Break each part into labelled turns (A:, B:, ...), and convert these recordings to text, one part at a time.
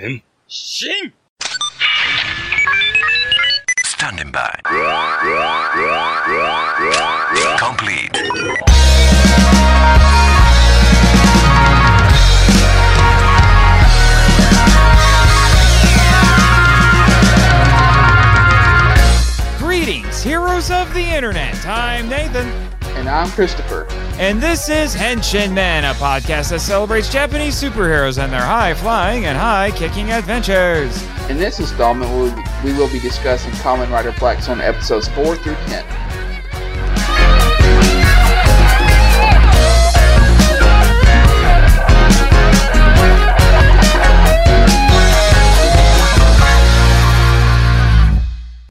A: 変身
B: by. Complete.
C: Greetings, heroes of the internet. I'm Nathan,
D: And I'm Christopher.
C: and this is Henshin Men, a podcast that celebrates Japanese superheroes and their high flying and high kicking adventures.
D: In this installment, we will, we will be discussing Kamen Rider Black Sun episodes 4 through 10.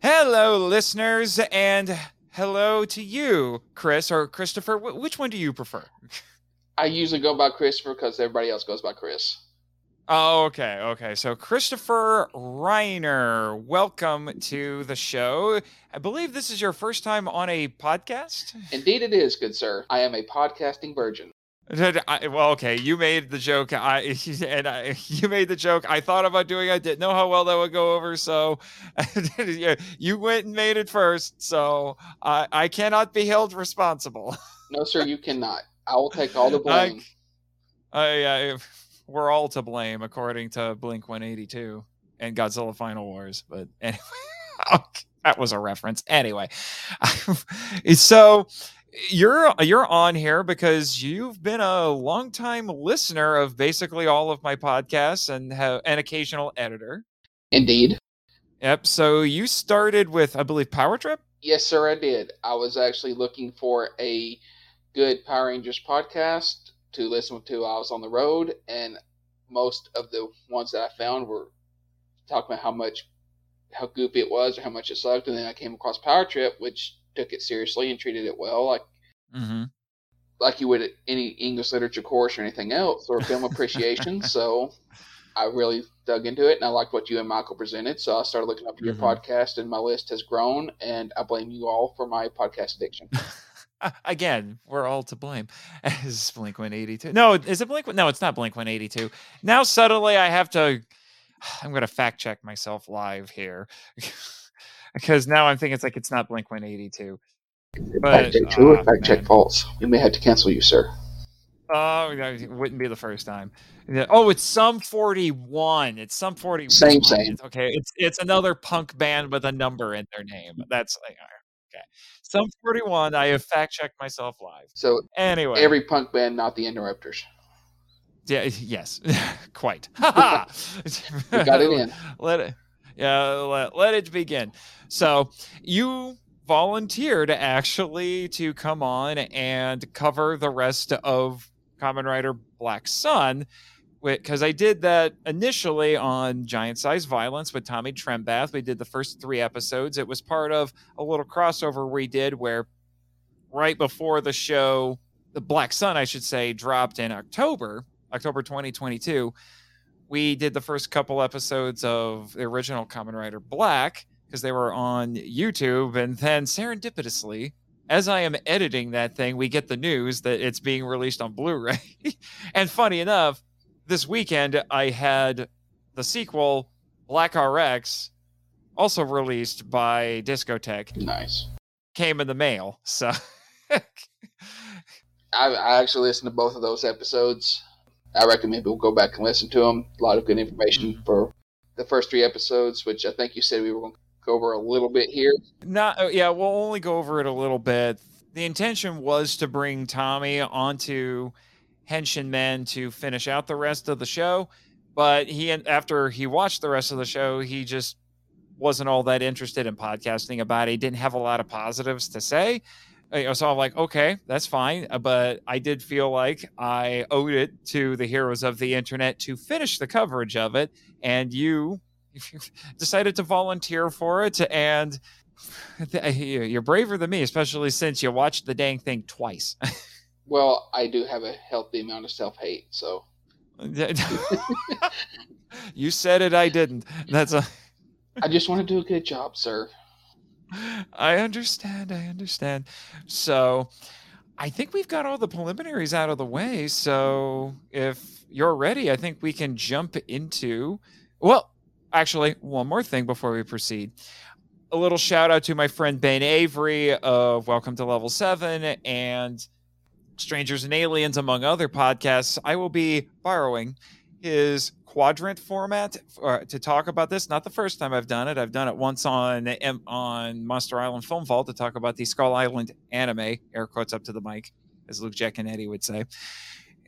C: Hello, listeners, and hello to you, Chris or Christopher. Wh- which one do you prefer?
D: I usually go by Christopher because everybody else goes by Chris.
C: Oh, okay, okay. So, Christopher Riner, welcome to the show. I believe this is your first time on a podcast.
D: Indeed, it is, good sir. I am a podcasting virgin.
C: I, well, okay, you made the joke. I and I, you made the joke. I thought about doing. it. I didn't know how well that would go over, so yeah, you went and made it first. So I, I cannot be held responsible.
D: No, sir, you cannot. I will take all the blame.
C: I, I, we're all to blame, according to Blink One Eighty Two and Godzilla Final Wars. But anyway, that was a reference. Anyway, so you're you're on here because you've been a longtime listener of basically all of my podcasts and have an occasional editor.
D: Indeed.
C: Yep. So you started with, I believe, Power Trip.
D: Yes, sir, I did. I was actually looking for a good Power Rangers podcast to listen to while I was on the road, and most of the ones that I found were talking about how much how goofy it was or how much it sucked, and then I came across Power Trip, which took it seriously and treated it well, like
C: Mm-hmm.
D: like you would at any English literature course or anything else or film appreciation. so I really dug into it, and I liked what you and Michael presented. So I started looking up your
C: Mhm.
D: podcast, and my list has grown, and I blame you all for my podcast addiction.
C: Again, we're all to blame. Is Blink 182? No, is it Blink? No, it's not Blink 182. Now, suddenly, I have to. I'm going to fact check myself live here because now I'm thinking it's like it's not Blink 182. But,
D: fact check true or
C: ah,
D: fact check false. We may have to cancel you, sir.
C: Oh, that wouldn't be the first time. Oh, it's Sum 41. It's Sum 41.
D: Same, same.
C: It's- Okay, it's it's another punk band with a number in their name. That's okay. Sum 41. I have fact checked myself live.
D: So
C: Anyway,
D: every punk band, not the Interrupters.
C: Yeah, yes, quite. Ha
D: We got it in.
C: Let it, yeah, let, let it begin. So you volunteered actually to come on and cover the rest of Kamen Rider Black Sun, because I did that initially on Giant-Sized Violence with Tomi Trembath. We did the first three episodes. It was part of a little crossover we did where right before the show, the Black Sun, I should say, dropped in October. October 2022, we did the first couple episodes of the original Kamen Rider Black because they were on YouTube. And then serendipitously, as I am editing that thing, we get the news that it's being released on Blu ray. and funny enough, this weekend I had the sequel, Black RX, also released by Discotek,
D: Nice.
C: came in the mail. So.
D: I, I actually listened to both of those episodes. I recommend people go back and listen to them. A lot of good information
C: Mhm.
D: for the first three episodes, which I think you said we were going to go over a little bit here.
C: Not, uh, yeah, we'll only go over it a little bit. The intention was to bring Tomi onto Henshin Men to finish out the rest of the show, but he, after he watched the rest of the show, he just wasn't all that interested in podcasting about it. He didn't have a lot of positives to say. So I'm like, okay, that's fine. uh, But I did feel like I owed it to the heroes of the internet to finish the coverage of it. And you decided to volunteer for it. And you're braver than me, especially since you watched the dang thing twice.
D: Well, I do have a healthy amount of self hate, so
C: you said it, I didn't. That's a.
D: I just want to do a good job, sir.
C: I understand. I understand. So, I think we've got all the preliminaries out of the way. So, if you're ready, I think we can jump into Well, actually, one more thing before we proceed. A little shout out to my friend Ben Avery of Welcome to Level 7 and Strangers and Aliens, among other podcasts. I will be borrowing his quadrant format for, uh, to talk about this. Not the first time I've done it. I've done it once on on Monster Island Film Vault to talk about the Skull Island anime. Air quotes up to the mic, as Luke Jack and Eddie would say.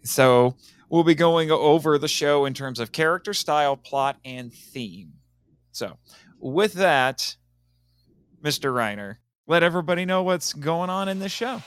C: So we'll be going over the show in terms of character, style, plot, and theme. So with that, Mr. Riner, let everybody know what's going on in this show.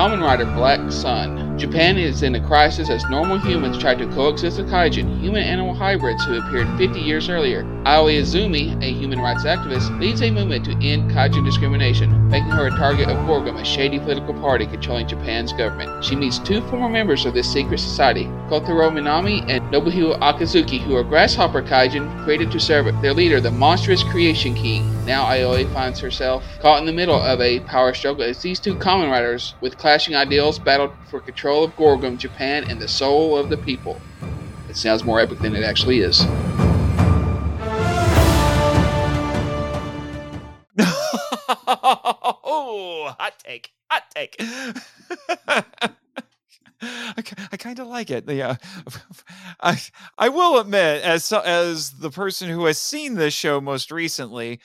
D: Kamen Rider Black Sun. Japan is in a crisis as normal humans try to coexist with kaijin, human animal hybrids who appeared 50 years earlier. Aoi Izumi, a human rights activist, leads a movement to end kaijin discrimination, making her a target of Gorgum, a shady political party controlling Japan's government. She meets two former members of this secret society, Kotaro Minami and Nobuhiko Akizuki, who are grasshopper kaijin created to serve their leader, the monstrous Creation King. Now Aoi finds herself caught in the middle of a power struggle as these two Kamen Riders, with clashing ideals, battle for control of Gorgum, Japan, and the soul of the people. It sounds more epic than it actually is.
C: oh, hot take, hot take. I, I kind of like it. Yeah, I I will admit, as as the person who has seen this show most recently,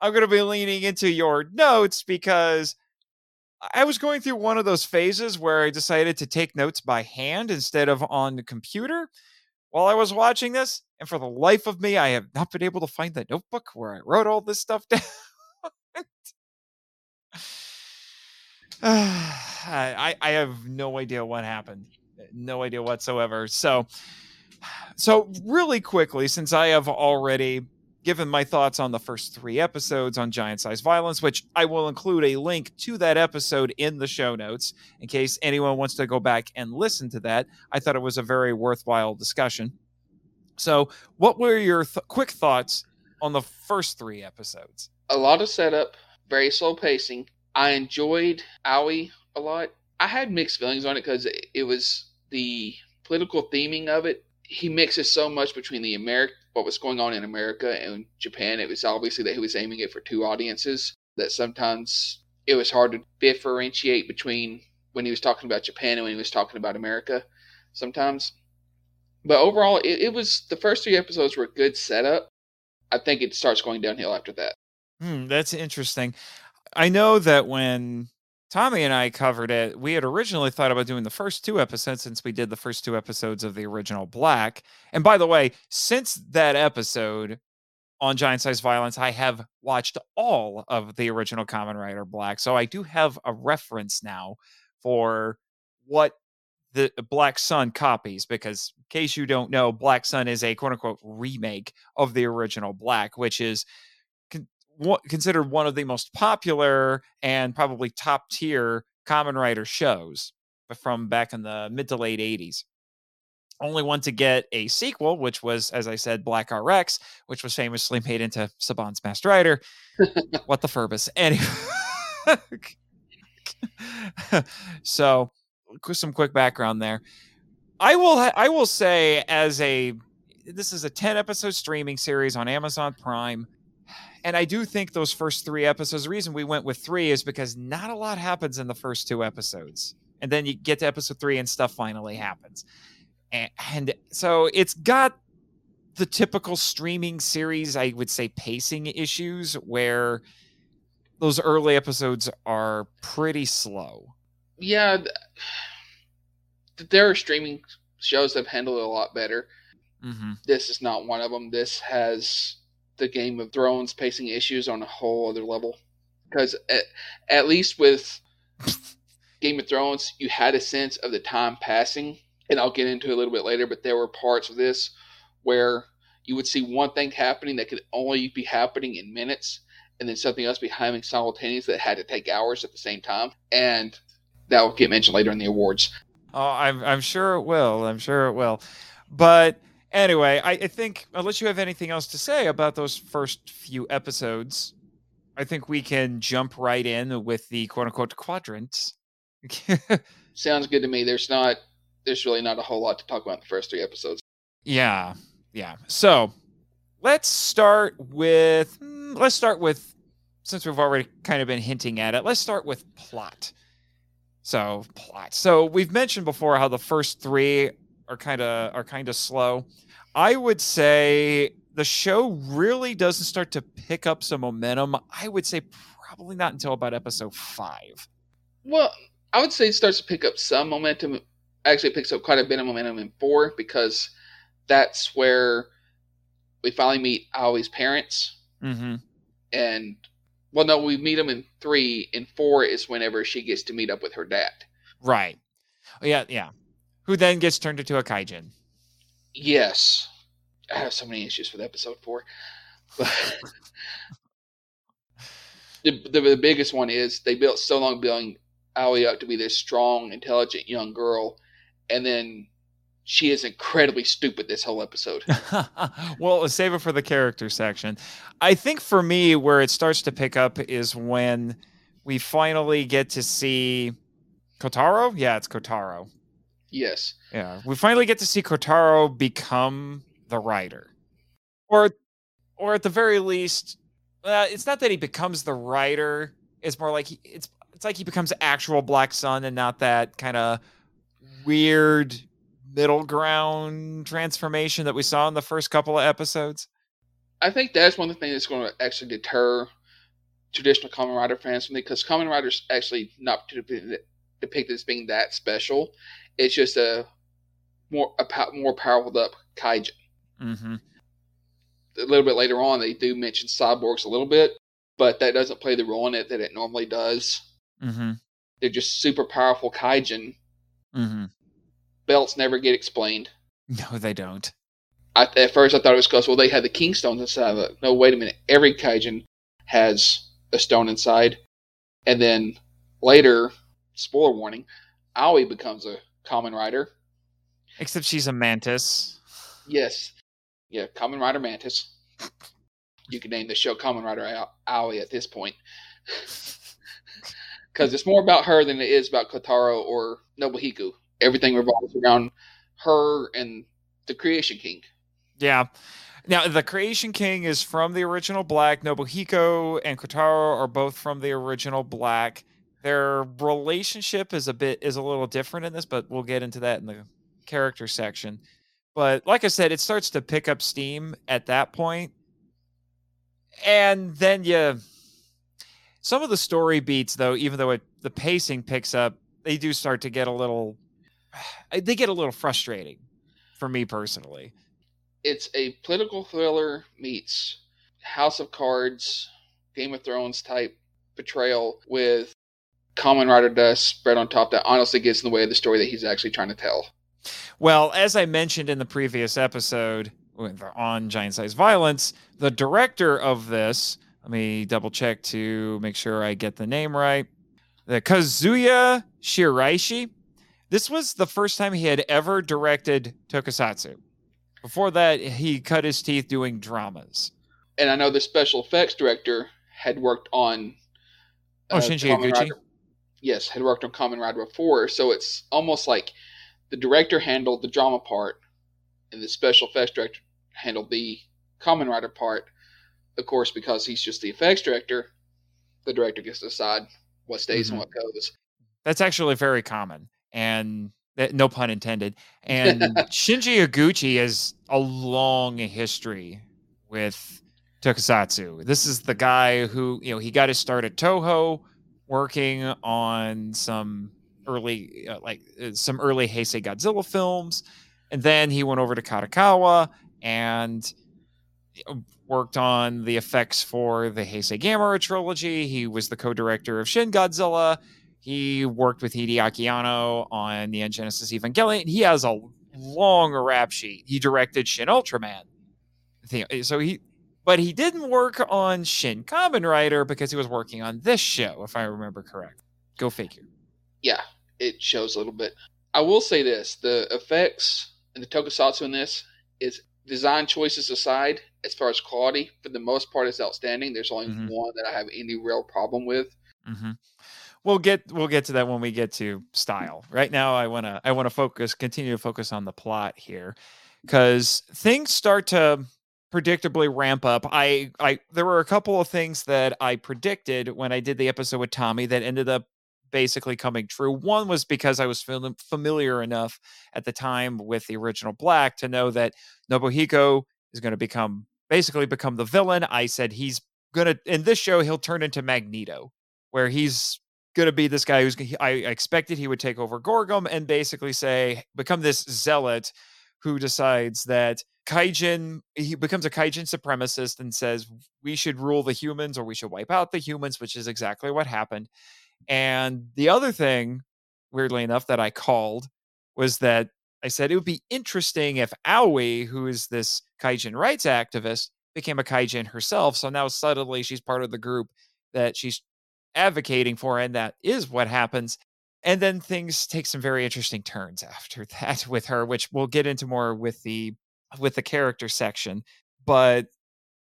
C: I'm going to be leaning into your notes because I was going through one of those phases where I decided to take notes by hand instead of on the computer while I was watching this. And for the life of me, I have not been able to find the notebook where I wrote all this stuff down. I, I have no idea what happened. Eh, no idea whatsoever. So, so really quickly, since I have already given my thoughts on the first three episodes on Giant-Sized Violence, which I will include a link to that episode in the show notes in case anyone wants to go back and listen to that. I thought it was a very worthwhile discussion. So, what were your th- quick thoughts on the first three episodes?
D: A lot of setup, very slow pacing. I enjoyed Aoi a lot. I had mixed feelings on it because it was the political theming of it. He mixes so much between the American what was going on in America and Japan. It was obviously that he was aiming it for two audiences. That sometimes it was hard to differentiate between when he was talking about Japan and when he was talking about America. Sometimes, but overall, it, it was the first three episodes were a good setup. I think it starts going downhill after that.
C: Hmm, that's interesting. I know that when Tomi and I covered it, we had originally thought about doing the first two episodes since we did the first two episodes of the original Black. And by the way, since that episode on Giant-Sized Violence, I have watched all of the original Kamen Rider Black. So I do have a reference now for what the Black Sun copies, because in case you don't know, Black Sun is a quote unquote remake of the original Black, which is considered one of the most popular and probably top tier Kamen Rider shows from back in the mid to late 80s. Only one to get a sequel, which was, as I said, Black RX, which was famously made into Saban's Masked Rider. what the furbus. Anyway. so, some quick background there. I will I will say as a this is a 10 episode streaming series on Amazon Prime and I do think those first three episodes, the reason we went with three is because not a lot happens in the first two episodes. And then you get to episode three and stuff finally happens. And, and so it's got the typical streaming series, I would say, pacing issues where those early episodes are pretty slow.
D: Yeah. There are streaming shows that handle it a lot better.
C: Mm-hmm.
D: This is not one of them. This has the Game of Thrones pacing issues on a whole other level. Because at, at least with Game of Thrones, you had a sense of the time passing, and I'll get into it a little bit later. But there were parts of this where you would see one thing happening that could only be happening in minutes, and then something else be happening simultaneously that had to take hours at the same time, and that will get mentioned later in the awards.
C: Oh, I'm I'm sure it will. I'm sure it will. But Anyway, I, I think unless you have anything else to say about those first few episodes, I think we can jump right in with the quote unquote quadrants.
D: Sounds good to me. There's not. There's really not a whole lot to talk about in the first three episodes.
C: yeah, yeah. So let's start with mm, let's start with since we've already kind of been hinting at it. Let's start with plot. So plot. So we've mentioned before how the first three are kind of are kind of slow. I would say the show really doesn't start to pick up some momentum. I would say probably not until about episode five.
D: Well, I would say it starts to pick up some momentum. Actually, it picks up quite a bit of momentum in four because that's where we finally meet Aoi's parents.
C: Mm-hmm.
D: And well, no, we meet them in three. In four is whenever she gets to meet up with her dad.
C: Right. Yeah, yeah. Who then gets turned into a kaijin.
D: Yes, I have so many issues with episode four. But the, the the biggest one is they built so long building Aoi up to be this strong, intelligent young girl, and then she is incredibly stupid this whole episode.
C: well, save it for the character section. I think for me, where it starts to pick up is when we finally get to see Kotaro. Yeah, it's Kotaro.
D: Yes,
C: Yeah, we finally get to see Kotaro become the writer, or, or at the very least, uh, it's not that he becomes the writer. It's more like he, it's it's like he becomes actual Black Sun and not that kind of weird middle ground transformation that we saw in the first couple of episodes.
D: I think that's one of the things that's going to actually deter traditional Kamen Rider fans from it because Kamen Rider's actually not depicted as being that special. It's just a more a pow- more powerful up kaijin.
C: Mm-hmm.
D: a little bit later on, they do mention cyborgs a little bit, but that doesn't play the role in it that it normally does.
C: Mm-hmm.
D: They're just super powerful kaijin.
C: Mm-hmm.
D: Belts never get explained.
C: No, they don't.
D: I, at first, I thought it was because well, they had the king stones inside. But no, wait a minute. Every kaijin has a stone inside, and then later, spoiler warning, Aoi becomes a Kamen Rider.
C: Except she's a mantis.
D: Yes, yeah, Kamen Rider mantis. You can name the show Kamen Rider Aoi at this point. Because it's more about her than it is about Kotaro or Nobuhiko. Everything revolves around her and the Creation King.
C: Yeah. Now, the Creation King is from the original Black. Nobuhiko and Kotaro are both from the original Black. Their relationship is a bit is a little different in this, but we'll get into that in the character section. But like I said, it starts to pick up steam at that. And then you some of the story beats though, even though it, the pacing picks up, they do start to get a little they get a little frustrating for me personally.
D: It's a political thriller meets House of Cards, Game of Thrones type betrayal with Kamen Rider dust spread on top that honestly gets in the way of the story that he's actually trying to tell.
C: Well, as I mentioned in the previous episode on Giant-Sized Violence, the director of this, let me double check to make sure I get the name right. The Kazuya Shiraishi. This was the first time he had ever directed tokusatsu. Before that, he cut his teeth doing dramas.
D: And I know the special effects director had worked on.
C: Oh, uh, Shinji
D: Kamen
C: Higuchi?
D: Rider- Yes, had worked on Kamen Rider before, so it's almost like the director handled the drama part, and the special effects director handled the Kamen Rider part. Of course, because he's just the effects director, the director gets to decide what stays
C: Mhm.
D: and what goes.
C: That's actually very common, and that, no pun intended. And Shinji Higuchi has a long history with tokusatsu. This is the guy who you know he got his start at Toho, working on some early uh, like uh, some early Heisei Godzilla films, and then he went over to Kadokawa and uh, worked on the effects for the Heisei Gamera trilogy. He was the co-director of Shin Godzilla. He worked with Hideaki Anno on the Genesis Evangelion. He has a long rap sheet. He directed Shin Ultraman. So he, but he didn't work on Shin Kamen Rider because he was working on this show, if I remember correct. Go figure.
D: Yeah, it shows a little bit. I will say this: the effects and the tokusatsu in this is design choices aside, as far as quality, for the most part, it's outstanding. There's only
C: Mhm.
D: one that I have any real problem with.
C: Mm-hmm. We'll get we'll get to that when we get to style. Right now, I wanna I wanna focus continue to focus on the plot here, because things start to predictably ramp up. I I there were a couple of things that I predicted when I did the episode with Tomi that ended up basically coming true. One was because I was fam- familiar enough at the time with the original Black to know that Nobuhiko is going to become basically become the villain. I said he's gonna in this show he'll turn into Magneto, where he's gonna be this guy who's I expected he would take over Gorgum and basically say become this zealot who decides that Kaijin he becomes a Kaijin supremacist and says we should rule the humans or we should wipe out the humans, which is exactly what happened. And the other thing, weirdly enough, that I called was that I said it would be interesting if Aoi, who is this Kaijin rights activist, became a Kaijin herself. So now suddenly she's part of the group that she's advocating for, and that is what happens. And then things take some very interesting turns after that with her, which we'll get into more with the with the character section. But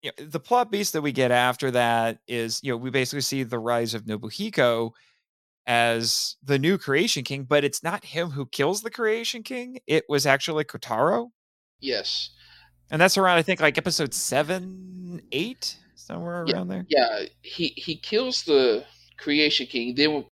C: you know, the plot beast that we get after that is, you know, we basically see the rise of Nobuhiko as the new creation king, but it's not him who kills the creation king. It was actually Kotaro.
D: Yes.
C: And that's around, I think, like episode seven, eight, somewhere around there.
D: Yeah, he he kills the creation king. Then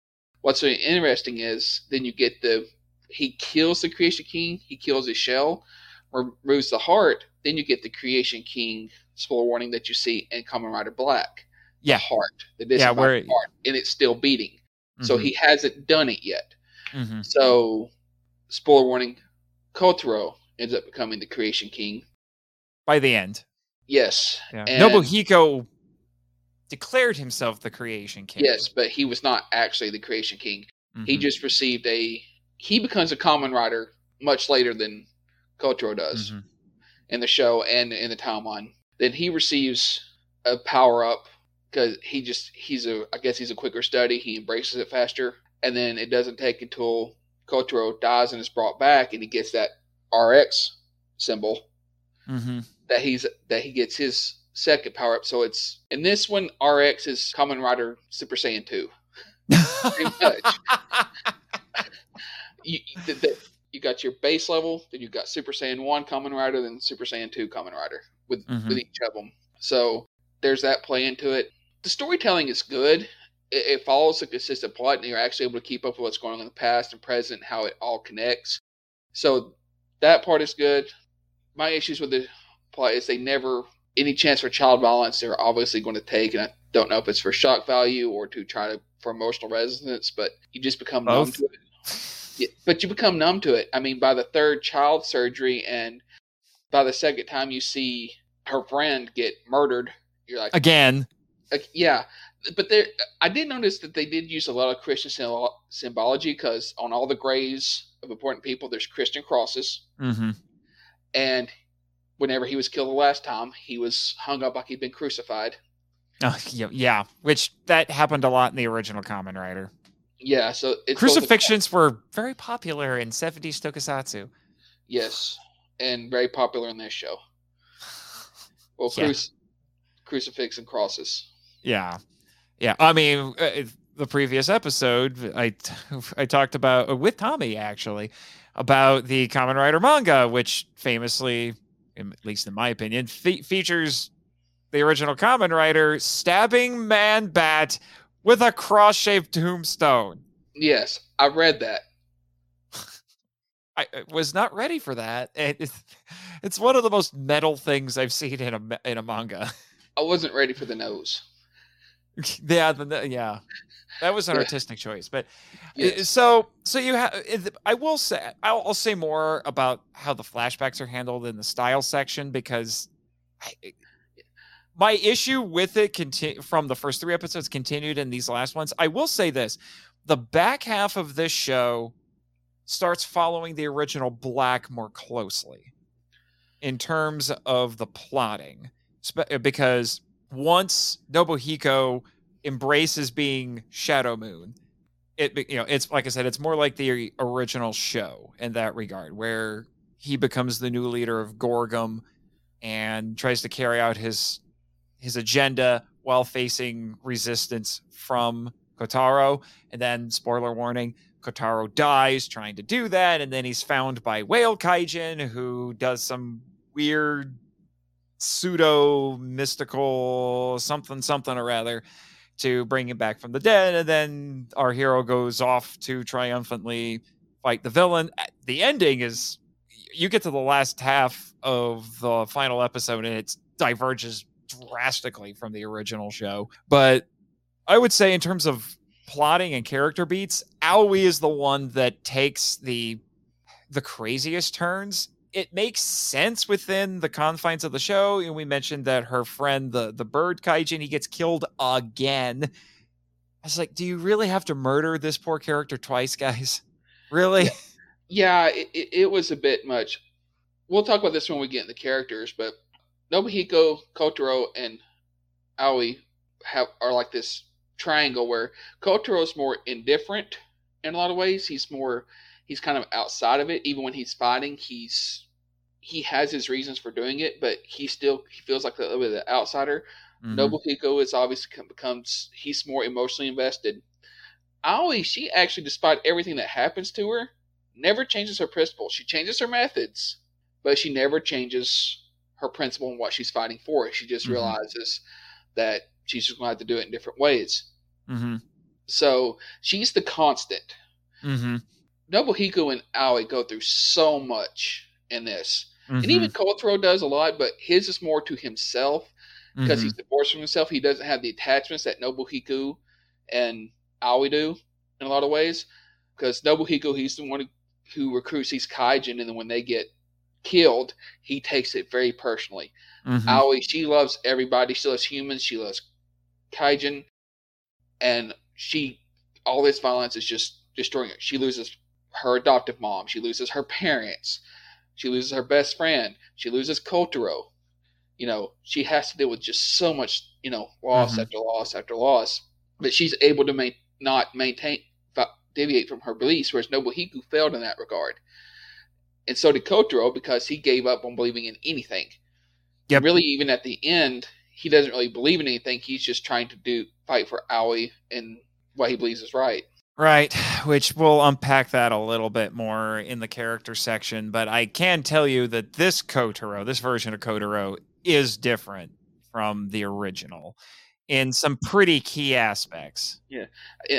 D: what's really interesting is then you get the he kills the creation king. He kills his shell, removes the heart. Then you get the creation king spoiler warning that you see in Kamen Rider Black.
C: Yeah.
D: the heart. The
C: Yeah, where-
D: heart, and it's still beating. So he hasn't done it yet.
C: Mhm.
D: So, spoiler warning: Kotaro ends up becoming the creation king.
C: by the end.
D: Yes,
C: Yeah.
D: And-
C: Nobuhiko declared himself the creation king.
D: yes, but he was not actually the creation king. He
C: Mhm.
D: just received a. He becomes a Kamen Rider much later than Kotaro does
C: Mhm.
D: in the show and in the timeline. Then he receives a power up because he just he's a I guess he's a quicker study. He embraces it faster, and then it doesn't take until Kotaro dies and is brought back, and he gets that RX symbol
C: Mhm.
D: that he's that he gets his second power up. So it's in this one RX is Kamen Rider Super Saiyan two. much. You the, the, you got your base level, then you got Super Saiyan one Kamen Rider, then Super Saiyan two Kamen Rider with
C: Mhm.
D: with each of them. So there's that play into it. The storytelling is good. It, it follows a consistent plot, and you're actually able to keep up with what's going on in the past and present, how it all connects. So that part is good. My issues with the plot is they never any chance for child violence they're obviously going to take, and I don't know if it's for shock value or to try to for emotional resonance, but you just become numb to it. Yeah, but you become numb to it. I mean, by the third child surgery and by the second time you see her friend get murdered, you're like,
C: Again.
D: like, yeah. But there, I did notice that they did use a lot of Christian symbol- symbology because on all the graves of important people, there's Christian crosses,
C: hmm
D: and whenever he was killed the last time, he was hung up like he'd been crucified.
C: Oh, yeah, yeah, which that happened a lot in the original Kamen Rider.
D: Yeah, so it's both a-
C: Crucifixions were very popular in 70s tokusatsu.
D: yes, and very popular in this show. Well,
C: Yeah.
D: cruci- crucifix and crosses.
C: Yeah. Yeah. I mean, uh, the previous episode, I I talked about, uh, with Tomi actually, about the Kamen Rider manga, which famously, in- at least in my opinion, fe- features the original Kamen Rider stabbing Man Bat with a cross shaped tombstone.
D: Yes, I read that.
C: I was not ready for that. It, it's- it's one of the most metal things I've seen in a in a manga.
D: I wasn't ready for the nose.
C: yeah, the, yeah, that was an artistic choice. But uh,
D: Yes.
C: so so you have. I will say I'll, I'll say more about how the flashbacks are handled in the style section because I, my issue with it conti- from the first three episodes continued in these last ones. I will say this: the back half of this show starts following the original Black more closely in terms of the plotting, because once Nobuhiko embraces being Shadow Moon, it you know it's like I said, it's more like the original show in that regard, where he becomes the new leader of Gorgum and tries to carry out his his agenda while facing resistance from Kotaro. And then, spoiler warning, Kotaro dies trying to do that, and then he's found by Whale Kaijin, who does some weird pseudo mystical something something or rather to bring him back from the dead. And then our hero goes off to triumphantly fight the villain. The ending is you get to the last half of the final episode and it diverges drastically from the original show. But I would say, in terms of plotting and character beats, Aoi is the one that takes the the craziest turns. It makes sense within the confines of the show. And we mentioned that her friend, the the bird kaijin, he gets killed again. I was like, do you really have to murder this poor character twice, guys? Really?
D: Yeah, it, it, was a bit much. We'll talk about this when we get into characters, but Nobuhiko, Kotaro, and Aoi have are like this triangle where Kotaro's more indifferent in a lot of ways. He's more he's kind of outside of it. Even when he's fighting, he's he has his reasons for doing it, but he still he feels like a little bit of the outsider.
C: Mhm.
D: Nobuhiko is obviously becomes he's more emotionally invested. Aoi, she actually, despite everything that happens to her, never changes her principle. She changes her methods, but she never changes her principle and what she's fighting for. She just
C: Mhm.
D: realizes that she's just going to have to do it in different ways.
C: Mm-hmm.
D: So she's the constant.
C: Mm-hmm.
D: Nobuhiko and Aoi go through so much in this.
C: Mm-hmm.
D: And even Kotaro does a lot, but his is more to himself because
C: Mhm.
D: he's divorced from himself. He doesn't have the attachments that Nobuhiko and Aoi do in a lot of ways. Because Nobuhiko, he's the one who, recruits these kaijin, and then when they get killed, he takes it very personally.
C: Mhm.
D: Aoi, she loves everybody. She loves humans. She loves kaijin, and she all this violence is just destroying her. She loses her adoptive mom. She loses her parents. She loses her best friend. She loses Kotaro. You know, she has to deal with just so much, you know, loss
C: Mhm.
D: after loss after loss. But she's able to ma- not maintain, deviate from her beliefs, whereas Nobuhiko failed in that regard. And so did Kotaro because he gave up on believing in anything.
C: Yep.
D: Really, even at the end, he doesn't really believe in anything. He's just trying to do fight for Aoi and what he believes is right.
C: Right, which we'll unpack that a little bit more in the character section, but I can tell you that this Kotaro, this version of Kotaro, is different from the original in some pretty key aspects.
D: Yeah,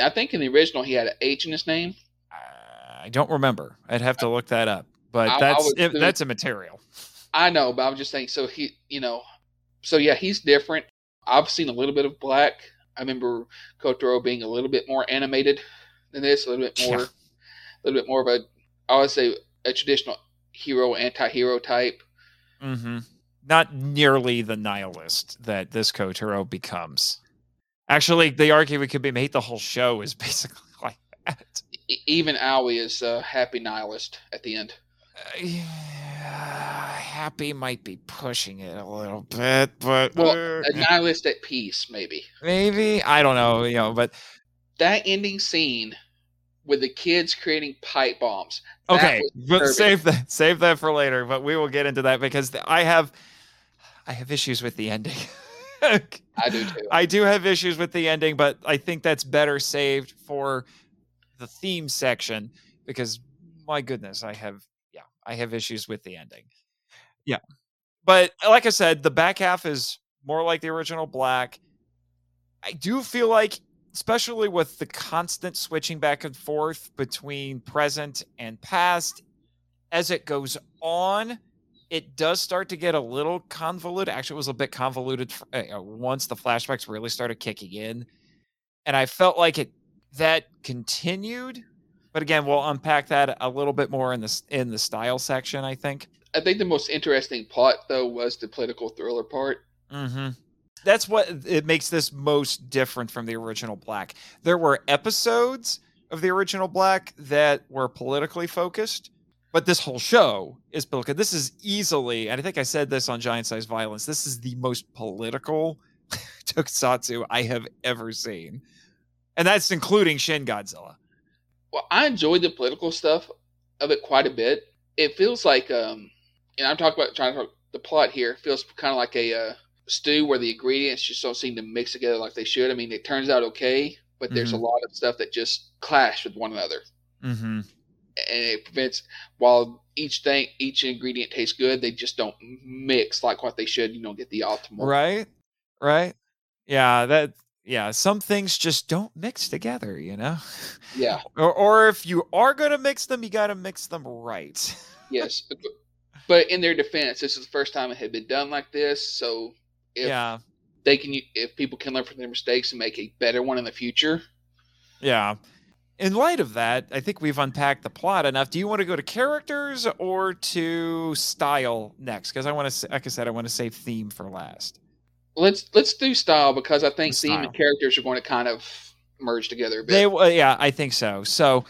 D: I think in the original he had an H in his name.
C: Uh, I don't remember. I'd have to look that up, but
D: I- I
C: that's it,
D: too.
C: that's immaterial.
D: I know, but I'm just saying. So he, you know, so yeah, he's different. I've seen a little bit of Black. I remember Kotaro being a little bit more animated than this, a little bit more,
C: Yeah.
D: a little bit more of a, I would say, a traditional hero anti-hero type.
C: hmm Not nearly the nihilist that this Kotaro becomes. Actually, the argument could be made the whole show is basically like that.
D: Even Aoi is a happy nihilist at the end.
C: Uh, yeah, happy might be pushing it a little bit, but
D: Well, a nihilist at peace, maybe.
C: maybe I don't know. You know, but
D: That ending scene with the kids creating pipe bombs. that
C: okay, but save that save that for later. But we will get into that because I have I have issues with the ending.
D: I do too.
C: I do have issues with the ending, but I think that's better saved for the theme section because my goodness, I have yeah, I have issues with the ending. Yeah. But like I said, the back half is more like the original Black. I do feel like especially with the constant switching back and forth between present and past as it goes on it does start to get a little convoluted. Actually, it was a bit convoluted uh, uh, once the flashbacks really started kicking in, and I felt like it that continued. But again, we'll unpack that a little bit more in the in the style section. I think.
D: I think the most interesting part, though was the political thriller part.
C: Mm-hmm. That's what it makes this most different from the original Black. There were episodes of the original Black that were politically focused, but this whole show is political. This is easily, and I think I said this on Giant-Sized Violence, this is the most political tokusatsu I have ever seen. And that's including Shin Godzilla.
D: Well, I enjoyed the political stuff of it quite a bit. it feels like um, and I'm talking about trying to talk the plot here. Feels kind of like a uh, stew where the ingredients just don't seem to mix together like they should. I mean, it turns out okay, but there's a lot of stuff that just clash with one another,
C: Mm-hmm.
D: and it prevents. While each thing, each ingredient tastes good, they just don't mix like what they should. You don't get the optimal.
C: Right. Right. Yeah. That. Yeah. Some things just don't mix together. You know.
D: Yeah.
C: Or, or if you are gonna mix them, you got to mix them right.
D: Yes. But in their defense, this is the first time it had been done like this. So if
C: yeah.
D: they can, if people can learn from their mistakes and make a better one in the future,
C: Yeah. In light of that, I think we've unpacked the plot enough. Do you want to go to characters or to style next? Because I want to, like I said, I want to save theme for last.
D: let's let's do style because I think theme and characters are going to kind of merge together a bit.
C: They, uh, yeah, I think so. So,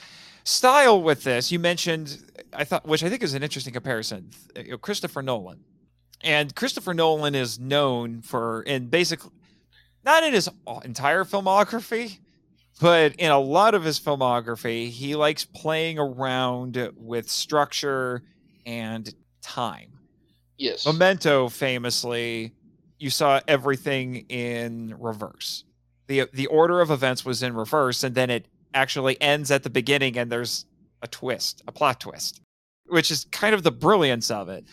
C: style with this, you mentioned, I thought, which I think is an interesting comparison. uh, Christopher Nolan, and Christopher Nolan is known for, in basically, not in his entire filmography, but in a lot of his filmography, he likes playing around with structure and time.
D: yes.
C: Memento famously, you saw everything in reverse. the The order of events was in reverse, and then it actually ends at the beginning, and there's a twist, a plot twist, which is kind of the brilliance of it.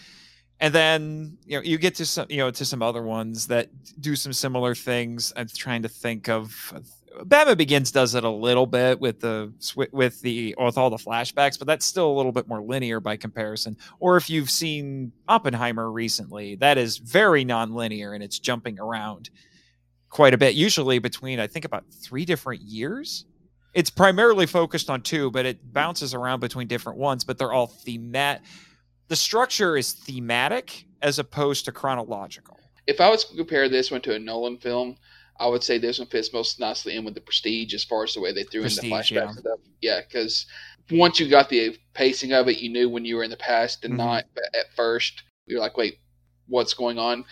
C: And then you know you get to some you know to some other ones that do some similar things. I'm trying to think of. Batman Begins does it a little bit with the with the with all the flashbacks, but that's still a little bit more linear by comparison or if you've seen Oppenheimer recently, that is very non-linear and it's jumping around quite a bit, usually between I think about three different years. It's primarily focused on two, but it bounces around between different ones, but they're all themat. The structure is thematic as opposed to chronological.
D: if I was to compare this one to a Nolan film, I would say this one fits most nicely in with the Prestige as far as the way they threw in the
C: Prestige,
D: flashbacks
C: yeah.
D: and stuff. Yeah, because once you got the pacing of it, you knew when you were in the past and
C: Mhm.
D: not at first. You're like, wait, what's going on?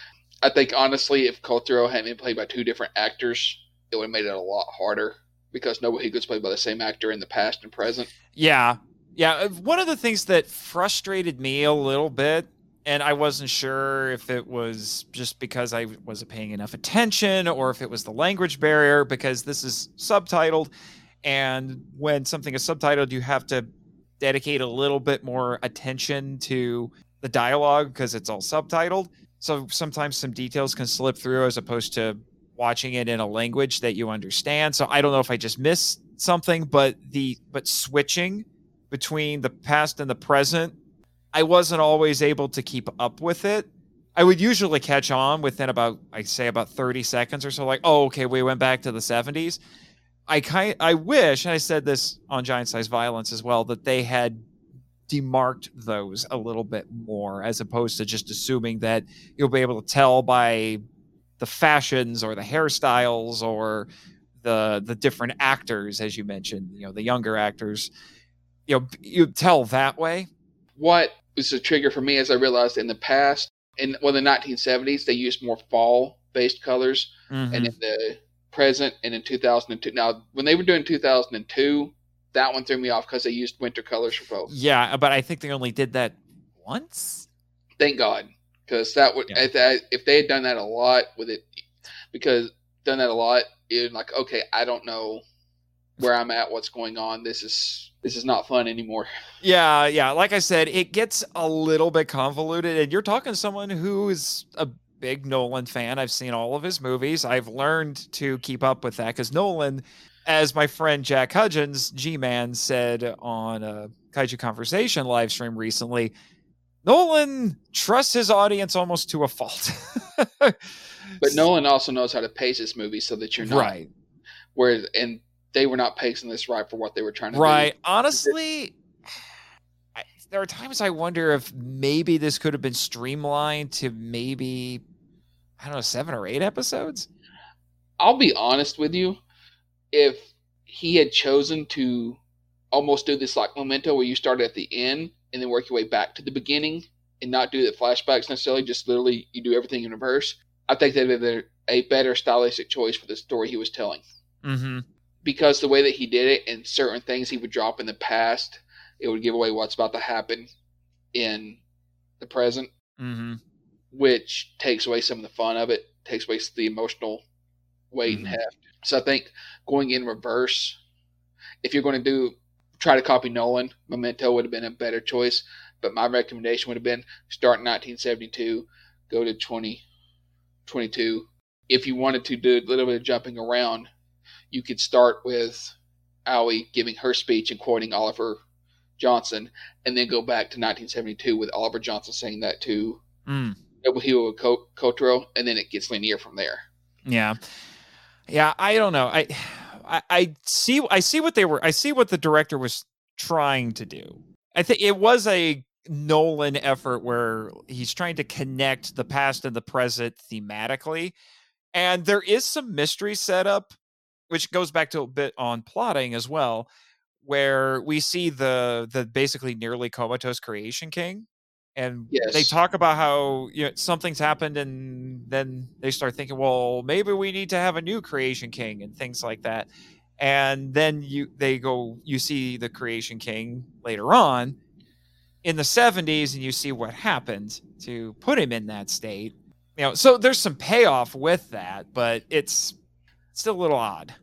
D: I think honestly, if Kotaro had been played by two different actors, it would have made it a lot harder because nobody gets played by the same actor in the past and present.
C: Yeah. Yeah. uh, One of the things that frustrated me a little bit, and I wasn't sure if it was just because I wasn't paying enough attention or if it was the language barrier, because this is subtitled. And when something is subtitled, you have to dedicate a little bit more attention to the dialogue because it's all subtitled. So sometimes some details can slip through as opposed to watching it in a language that you understand. So I don't know if I just missed something, but the but switching between the past and the present, I wasn't always able to keep up with it. I would usually catch on within about I say about 30 seconds or so like, "Oh, okay, we went back to the 70s." I kind I wish, and I said this on Giant-Sized Violence as well, that they had demarked those a little bit more as opposed to just assuming that you'll be able to tell by the fashions or the hairstyles or the the different actors as you mentioned you know the younger actors you know you tell that way
D: What was a trigger for me as I realized in the past, in well, the 1970s, they used more fall based colors.
C: Mm-hmm.
D: and in the present and in 2002 now when they were doing 2002 that one threw me off because they used winter colors for both
C: yeah but i think they only did that once
D: thank god because that would
C: Yeah.
D: if, that, if they had done that a lot with it because done that a lot it like okay i don't know where i'm at what's going on this is this is not fun anymore
C: Yeah, yeah. Like I said, it gets a little bit convoluted, and you're talking to someone who is a big Nolan fan. I've seen all of his movies. I've learned to keep up with that because Nolan, as my friend Jack Hudgens, G Man, said on a Kaiju Conversation live stream recently, Nolan trusts his audience almost to a fault.
D: but nolan also knows how to pace his movie so that you're not
C: right.
D: where and they were not pacing this right for what they were trying to do.
C: Right. Honestly, I, there are times I wonder if maybe this could have been streamlined to maybe I don't know seven or eight episodes.
D: I'll be honest with you. If he had chosen to almost do this like Memento, where you start at the end and then work your way back to the beginning, and not do the flashbacks necessarily, just literally you do everything in reverse, I think that'd be a better stylistic choice for the story he was telling.
C: Mm-hmm.
D: Because the way that he did it, and certain things he would drop in the past, it would give away what's about to happen. in the present,
C: Mm-hmm.
D: which takes away some of the fun of it, takes away the emotional weight and
C: Mhm.
D: heft. So I think going in reverse, if you're going to do try to copy Nolan, Memento would have been a better choice. But my recommendation would have been start in 1972, go to 2022. If you wanted to do a little bit of jumping around, you could start with Aoi giving her speech and quoting Oliver Johnson, and then go back to 1972 with Oliver Johnson saying that to
C: Mm.
D: Ko- Kotaro, and then it gets linear from there.
C: Yeah. Yeah, I don't know. I, I I see I see what they were I see what the director was trying to do. I think it was a Nolan effort where he's trying to connect the past and the present thematically. And there is some mystery set up which goes back to a bit on plotting as well where we see the the basically nearly comatose creation king and they talk about how you know something's happened and then they start thinking well maybe we need to have a new creation king and things like that. And then you they go you see the creation king later on in the 70s and you see what happened to put him in that state. You know so there's some payoff with that but it's still a little odd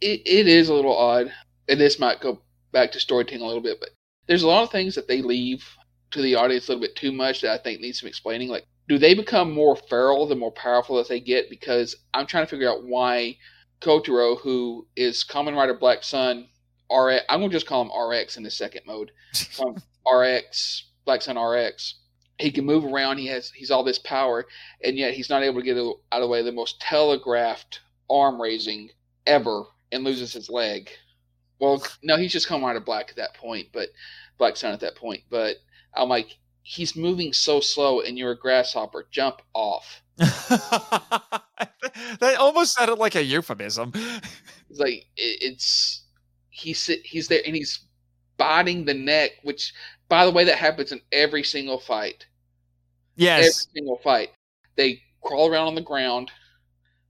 D: It, it is a little odd, and this might go back to storytelling a little bit, but there's a lot of things that they leave to the audience a little bit too much that I think needs some explaining. Like, do they become more feral the more powerful that they get? Because I'm trying to figure out why Kotaro, who is Kamen Rider Black Sun, RX, I'm going to just call him RX in the second mode. um, RX, Black Sun RX. He can move around. He has he's all this power, and yet he's not able to get out of the way the most telegraphed arm raising ever, and loses his leg. Well, no, he's just coming out of black at that point, but Black Sun at that point. But I'm like, he's moving so slow, and you're a grasshopper. Jump off.
C: that almost sounded like a euphemism
D: It's like it, it's he's sit- he's there, and he's biting the neck. Which, by the way, that happens in every single fight.
C: Yes, every
D: single fight. They crawl around on the ground.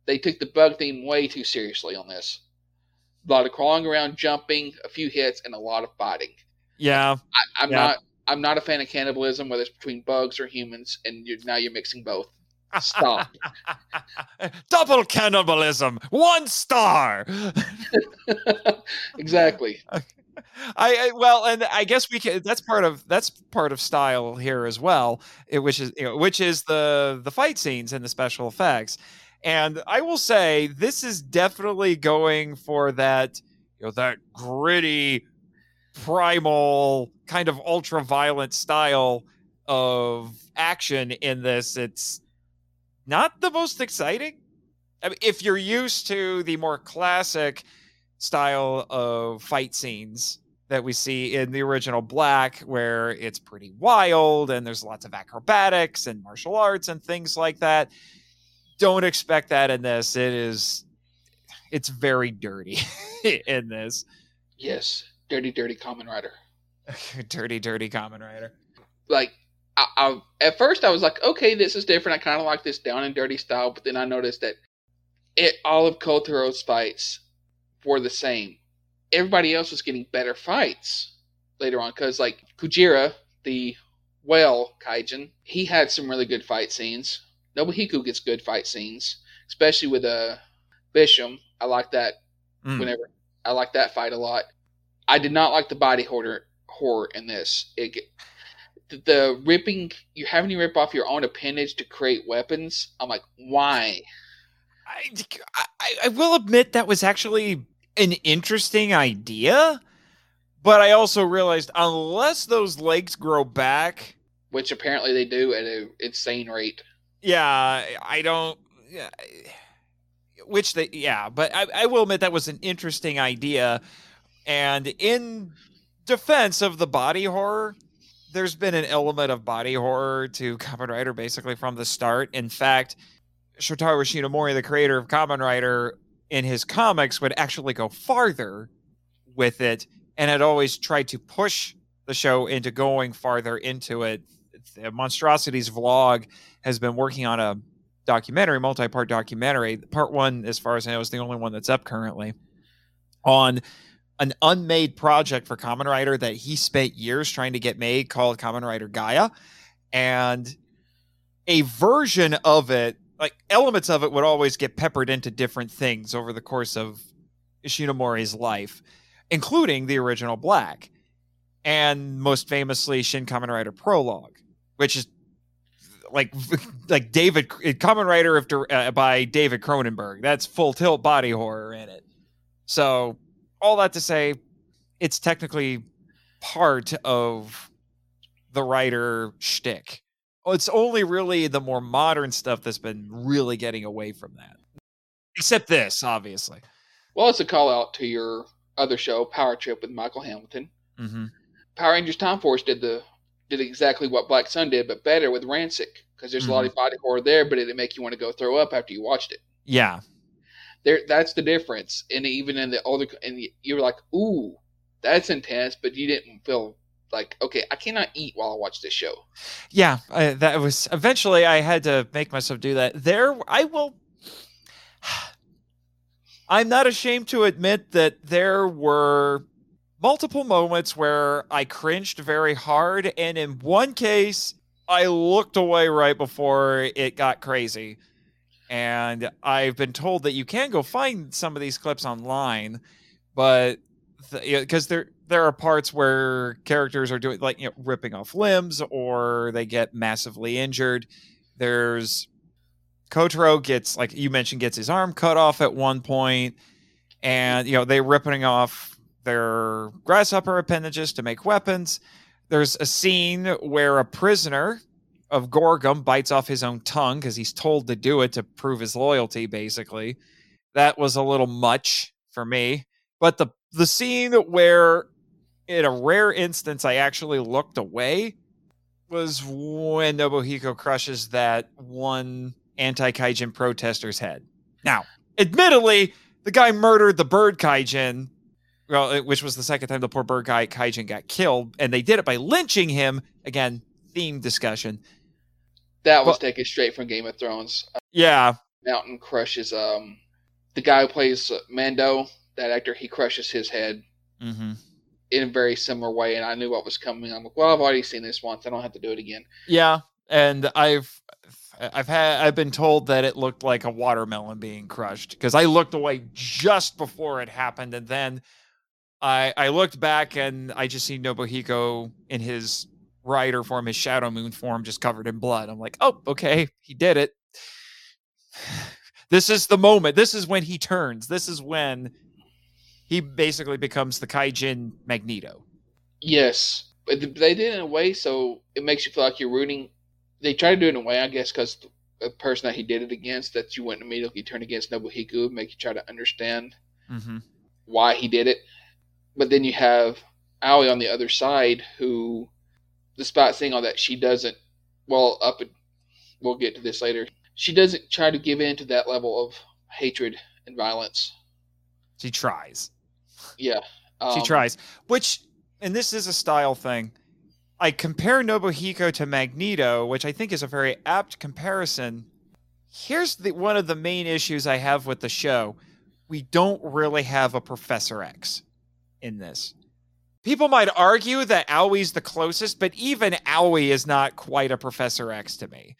D: They took the bug theme way too seriously on this. A lot of crawling around, jumping, a few hits, and a lot of fighting.
C: yeah
D: I, I'm
C: Yeah.
D: not. I'm not a fan of cannibalism, whether it's between bugs or humans, and you're, now you're mixing both. Stop.
C: double cannibalism one star
D: exactly.
C: I, I well, and I guess we can. That's part of that's part of style here as well, it, which is you know, which is the the fight scenes and the special effects. And I will say this is definitely going for that you know that gritty, primal kind of ultra violent style of action in this. It's not the most exciting. I mean, if you're used to the more classic style of fight scenes that we see in the original Black, where it's pretty wild and there's lots of acrobatics and martial arts and things like that. Don't expect that in this. It is, it's very dirty in this.
D: Yes. Dirty, dirty Kamen Rider.
C: dirty, dirty Kamen Rider.
D: Like, I, I at first I was like, okay, this is different. I kind of like this down and dirty style, but then I noticed that it all of Kotaro's fights were the same. Everybody else was getting better fights later on because, like Kujira, the whale kaijin, he had some really good fight scenes. Nobuhiko gets good fight scenes, especially with uh, Bishum. I like that
C: Mm.
D: whenever I like that fight a lot. I did not like the body horror horror in this. It the, the ripping you having to rip off your own appendage to create weapons. I'm like, why?
C: I, I, I will admit that was actually an interesting idea, but I also realized unless those legs grow back,
D: Which apparently they do at an insane rate.
C: Yeah, I don't. Yeah, which they, yeah, but I, I will admit that was an interesting idea. And in defense of the body horror, there's been an element of body horror to Kamen Rider basically from the start. In fact, Shotaro Ishinomori, the creator of Kamen Rider, in his comics would actually go farther with it and had always tried to push the show into going farther into it. Uh, the Monstrosities vlog has been working on a documentary, multi-part documentary. Part one, as far as I know, is the only one that's up currently on an unmade project for Kamen Rider that he spent years trying to get made called Kamen Rider Gaia. And a version of it, like elements of it, would always get peppered into different things over the course of Ishinomori's life, including the original Black, and most famously Shin Kamen Rider Prologue, which is like like David Kamen Rider of, uh, by David Cronenberg. That's full tilt body horror in it. So all that to say, it's technically part of the writer shtick. It's only really the more modern stuff that's been really getting away from that. Except this, obviously.
D: Well, it's a call out to your other show, Power Trip with Michael Hamilton.
C: Mm-hmm.
D: Power Rangers Time Force did the did exactly what Black Sun did, but better with Ransik because there's mm-hmm. a lot of body horror there, but it didn't make you want to go throw up after you watched it.
C: Yeah,
D: there that's the difference. And even in the older, and you were like, "Ooh, that's intense," but you didn't feel like, "Okay, I cannot eat while I watch this show."
C: Yeah, I, that was eventually I had to make myself do that. There, I will. I'm not ashamed to admit that there were multiple moments where I cringed very hard, and in one case, I looked away right before it got crazy. And I've been told that you can go find some of these clips online, but because the, there there are parts where characters are doing like you know ripping off limbs or they get massively injured. There's Kotaro gets like you mentioned gets his arm cut off at one point, and you know they're ripping off their grasshopper appendages to make weapons. There's a scene where a prisoner of Gorgom bites off his own tongue because he's told to do it to prove his loyalty, basically. That was a little much for me. But the the scene where in a rare instance I actually looked away was when Nobuhiko crushes that one anti kaijin protester's head. Now, admittedly, the guy murdered the bird kaijin, well, which was the second time the poor bird guy kaijin got killed, and they did it by lynching him. Again, theme discussion.
D: That was taken straight from Game of Thrones.
C: Yeah.
D: Mountain crushes um the guy who plays Mando, that actor, he crushes his head
C: mm-hmm.
D: in a very similar way, and I knew what was coming. I'm like, well, I've already seen this once. I don't have to do it again.
C: Yeah, and I've I've had I've been told that it looked like a watermelon being crushed because I looked away just before it happened, and then I I looked back and I just see Nobuhiko in his rider form, his shadow moon form, just covered in blood. I'm like, oh, okay, he did it. This is the moment. This is when he turns. This is when he basically becomes the Kaijin Magneto.
D: Yes, but they did it in a way so it makes you feel like you're rooting. They try to do it in a way, I guess, because the person that he did it against, that you wouldn't immediately turn against Nobuhiko, make you try to understand
C: mm-hmm.
D: why he did it. But then you have Aoi on the other side who despite saying all that, she doesn't. Well, up. and We'll get to this later. She doesn't try to give in to that level of hatred and violence.
C: She tries.
D: Yeah.
C: Um, she tries. Which, and this is a style thing. I compare Nobuhiko to Magneto, which I think is a very apt comparison. Here's the, one of the main issues I have with the show. We don't really have a Professor X in this. People might argue that Aoi's the closest, but even Aoi is not quite a Professor X to me.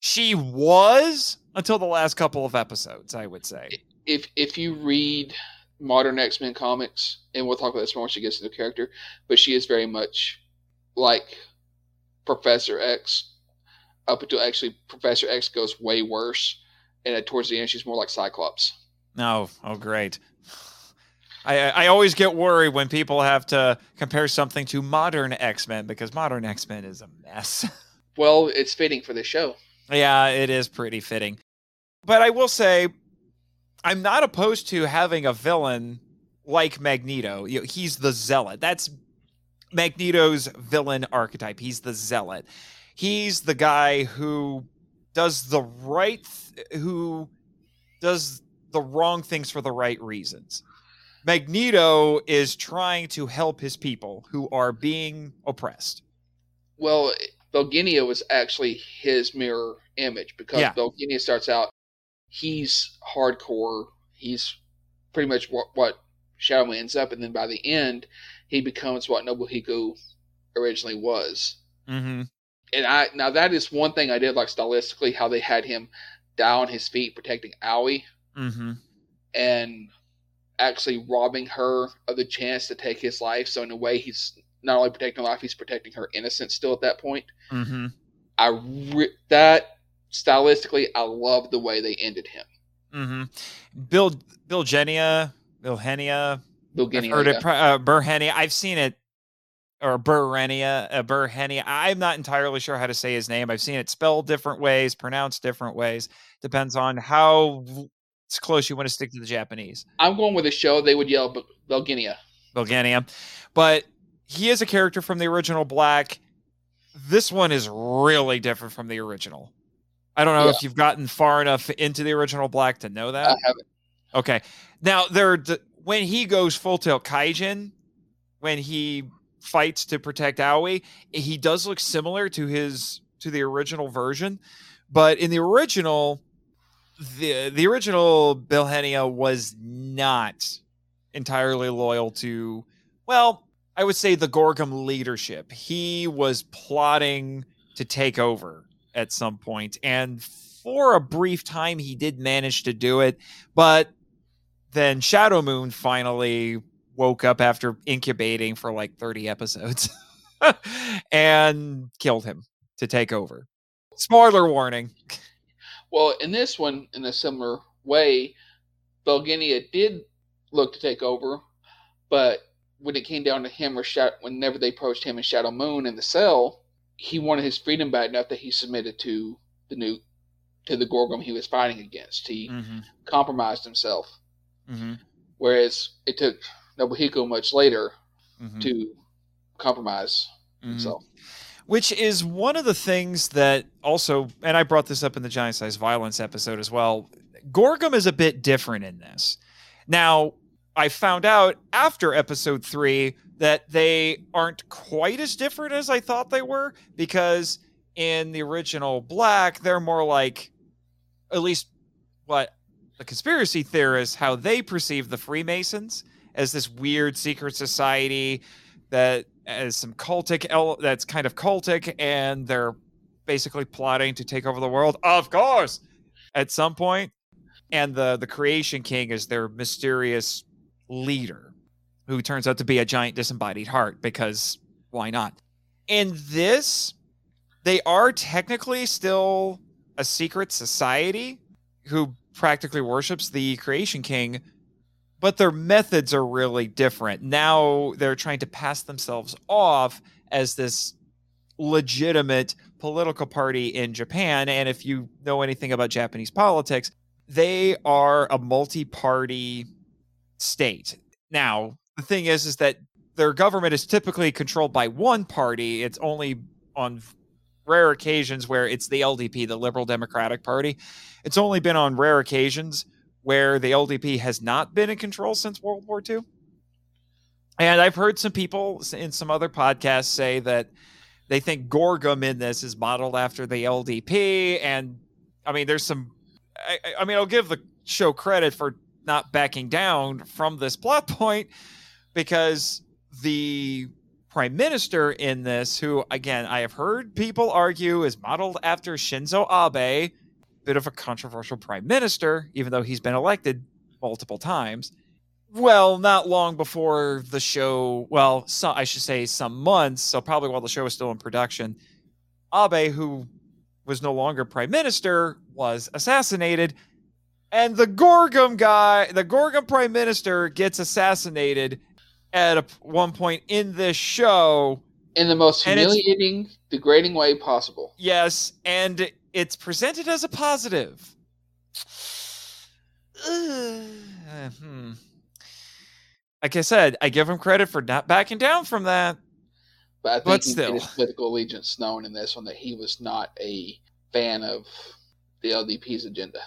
C: She was until the last couple of episodes, I would say.
D: If if you read modern X Men comics, and we'll talk about this more when she gets into the character, but she is very much like Professor X. Up until actually Professor X goes way worse, and towards the end she's more like Cyclops.
C: No, oh, oh great. I, I always get worried when people have to compare something to modern X Men because modern X Men is a mess.
D: well, it's fitting for the show.
C: Yeah, it is pretty fitting. But I will say, I'm not opposed to having a villain like Magneto. You know, he's the zealot. That's Magneto's villain archetype. He's the zealot. He's the guy who does the right, th- who does the wrong things for the right reasons. Magneto is trying to help his people who are being oppressed.
D: Well, Belgenia was actually his mirror image because yeah. starts out, he's hardcore. He's pretty much what, what Shadow ends up, and then by the end, he becomes what Nobuhiko originally was.
C: Mm-hmm.
D: And I now that is one thing I did like stylistically how they had him down on his feet protecting Aoi
C: Mm-hmm.
D: and actually robbing her of the chance to take his life. So in a way, he's not only protecting her life, he's protecting her innocence still at that point.
C: Mm-hmm.
D: I re- that stylistically, I love the way they ended him.
C: Mm-hmm. Bill Bill Genia, Bill Henia,
D: Bill
C: I've heard
D: yeah.
C: it. Uh, Burhenia. I've seen it, or Burhenia, uh, Burhenia. I'm not entirely sure how to say his name. I've seen it spelled different ways, pronounced different ways. Depends on how it's close you want to stick to the Japanese.
D: I'm going with a show. They would yell "Bel- Belginia.
C: But he is a character from the original Black. This one is really different from the original. I don't know
D: Yeah.
C: if you've gotten far enough into the original Black to know that.
D: I haven't.
C: Okay. Now there, when he goes full tilt kaijin, when he fights to protect Aoi, he does look similar to his to the original version, but in the original, the the original Bilhenia was not entirely loyal to, well, I would say the Gorgom leadership. He was plotting to take over at some point, and for a brief time, he did manage to do it, but then Shadow Moon finally woke up after incubating for like 30 episodes and killed him to take over. Spoiler warning.
D: Well, in this one, in a similar way, Belginia did look to take over, but when it came down to him or Shadow, whenever they approached him and Shadow Moon in the cell, he wanted his freedom bad enough that he submitted to the new to the Gorgom he was fighting against. He
C: Mm-hmm.
D: compromised himself,
C: Mm-hmm.
D: whereas it took Nobuhiko much later
C: Mm-hmm.
D: to compromise
C: Mhm.
D: himself.
C: Which is one of the things that also, and I brought this up in the giant size violence episode as well. Gorgom is a bit different in this. Now, I found out after episode three that they aren't quite as different as I thought they were because in the original Black, they're more like, at least what the conspiracy theorists, how they perceive the Freemasons as this weird secret society that as some cultic el- that's kind of cultic and they're basically plotting to take over the world. Of course! At some point and the the creation king is their mysterious leader who turns out to be a giant disembodied heart because why not? In this they are technically still a secret society who practically worships the creation king but their methods are really different. Now they're trying to pass themselves off as this legitimate political party in Japan. And if you know anything about Japanese politics, they are a multi party state. Now, the thing is, is that their government is typically controlled by one party. It's only on rare occasions where it's the LDP, the Liberal Democratic Party. It's only been on rare occasions where the LDP has not been in control since World War II. And I've heard some people in some other podcasts say that they think Gorgom in this is modeled after the LDP. And I mean, there's some, I, I- mean, I'll give the show credit for not backing down from this plot point because the prime minister in this, who again, I have heard people argue is modeled after Shinzo Abe, bit of a controversial prime minister, even though he's been elected multiple times. Well, not long before the show, well, so, I should say some months, so probably while the show was still in production, Abe, who was no longer prime minister, was assassinated. And the Gorgom guy, the Gorgom prime minister, gets assassinated at a, one point in this show.
D: In the most humiliating, degrading way possible.
C: Yes, and it's presented as a positive. Ugh, hmm. Like I said, I give him credit for not backing down from that.
D: But I think
C: But still.
D: his political allegiance known in this one that he was not a fan of the LDP's agenda.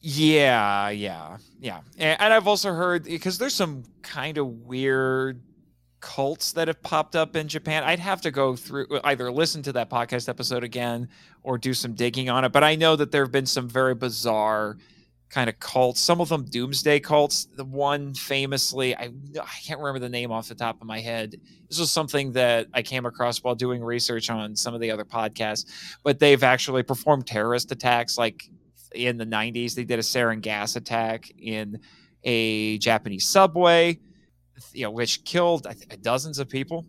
C: Yeah, yeah, yeah. And I've also heard because there's some kind of weird cults that have popped up in Japan. I'd have to go through either listen to that podcast episode again or do some digging on it. But I know that there have been some very bizarre kind of cults. Some of them doomsday cults. The one famously, I I can't remember the name off the top of my head. This was something that I came across while doing research on some of the other podcasts. But they've actually performed terrorist attacks, like in the '90s. They did a sarin gas attack in a Japanese subway, you know, which killed think, dozens of people.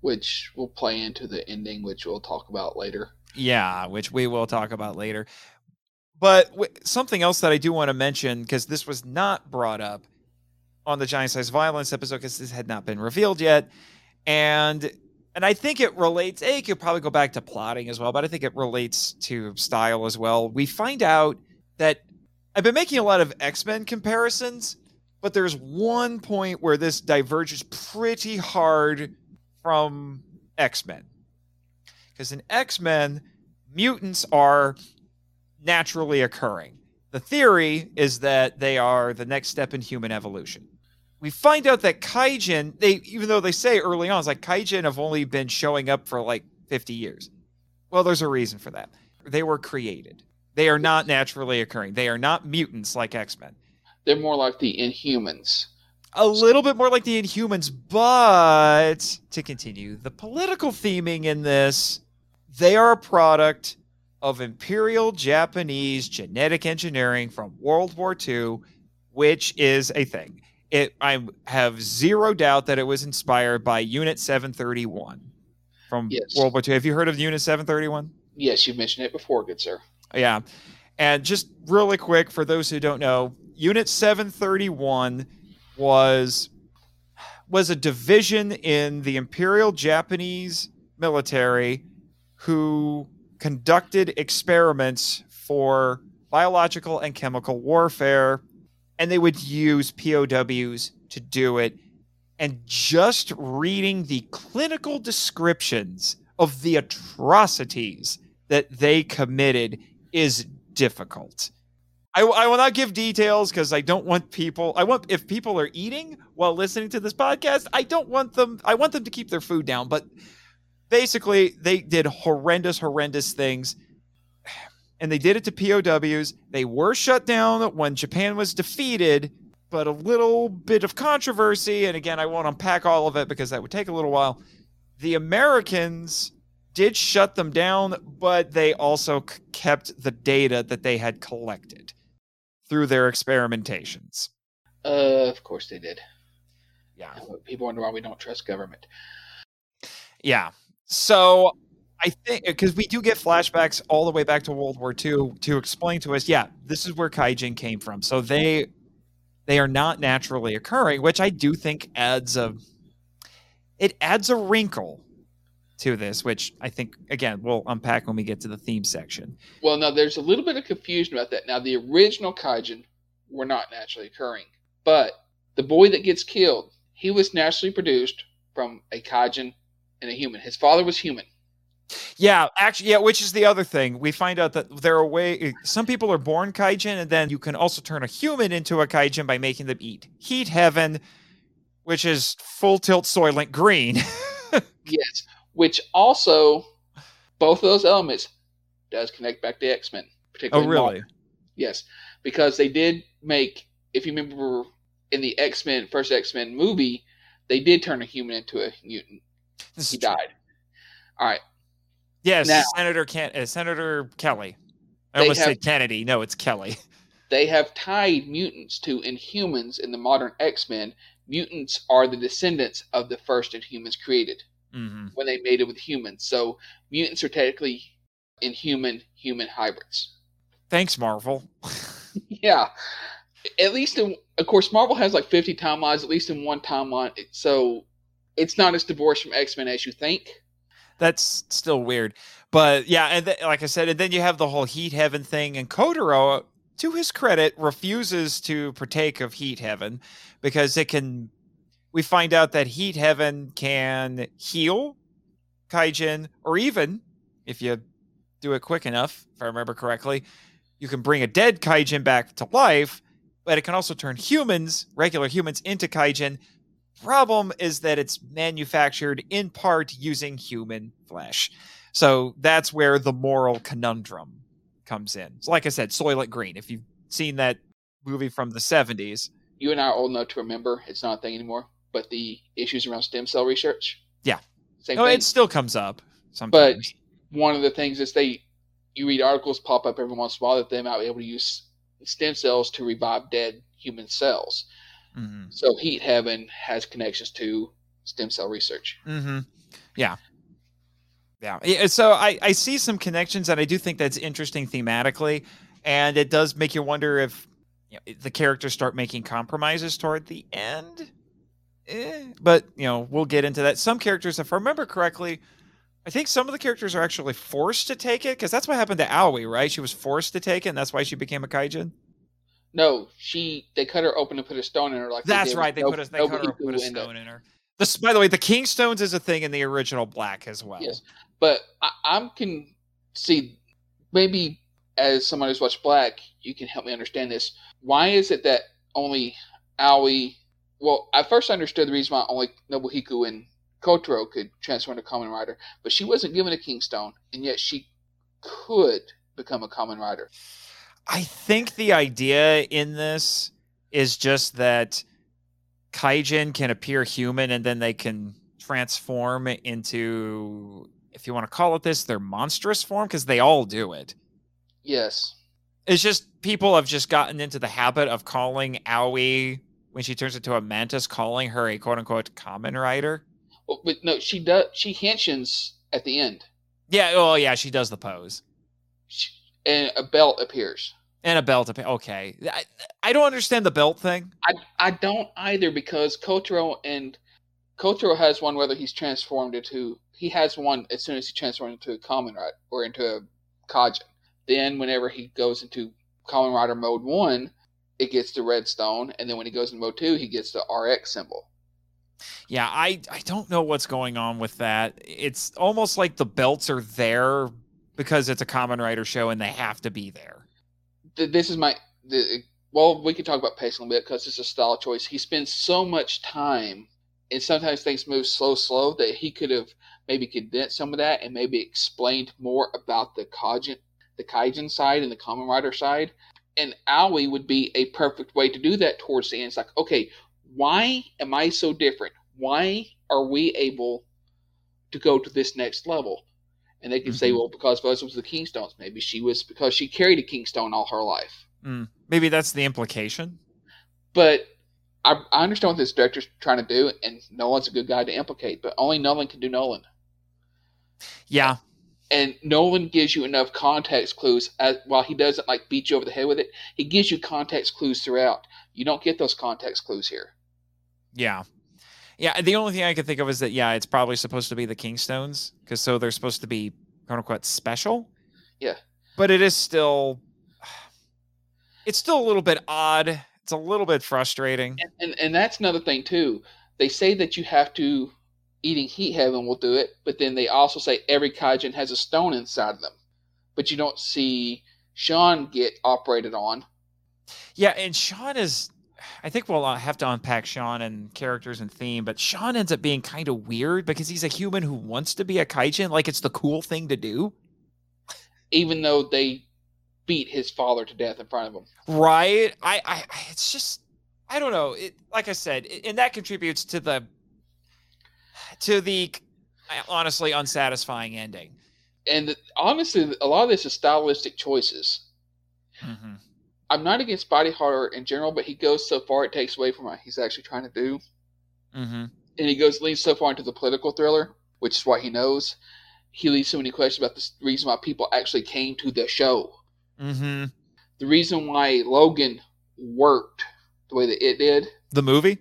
D: which will play into the ending, which we'll talk about later.
C: Yeah, which we will talk about later. But w- something else that I do want to mention, because this was not brought up on the giant size violence episode, because this had not been revealed yet, and and I think it relates. A, you could probably go back to plotting as well, but I think it relates to style as well. We find out that I've been making a lot of X Men comparisons, but there's one point where this diverges pretty hard from X Men. Because in X Men, mutants are naturally occurring. The theory is that they are the next step in human evolution. We find out that Kaijin, they even though they say early on, it's like Kaijin have only been showing up for like 50 years. Well, there's a reason for that. They were created. They are not naturally occurring. They are not mutants like X Men.
D: They're more like the Inhumans.
C: A little bit more like the Inhumans, but to continue the political theming in this, they are a product of Imperial Japanese genetic engineering from World War II, which is a thing. It I have zero doubt that it was inspired by Unit 731 from
D: Yes.
C: World War II. Have you heard of Unit 731?
D: Yes, you've mentioned it before, good sir.
C: Yeah. And just really quick, for those who don't know, Unit 731 was was a division in the Imperial Japanese military who conducted experiments for biological and chemical warfare and they would use POWs to do it and just reading the clinical descriptions of the atrocities that they committed is difficult. I, I will not give details because I don't want people. I want if people are eating while listening to this podcast, I don't want them. I want them to keep their food down. But basically, they did horrendous, horrendous things, and they did it to POWs. They were shut down when Japan was defeated, but a little bit of controversy. And again, I won't unpack all of it because that would take a little while. The Americans did shut them down, but they also c- kept the data that they had collected through their experimentations.
D: Uh, of course they did.
C: Yeah.
D: People wonder why we don't trust government.
C: Yeah. So I think because we do get flashbacks all the way back to World War II to explain to us, yeah, this is where Kaijin came from. So they they are not naturally occurring, which I do think adds a it adds a wrinkle to this, which I think again we'll unpack when we get to the theme section.
D: Well, now there's a little bit of confusion about that. Now, the original Kaijin were not naturally occurring, but the boy that gets killed, he was naturally produced from a Kaijin and a human. His father was human.
C: Yeah, actually, yeah, which is the other thing. We find out that there are way some people are born kaijin, and then you can also turn a human into a kaijin by making them eat heat heaven, which is full tilt soylent green.
D: Yes, which also both of those elements does connect back to X Men. Particularly.
C: Oh, really?
D: Marvel. Yes, because they did make. If you remember in the X Men first X Men movie, they did turn a human into a mutant.
C: This
D: He died. All right.
C: Yes,
D: Now-
C: Senator Ken- uh, Senator Kelly. I almost
D: have-
C: said Kennedy. No, it's Kelly.
D: they have tied mutants to Inhumans in the modern X Men. Mutants are the descendants of the first Inhumans created
C: hmm
D: when they mated with humans. So mutants are technically Inhuman human hybrids.
C: Thanks, Marvel.
D: Yeah. At least in, of course, Marvel has like 50 timelines, at least in one timeline. So it's not as divorced from X Men as you think.
C: That's still weird, but yeah, and th- like I said, and then you have the whole heat heaven thing, and Kotaro, to his credit, refuses to partake of heat heaven because it can. We find out that heat heaven can heal kaijin, or even if you do it quick enough, if I remember correctly, you can bring a dead kaijin back to life. But it can also turn humans, regular humans, into kaijin. Problem is that it's manufactured in part using human flesh. So that's where the moral conundrum comes in. So like I said, Soylent Green. If you've seen that movie from the 70s.
D: You and I are old enough to remember it's not a thing anymore, but the issues around stem cell research.
C: Yeah.
D: Same
C: No,
D: thing.
C: it still comes up sometimes.
D: But one of the things is they you read articles pop up every once in a while that they might be able to use stem cells to revive dead human cells.
C: hmm
D: So Heat Heaven has connections to stem cell research.
C: hmm Yeah. Yeah. Yeah, So I, I see some connections and I do think that's interesting thematically. And it does make you wonder if you know, the characters start making compromises toward the end. Eh, but, you know, we'll get into that. Some characters, if I remember correctly, I think some of the characters are actually forced to take it because that's what happened to Aoi, right? She was forced to take it and that's why she became a kaijin.
D: No, she they cut her open and put a stone in her like
C: That's
D: did
C: right. They
D: No-
C: put a, they cut her, put a stone in her. This, by the way, the King Stones is a thing in the original Black as well.
D: Yes. But I, I'm can see maybe as someone who's watched Black, you can help me understand this. Why is it that only Aoi? Well, I first understood the reason why only Nobuhiko and Kotaro could transform into Kamen Rider, but she wasn't given a Kingstone, and yet she could become a Kamen Rider.
C: I think the idea in this is just that Kaijin can appear human and then they can transform into, if you want to call it this, their monstrous form because they all do it.
D: Yes.
C: It's just people have just gotten into the habit of calling Aoi when she turns into a mantis, calling her a quote unquote Kamen Rider.
D: Well, but no, she does. She henshins at the end,
C: Yeah, oh yeah, she does the pose.
D: she, and a belt appears.
C: And a belt. appa- Okay. I, I don't understand the belt thing.
D: I I don't either because Kotaro and Kotaro has one whether he's transformed into he has one as soon as he transforms into a Kamen Rider or into a Kajin. Then whenever he goes into Kamen Rider mode one, it gets the red stone, and then when he goes in mode two, he gets the RX symbol.
C: Yeah, I I don't know what's going on with that. It's almost like the belts are there because it's a Kamen Rider show and they have to be there.
D: This is my the, well, we can talk about pacing a bit because it's a style choice. He spends so much time, and sometimes things move slow, slow that he could have maybe condensed some of that and maybe explained more about the Kajin, the Kaijin side and the Kamen Rider side. And Aoi would be a perfect way to do that towards the end. It's like, okay, why am I so different? Why are we able to go to this next level? And they can say,
C: Mhm.
D: well, because Buzz was the Kingstones. Maybe she was because she carried a Kingstone all her life.
C: Mm, maybe that's the implication.
D: But I, I understand what this director's trying to do, and Nolan's a good guy to implicate, but only Nolan can do Nolan.
C: Yeah,
D: And Nolan gives you enough context clues. As, while he doesn't like beat you over the head with it, he gives you context clues throughout. You don't get those context clues here.
C: yeah, yeah. The only thing I could think of is that yeah, it's probably supposed to be the Kingstones because so they're supposed to be quote unquote special.
D: Yeah.
C: but it is still, it's still a little bit odd. It's a little bit frustrating.
D: And, and and that's another thing too. They say that you have to eating heat heaven will do it, but then they also say every kaijin has a stone inside of them. But you don't see Sean get operated on.
C: Yeah, and Sean is. I think we'll uh, have to unpack Sean and characters and theme, but Sean ends up being kind of weird because he's a human who wants to be a kaijin, like it's the cool thing to do,
D: even though they beat his father to death in front of him.
C: right? I, I, I- it's just, I don't know. It, like I said, it, and that contributes to the, to the, uh, honestly unsatisfying ending.
D: And honestly, a lot of this is stylistic choices.
C: Mm-hmm.
D: I'm not against body horror in general, but he goes so far it takes away from what he's actually trying to do,
C: Mm-hmm.
D: and he goes leans so far into the political thriller, which is what he knows. He leaves so many questions about the reason why people actually came to the show.
C: Mm-hmm.
D: The reason why Logan worked the way that it did,
C: The movie.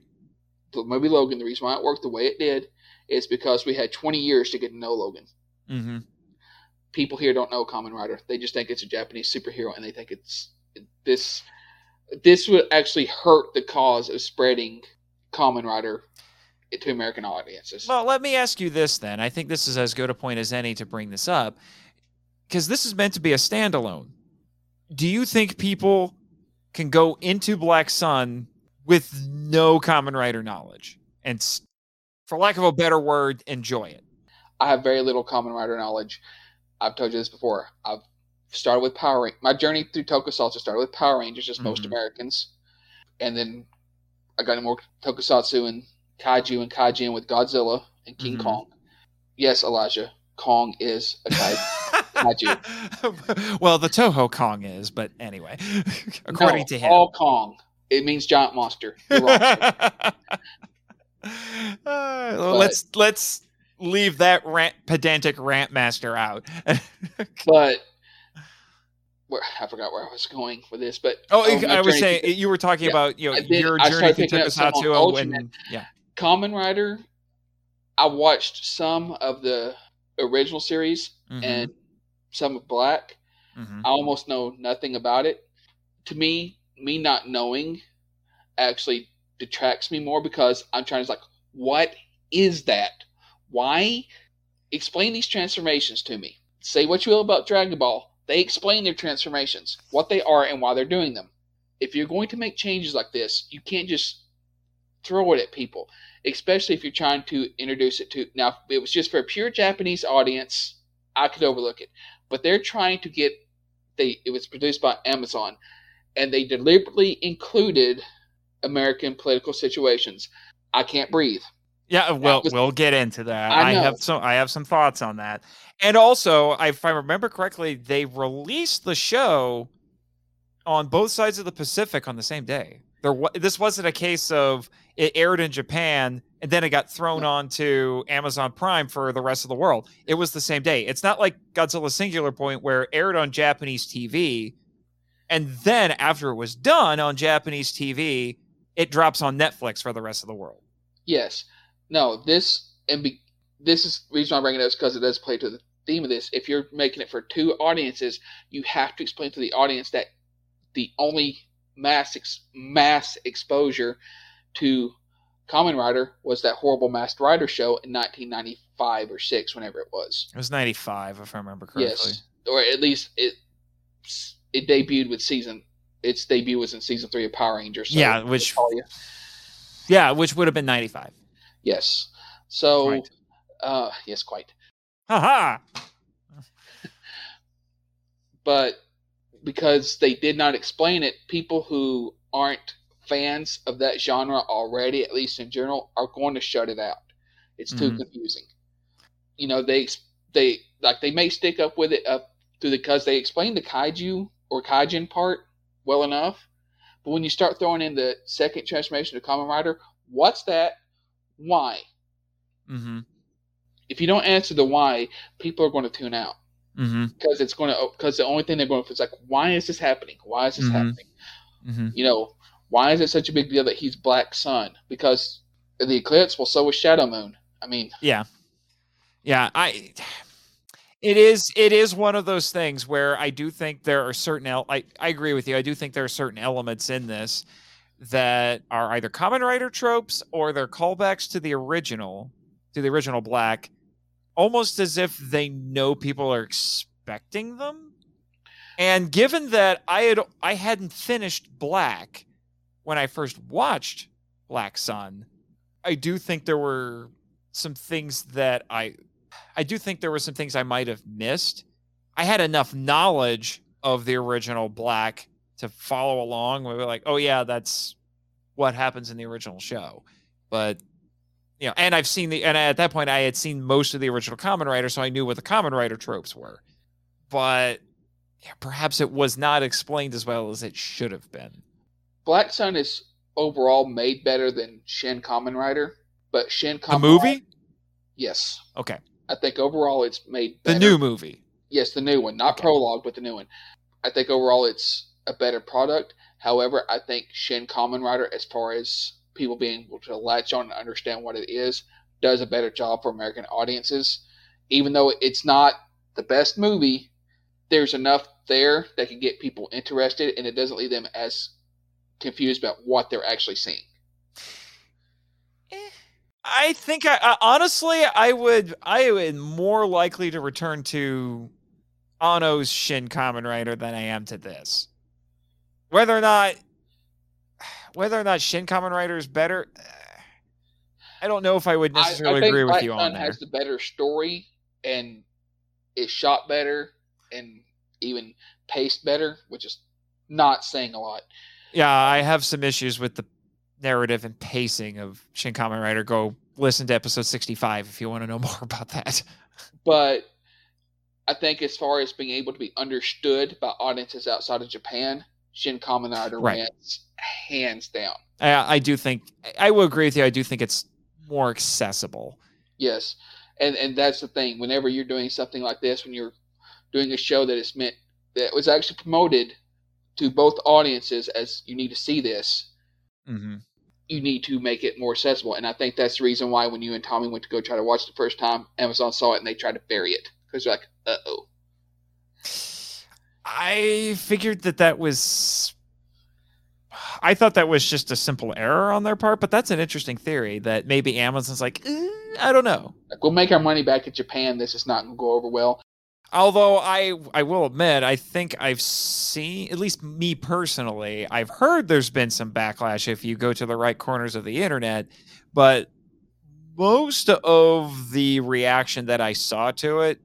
D: the movie Logan, the reason why it worked the way it did, is because we had 20 years to get to know Logan.
C: Mm-hmm.
D: people here don't know Kamen Rider. They just think it's a Japanese superhero, and they think it's this. This would actually hurt the cause of spreading Kamen Rider to American audiences.
C: Well, let me ask you this then. I think this is as good a point as any to bring this up because this is meant to be a standalone. Do you think people can go into Black Sun with no Kamen Rider knowledge and, for lack of a better word, enjoy it?
D: I have very little Kamen Rider knowledge. I've told you this before. I've started with Power. Ran- My journey through Tokusatsu started with Power Rangers, as most
C: Mhm.
D: Americans, and then I got into more Tokusatsu and Kaiju and Kaijin with Godzilla and King
C: Mhm.
D: Kong. Yes, Elijah, Kong is a kaiju.
C: well, the Toho Kong is, but anyway, according
D: No,
C: to him.
D: all Kong. It means giant monster. You're wrong, sir.
C: Well, let's let's leave that rant, pedantic rant master out.
D: but where, I forgot where I was going with this. But
C: oh,
D: um,
C: I was saying you were talking
D: yeah,
C: about you know your journey
D: started
C: through
D: picking up some on
C: Tokusatsu and yeah.
D: Kamen Rider. I watched some of the original series
C: Mhm,
D: and some of Black.
C: mhm.
D: I almost know nothing about it. To me, me not knowing actually detracts me more because I'm trying to like, what is that? Why? Explain these transformations to me. Say what you will about Dragon Ball. They explain their transformations, what they are, and why they're doing them. If you're going to make changes like this, you can't just throw it at people, especially if you're trying to introduce it to. Now, it was just for a pure Japanese audience, I could overlook it. But they're trying to get. They it was produced by Amazon, and they deliberately included American political situations. I can't breathe.
C: Yeah, well,
D: was-
C: we'll get into that.
D: I
C: I, have some. I have some thoughts on that. And also, if I remember correctly, they released the show on both sides of the Pacific on the same day. There, this wasn't a case of it aired in Japan and then it got thrown onto Amazon Prime for the rest of the world. It was the same day. It's not like Godzilla Singular Point where it aired on Japanese TV, and then after it was done on Japanese TV, it drops on Netflix for the rest of the world.
D: Yes. No, this and be, this is the reason I'm bringing it up because it does play to the theme of this. If you're making it for two audiences, you have to explain to the audience that the only mass ex, mass exposure to Kamen Rider was that horrible Masked Rider show in 1995 or six, whenever it was.
C: It was 95, if I remember correctly.
D: Yes, or at least it it debuted with season. Its debut was in season three of Power Rangers. So
C: Yeah, which-. Yeah, which would have been 95.
D: yes. So,
C: Right.
D: uh, yes, quite.
C: Haha.
D: but because they did not explain it, people who aren't fans of that genre already, at least in general, are going to shut it out. It's too
C: Mhm.
D: confusing. You know, they they like they may stick up with it up the because they explain the kaiju or kaijin part well enough, but when you start throwing in the second transformation of Kamen Rider, what's that? Why?
C: Mm-hmm.
D: If you don't answer the why, people are going to tune out.
C: Mm-hmm.
D: because it's going to because the only thing they're going to is like why is this happening why is this
C: Mhm.
D: happening
C: Mm-hmm.
D: you know why is it such a big deal that he's black sun because the eclipse well so was shadow moon i mean
C: Yeah. Yeah, I it is it is one of those things where I do think there are certain el- I I agree with you. I do think there are certain elements in this that are either Kamen Rider tropes or they're callbacks to the original to the original black almost as if they know people are expecting them. And given that I had I hadn't finished Black when I first watched Black Sun, I do think there were some things that I I do think there were some things I might have missed. I had enough knowledge of the original Black to follow along. We were like, oh yeah, that's what happens in the original show. But you know, and I've seen the and at that point I had seen most of the original Kamen Rider, so I knew what the Kamen Rider tropes were. But yeah, perhaps it was not explained as well as it should have been.
D: black sun is overall made better than shin Kamen rider but shin
C: Common
D: The
C: movie?
D: Rider- yes
C: Okay.
D: I think overall it's made
C: The new movie.
D: Yes, the new one, not
C: Okay.
D: prologue, but the new one. I think overall it's a better product. However, I think Shin Kamen Rider, as far as people being able to latch on and understand what it is, does a better job for American audiences. Even though it's not the best movie, there's enough there that can get people interested, and it doesn't leave them as confused about what they're actually seeing.
C: I think I, I honestly I would I would more likely to return to Anno's Shin Kamen Rider than I am to this. Whether or not whether or not Shin Kamen Rider is better, I don't know if I would necessarily
D: I,
C: agree with
D: Black
C: you on there.
D: has the better story and is shot better and even paced better, which is not saying a lot.
C: Yeah, I have some issues with the narrative and pacing of Shin Kamen Rider. Go listen to episode 65 if you want to know more about that.
D: But I think as far as being able to be understood by audiences outside of Japan, Shin Kamen Rider
C: Right.
D: wins hands down.
C: I, I do think I will agree with you. I do think it's more accessible.
D: Yes, and and that's the thing. Whenever you're doing something like this, when you're doing a show that is meant that was actually promoted to both audiences as you need to see this,
C: Mm-hmm.
D: You need to make it more accessible. And I think that's the reason why when you and Tomi went to go try to watch the first time, Amazon saw it and they tried to bury it because they're like, uh oh.
C: I figured that that was. I thought that was just a simple error on their part, but that's an interesting theory that maybe Amazon's like, "Eh, I don't know.
D: Like, we'll make our money back in Japan. This is not going to go over well.
C: Although I I will admit I think I've seen at least me personally I've heard there's been some backlash if you go to the right corners of the internet but most of the reaction that I saw to it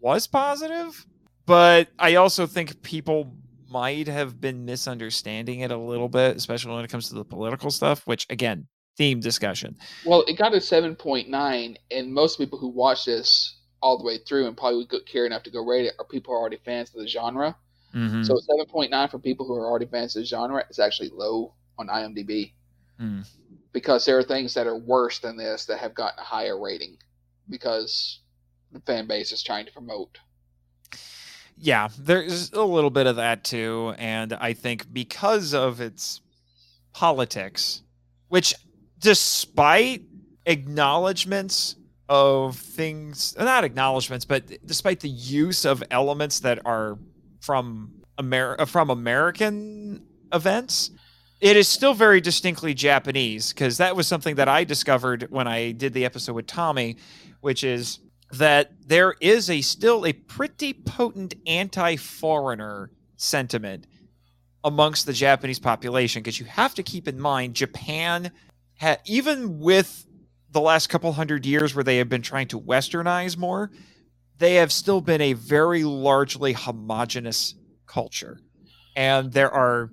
C: was positive. But I also think people might have been misunderstanding it a little bit especially when it comes to the political stuff which again theme discussion.
D: Well, it got a 7.9, and most people who watch this all the way through and probably would care enough to go rate it are people who are already fans of the genre.
C: Mhm.
D: So 7.9 for people who are already fans of the genre is actually low on IMDb
C: Mm.
D: because there are things that are worse than this that have gotten a higher rating because the fan base is trying to promote.
C: yeah, there's a little bit of that too. And I think because of its politics, which despite acknowledgments of things, not acknowledgments, but despite the use of elements that are from Amer- uh, from American events, it is still very distinctly Japanese because that was something that I discovered when I did the episode with Tomi, which is that there is a still a pretty potent anti-foreigner sentiment amongst the Japanese population because you have to keep in mind Japan had even with the last couple hundred years where they have been trying to westernize more they have still been a very largely homogenous culture and there are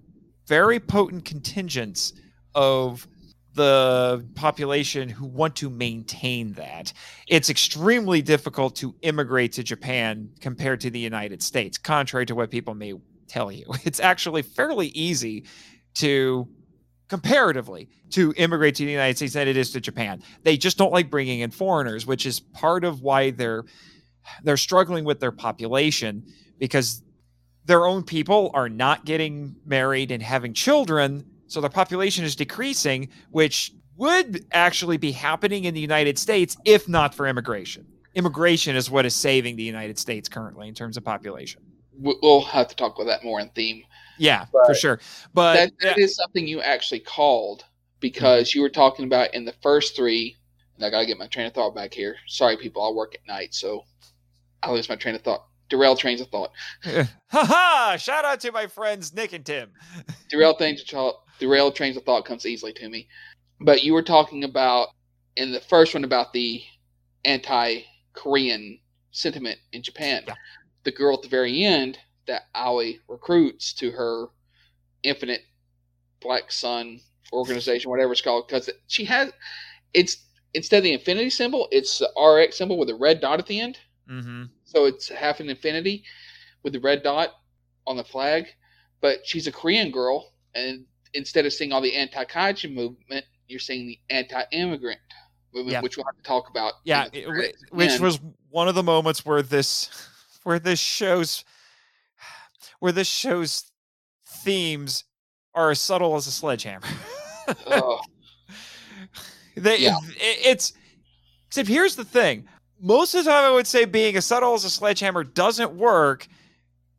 C: very potent contingents of the population who want to maintain that it's extremely difficult to immigrate to Japan compared to the United States, contrary to what people may tell you. It's actually fairly easy to comparatively to immigrate to the United States than it is to Japan. They just don't like bringing in foreigners, which is part of why they're they're struggling with their population because their own people are not getting married and having children, so their population is decreasing, which would actually be happening in the United States if not for immigration. Immigration is what is saving the United States currently in terms of population.
D: We- We'll have to talk about that more in theme.
C: Yeah, for sure. But
D: that, that is something you actually called because you were talking about in the first three. And I gotta get my train of thought back here. Sorry, people, I work at night, so I lose my train of thought. Derail trains of thought.
C: haha, shout out to my friends Nick and Tim.
D: Derail things of thought. Derail trains of thought comes easily to me. But you were talking about in the first one about the anti-Korean sentiment in Japan.
C: Yeah.
D: The girl at the very end that Aoi recruits to her Infinite Black Sun organization, whatever it's called, because she has it's instead of the infinity symbol, it's the RX symbol with a red dot at the end.
C: Mm-hmm.
D: So it's half an infinity with the red dot on the flag. But she's a Korean girl, and instead of seeing all the anti kaiju movement, you're seeing the anti immigrant movement,
C: Yeah.
D: which we'll have to talk about.
C: Yeah, it- which was one of the moments where this where this show's where this show's themes are as subtle as a sledgehammer.
D: Oh,
C: They,
D: Yeah.
C: it- it's except here's the thing. Most of the time, I would say being as subtle as a sledgehammer doesn't work.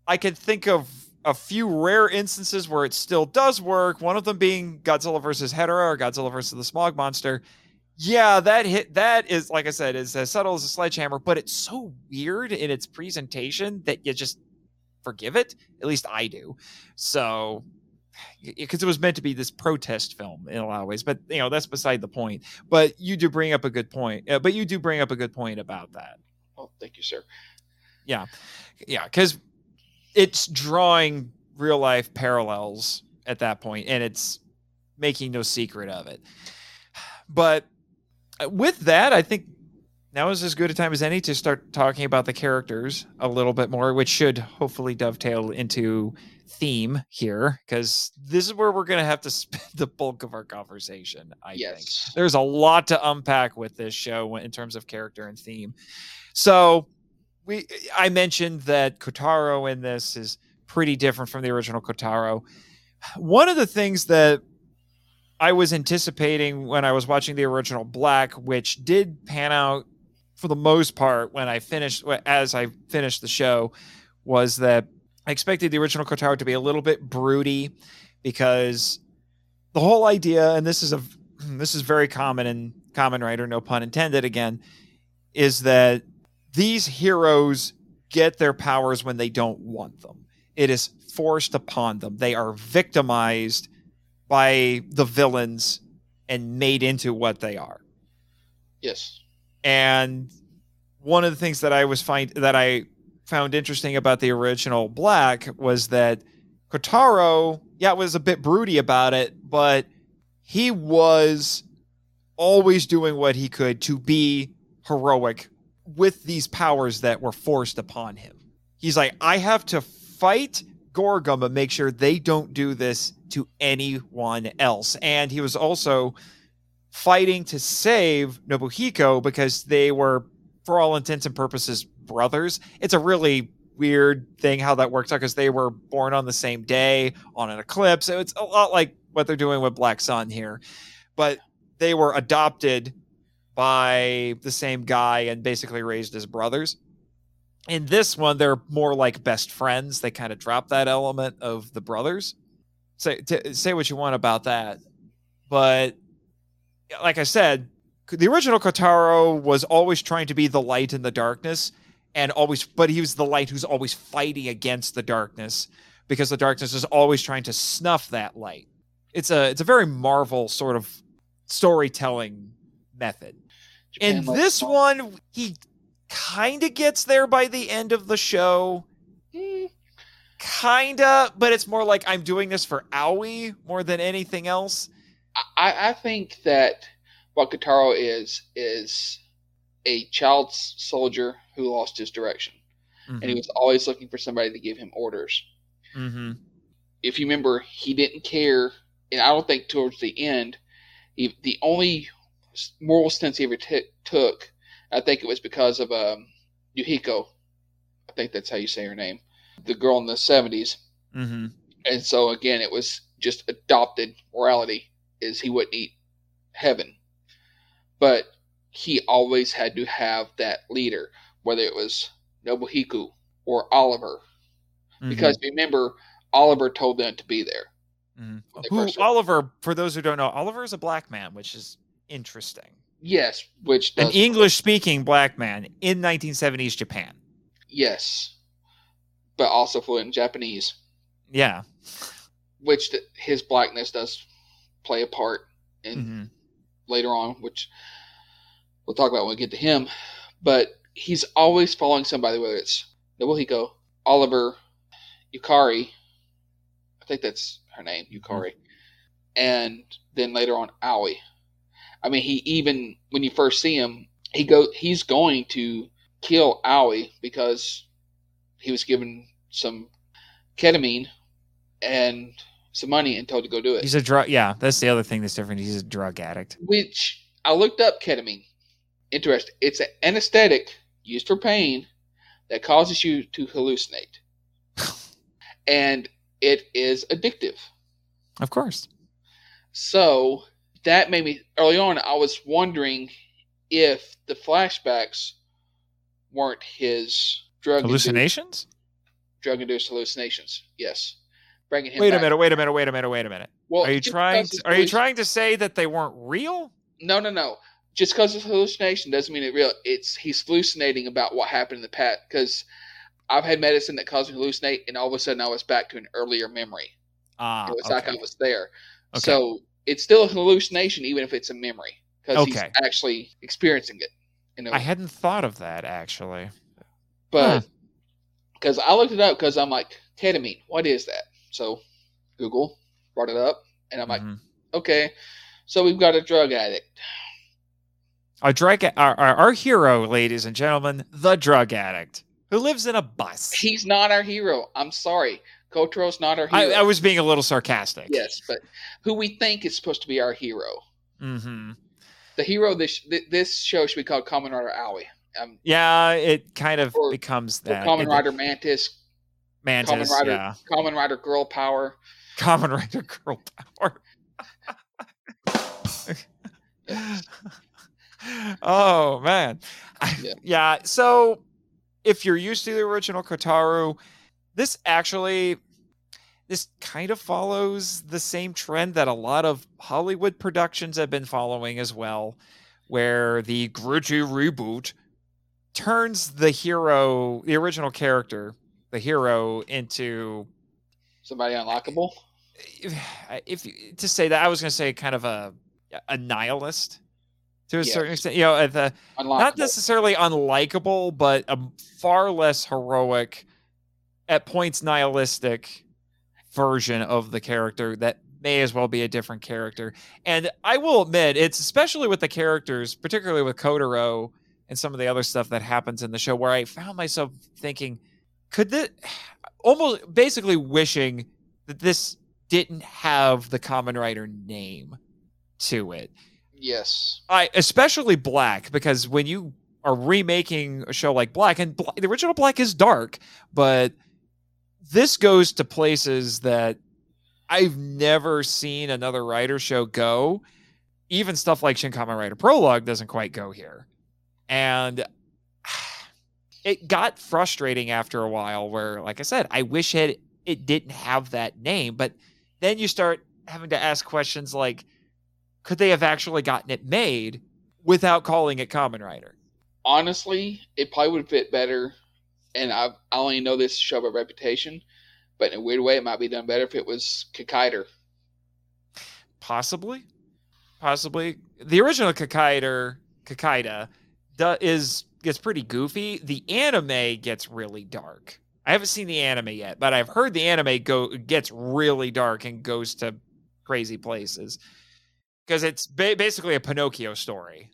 C: I could think of a few rare instances where it still does work. One of them being Godzilla versus Hedorah or Godzilla versus the Smog Monster. Yeah, that hit that is like I said is as subtle as a sledgehammer, but it's so weird in its presentation that you just forgive it. At least I do. So because it was meant to be this protest film in a lot of ways, but you know that's beside the point. But you do bring up a good point. Uh, but you do bring up a good point about that.
D: oh, thank you, sir.
C: Yeah, yeah because it's drawing real life parallels at that point, and it's making no secret of it. But uh, with that, I think now is as good a time as any to start talking about the characters a little bit more, which should hopefully dovetail into theme here, because this is where we're going to have to spend the bulk of our conversation. I think there's a lot to unpack with this show in terms of character and theme. So we I mentioned that Kotaro in this is pretty different from the original Kotaro. One of the things that I was anticipating when I was watching the original Black, which did pan out for the most part when I finished as I finished the show, was that I expected the original Kotaro to be a little bit broody because the whole idea, and this is a this is very common in Kamen Rider, no pun intended again, is that these heroes get their powers when they don't want them. It is forced upon them. They are victimized by the villains and made into what they are.
D: Yes.
C: And one of the things that I was find that I found interesting about the original Black was that Kotaro, yeah, was a bit broody about it, but he was always doing what he could to be heroic with these powers that were forced upon him. He's like, I have to fight Gorgom and make sure they don't do this to anyone else. And he was also fighting to save Nobuhiko because they were, for all intents and purposes, brothers. It's a really weird thing how that works out because they were born on the same day on an eclipse. So it's a lot like what they're doing with Black Sun here. But they were adopted by the same guy and basically raised as brothers. In this one, they're more like best friends. They kind of drop that element of the brothers. Say t- say what you want about that, but like I said, the original Kotaro was always trying to be the light in the darkness, and always, but he was the light who's always fighting against the darkness because the darkness is always trying to snuff that light. It's a it's a very Marvel sort of storytelling method.
D: Japan
C: In this one, he kind of gets there by the end of the show.
D: Mm,
C: Kinda, but it's more like I'm doing this for Aoi more than anything else.
D: I, I think that what Kotaro is is a child soldier who lost his direction, and he was always looking for somebody to give him orders.
C: Mm-hmm.
D: If you remember, he didn't care, and I don't think towards the end, he, the only moral stance he ever t- took, I think it was because of um, Yuhiko. I think that's how you say her name, the girl in the seventies.
C: Mm-hmm.
D: and so again it was just adopted morality is he wouldn't eat heaven but he always had to have that leader whether it was Nobuhiko or oliver
C: Mm-hmm.
D: because remember oliver told them to be there
C: Mhm. Who Oliver? For those who don't know, Oliver is a black man, which is interesting.
D: yes which
C: An English-speaking black man in 1970s Japan.
D: yes but also fluent in japanese
C: Yeah.
D: which th- his blackness does play a part in
C: hmm
D: later on, which we'll talk about when we get to him. But he's always following somebody, whether it's Nobuhiko, Oliver, Yukari, I think that's her name, Yukari, and then later on Aoi. I mean, he even when you first see him, he go he's going to kill Aoi because he was given some ketamine and some money and told to go do it.
C: He's a drug. Yeah, that's the other thing that's different. He's a drug addict.
D: which I looked up ketamine. Interesting. It's an anesthetic used for pain that causes you to hallucinate. and it is addictive.
C: Of course.
D: So that made me early on I was wondering if the flashbacks weren't his drug
C: Hallucinations.
D: drug induced hallucinations. Yes. Bringing him
C: Wait a minute. Wait a minute. Wait a minute. Wait a minute.
D: Well,
C: Are you trying? To, are you trying to say that they weren't real?
D: No, no, no. Just because it's hallucination doesn't mean it real. It's he's hallucinating about what happened in the past. Because I've had medicine that caused me to hallucinate, and all of a sudden I was back to an earlier memory.
C: Ah.
D: it was
C: okay.
D: like I was there.
C: Okay.
D: So it's still a hallucination, even if it's a memory, because he's actually experiencing it. You know,
C: I hadn't thought of that actually.
D: but because I looked it up because I'm like ketamine. What is that? So Google brought it up, and I'm like,
C: Mhm.
D: okay, so we've got a drug addict.
C: Our drug, our, our, our hero, ladies and gentlemen, the drug addict who lives in a bus.
D: He's not our hero. I'm sorry, Kotaro's not our hero.
C: I was being a little sarcastic.
D: yes, but who we think is supposed to be our hero.
C: Mm-hmm.
D: The hero of this this show should be called Kamen Rider Aoi. Um,
C: Yeah, it kind of becomes that. Kamen
D: Rider Mantis,
C: Mantis,
D: Kamen Rider,
C: yeah.
D: Kamen Rider Girl Power.
C: Kamen Rider Girl Power. oh man,
D: Yeah.
C: yeah. So if you're used to the original Kotaro, this actually this kind of follows the same trend that a lot of Hollywood productions have been following as well, where the gritty reboot turns the hero, the original character, the hero, into
D: Somebody unlockable.
C: if, if to say that I was going to say kind of a a nihilist to a certain extent, you know, uh, the not necessarily unlikable, but a far less heroic, at points nihilistic version of the character that may as well be a different character. And I will admit, it's especially with the characters, particularly with Kotaro and some of the other stuff that happens in the show, where I found myself thinking, could this almost basically wishing that this didn't have the Kamen Rider name to it.
D: yes.
C: I especially Black because when you are remaking a show like Black and the original Black is dark, but this goes to places that I've never seen another Rider show go. Even stuff like Shin Kamen Rider Prologue doesn't quite go here. And it got frustrating after a while where like I said, I wish it it didn't have that name, but then you start having to ask questions like could they have actually gotten it made without calling it Kamen Rider?
D: Honestly, it probably would fit better. And I, I only know this show by reputation, but in a weird way, it might be done better if it was Kikaider.
C: Possibly, possibly. The original Kikaider, Kakaida, is gets pretty goofy. The anime gets really dark. I haven't seen the anime yet, but I've heard the anime go gets really dark and goes to crazy places because it's ba- basically a Pinocchio story.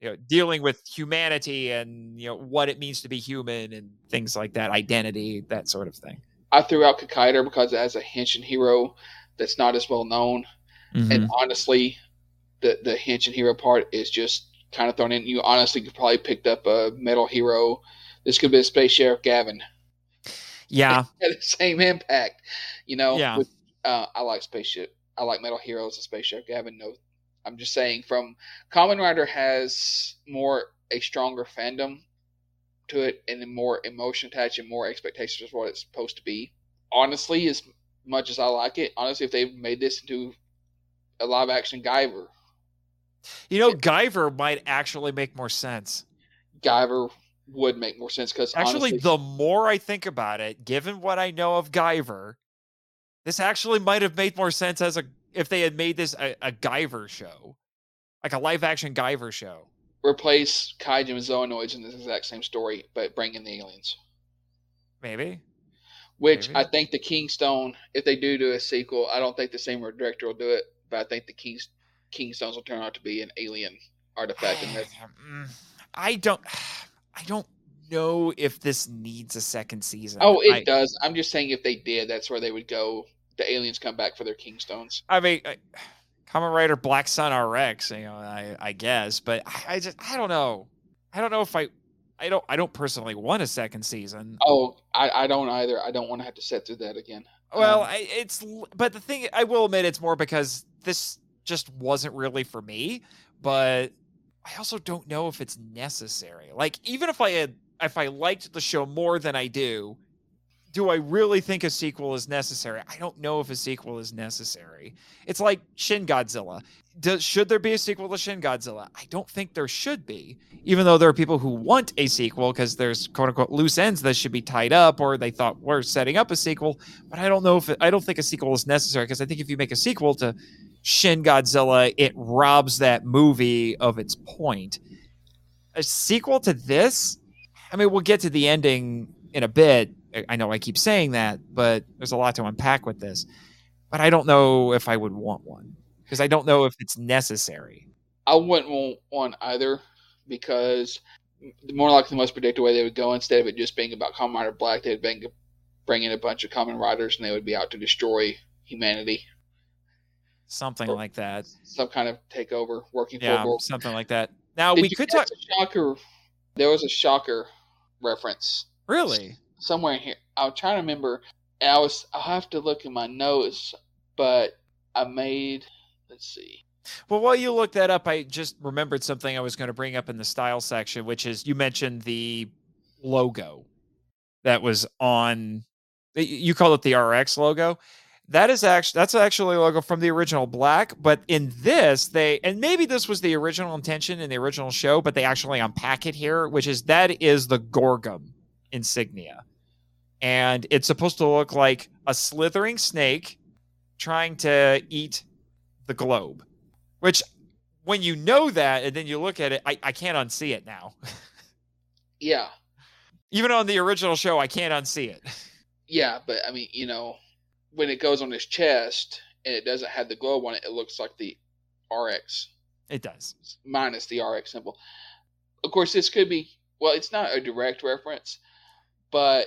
C: You know, dealing with humanity and you know what it means to be human and things like that, identity, that sort of thing.
D: I threw out Kikaider because it has a Henshin hero that's not as well known.
C: Mm-hmm.
D: And honestly, the the Henshin hero part is just kind of thrown in. You honestly could probably picked up a Metal Hero. This could be a Space Sheriff Gavan.
C: Yeah,
D: the same impact, you know.
C: Yeah.
D: With, uh, I like spaceship. I like Metal Heroes and Space Sheriff Gavan. No, I'm just saying. From Kamen Rider has more a stronger fandom to it and more emotion attached and more expectations of what it's supposed to be. Honestly, as much as I like it, honestly, if they made this into a live action Guyver,
C: you know, Guyver might actually make more sense.
D: Guyver would make more sense because
C: Actually,
D: honestly,
C: the more I think about it, given what I know of Guyver, this actually might have made more sense as a if they had made this a, a Guyver show, like a live action Guyver show.
D: replace Kaiju and Zoanoids in this exact same story, but bring in the aliens.
C: Maybe.
D: Which
C: Maybe.
D: I think the Kingstone, if they do do a sequel, I don't think the same director will do it, but I think the Kings Kingstones will turn out to be an alien artifact. And that's,
C: Mm, I don't. I don't know if this needs a second season.
D: oh, it
C: I,
D: does. I'm just saying if they did, that's where they would go. The aliens come back for their Kingstones.
C: I mean, I, Kamen Rider Black Sun RX, you know, I, I guess, but I, I just I don't know. I don't know if I I don't I don't personally want a second season.
D: Oh, I, I don't either. I don't want to have to sit through that again.
C: Well,
D: Um,
C: I, it's but the thing I will admit it's more because this just wasn't really for me, but I also don't know if it's necessary. Like even if I had if I liked the show more than I do, do I really think a sequel is necessary? I don't know if a sequel is necessary. It's like Shin Godzilla. Does, should there be a sequel to Shin Godzilla? I don't think there should be, even though there are people who want a sequel because there's quote unquote loose ends that should be tied up or they thought we're setting up a sequel. But I don't know if it, I don't think a sequel is necessary because I think if you make a sequel to Shin Godzilla, it robs that movie of its point. A sequel to this, I mean, we'll get to the ending in a bit I- know I keep saying that, but there's a lot to unpack with this. But I don't know if I would want one because I don't know if it's necessary.
D: I wouldn't want one either because the more like the most predictable way they would go instead of it just being about Kamen Rider Black, they'd bring bring in a bunch of Kamen Riders and they would be out to destroy humanity.
C: Something like that.
D: Some kind of takeover, working
C: Yeah,
D: for.
C: something like that. Now
D: Did
C: we could talk.
D: shocker. There was a shocker reference
C: Really?
D: somewhere in here. I'm trying to remember. I was. I'll have to look in my notes, but I made. Let's see.
C: Well, while you look that up, I just remembered something I was going to bring up in the style section, which is you mentioned the logo that was on. You call it the RX logo. That is actually that's actually a logo from the original Black, but in this they and maybe this was the original intention in the original show, but they actually unpack it here, which is that is the Gorgom insignia, and it's supposed to look like a slithering snake trying to eat the globe which when you know that and then you look at it i, I can't unsee it now.
D: Yeah,
C: even on the original show i can't unsee it.
D: Yeah, but I mean, you know, when it goes on his chest and it doesn't have the globe on it, it looks like the RX
C: it does
D: minus the RX symbol. Of course, this could be well, it's not a direct reference, but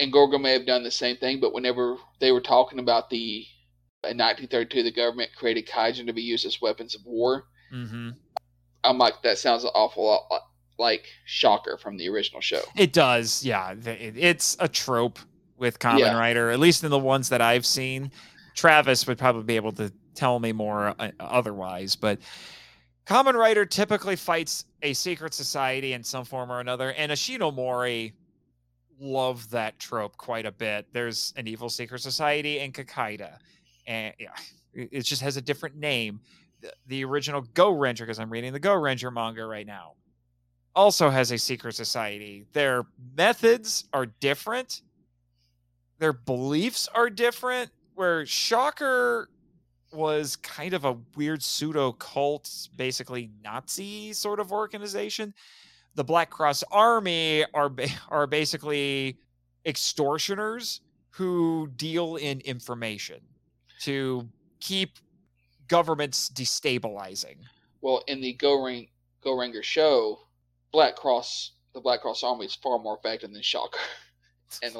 D: and Gorgo may have done the same thing. But whenever they were talking about the in 1932, the government created kaijin to be used as weapons of war.
C: mm-hmm.
D: I'm like, that sounds an awful lot like Shocker from the original show.
C: it does yeah it's a trope with Kamen
D: Yeah.
C: rider at least in the ones that i've seen travis would probably be able to tell me more uh, otherwise but Kamen Rider typically fights a secret society in some form or another and Ishinomori love that trope quite a bit. There's an evil secret society in Kikaider and yeah it it just has a different name. The, the original go ranger because i'm reading the go ranger manga right now also has a secret society. Their methods are different their beliefs are different where shocker was kind of a weird pseudo cult basically nazi sort of organization. The black cross army are are basically extortioners who deal in information to keep governments destabilizing.
D: Well, in the Go Ring Go Ranger show, Black Cross the Black Cross Army is far more effective than Shocker, and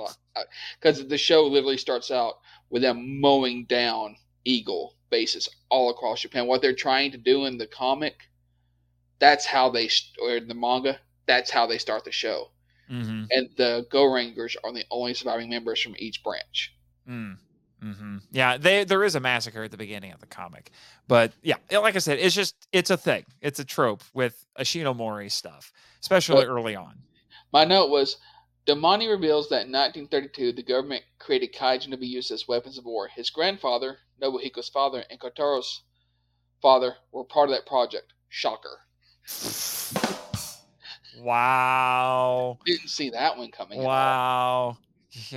D: because the show literally starts out with them mowing down Eagle bases all across Japan. What they're trying to do in the comic, that's how they or in the manga, that's how they start the show.
C: mm-hmm.
D: And the Go Rangers are the only surviving members from each branch.
C: Mm. hmm Yeah, they, there is a massacre at the beginning of the comic, but yeah, like I said, it's just it's a thing. It's a trope with Ishinomori stuff, especially
D: Well-
C: early on.
D: My note was Damani reveals that in 1932, the government created kaijin to be used as weapons of war. His grandfather, Nobuhiko's father, and Kotaro's father were part of that project. Shocker.
C: Wow!
D: Didn't see that one coming.
C: Wow!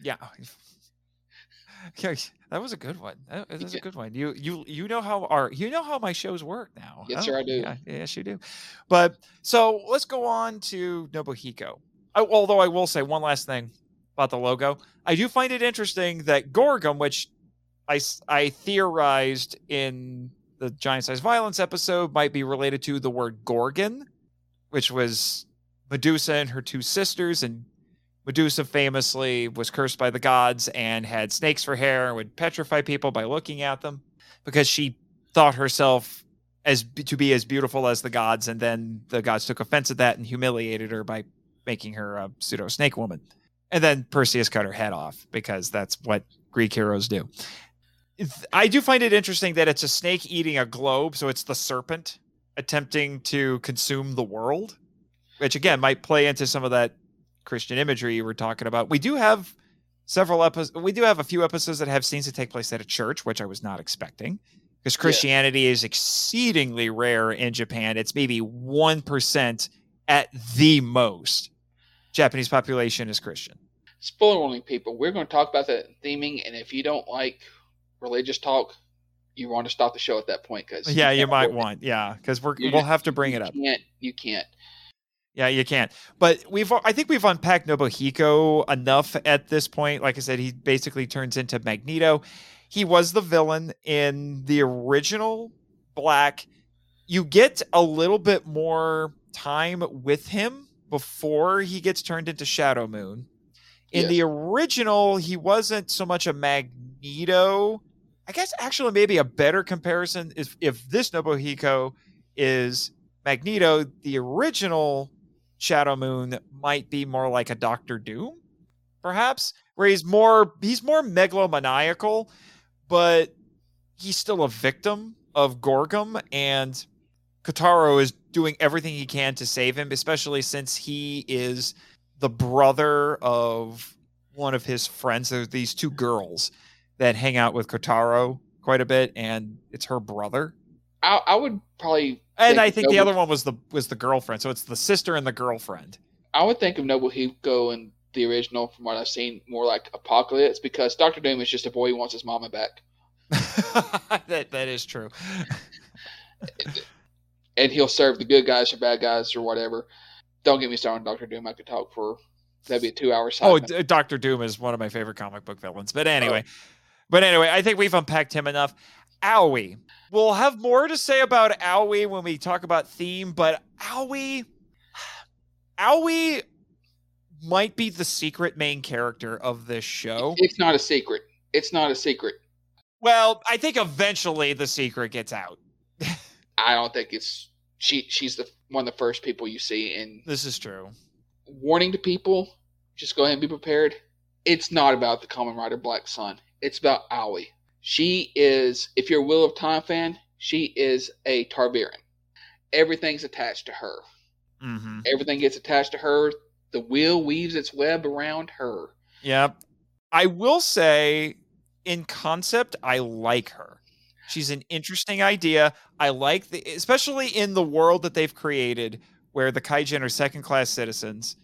C: yeah. Yeah, that was a good one. That was a good one. You you you know how our you know how my shows work now.
D: Yes, sir, I do.
C: Yeah, yes, you do. But so let's go on to Nobuhiko. I, although I will say one last thing about the logo. I do find it interesting that Gorgom, which I I theorized in the Giant-Sized Violence episode, might be related to the word Gorgon, which was Medusa and her two sisters, and Medusa famously was cursed by the gods and had snakes for hair and would petrify people by looking at them because she thought herself as to be as beautiful as the gods, and then the gods took offense at that and humiliated her by making her a pseudo snake woman. And then Perseus cut her head off because that's what Greek heroes do. I do find it interesting that it's a snake eating a globe, so it's the serpent attempting to consume the world, which again might play into some of that Christian imagery you were talking about. We do have several episodes. We do have a few episodes that have scenes that take place at a church, which I was not expecting, because Christianity is exceedingly rare in Japan. It's maybe one percent at the most. Japanese population is Christian.
D: Spoiler warning, people. We're going to talk about that theming, and if you don't like religious talk, you want to stop the show at that point because
C: Yeah, you might want, yeah, because we're
D: You
C: we'll
D: just-
C: have to bring
D: you
C: it up.
D: Can't you can't?
C: Yeah, you can't. But we've I think we've unpacked Nobuhiko enough at this point. Like I said, he basically turns into Magneto. He was the villain in the original Black. You get a little bit more time with him before he gets turned into Shadow Moon. In
D: Yes.
C: the original, he wasn't so much a Magneto. I guess actually maybe a better comparison is if this Nobuhiko is Magneto, the original Shadow Moon might be more like a Doctor Doom, perhaps, where he's more he's more megalomaniacal, but he's still a victim of Gorgom, and Kotaro is doing everything he can to save him, especially since he is the brother of one of his friends. There's these two girls that hang out with Kotaro quite a bit, and it's her brother.
D: I, I would probably
C: And I think the other one was the was the girlfriend. So it's the sister and the girlfriend.
D: I would think of Nobuhiko in the original, from what I've seen, more like Apocalypse, because Doctor Doom is just a boy who wants his mama back,
C: that that is true.
D: and he'll serve the good guys or bad guys or whatever. Don't get me started on Doctor Doom. I could talk for that'd be a two-hour
C: Oh. D- Doctor Doom is one of my favorite comic book villains. But oh. anyway, but anyway, I think we've unpacked him enough. Aoi. We'll have more to say about Aoi when we talk about theme, but Aoi, Aoi might be the secret main character of this show.
D: It's not a secret. It's not a secret.
C: Well, I think eventually the secret gets out.
D: I don't think it's she. She's the one of the first people you see, and
C: This is true.
D: warning to people: just go ahead and be prepared. It's not about the Kamen Rider Black Sun. It's about Aoi. She is, if you're a Wheel of Time fan, she is a Targaryen. Everything's attached to her.
C: Mm-hmm.
D: Everything gets attached to her. The wheel weaves its web around her.
C: Yep. I will say, in concept, I like her. She's an interesting idea. I like the, especially in the world that they've created, where the Kaijin are second-class citizens.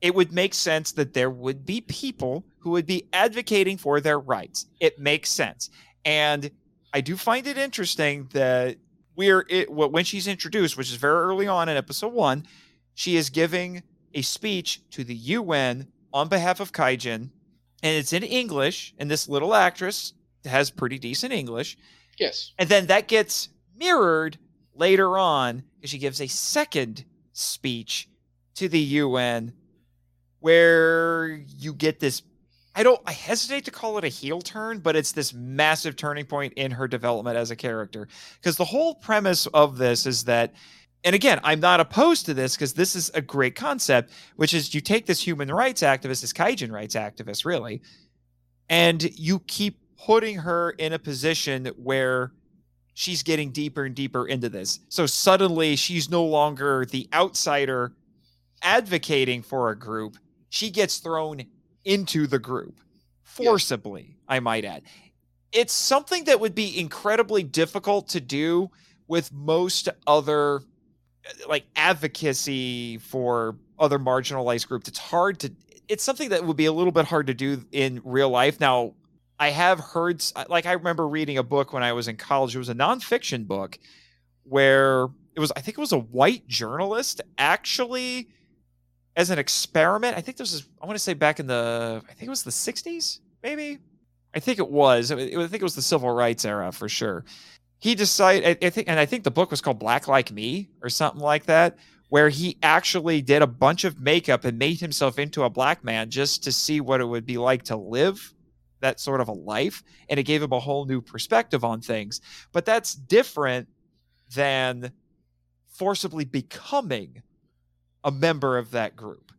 C: It would make sense that there would be people who would be advocating for their rights. It makes sense, and I do find it interesting that we're it when she's introduced, which is very early on in episode one, she is giving a speech to the UN on behalf of Kaijin, and it's in English, and this little actress has pretty decent English.
D: Yes.
C: And then that gets mirrored later on because she gives a second speech to the UN where you get this I don't I hesitate to call it a heel turn, but it's this massive turning point in her development as a character. Because the whole premise of this is that and again, I'm not opposed to this because this is a great concept, which is you take this human rights activist, this Kaijin rights activist, really, and you keep putting her in a position where she's getting deeper and deeper into this. So suddenly she's no longer the outsider advocating for a group. She gets thrown into the group forcibly, I might add. It's something that would be incredibly difficult to do with most other uh, like advocacy for other marginalized groups. It's hard to it's something that would be a little bit hard to do in real life. Now, I have heard, uh, like, I remember reading a book when I was in college. It was a nonfiction book where it was, I think it was a white journalist actually, as an experiment. I think this is, I want to say back in the, I think it was the 60s, maybe. I think it was. I think it was the civil rights era for sure. He decided, I, I think, and I think the book was called Black Like Me or something like that, where he actually did a bunch of makeup and made himself into a black man just to see what it would be like to live that sort of a life and it gave him a whole new perspective on things but that's different than forcibly becoming a member of that group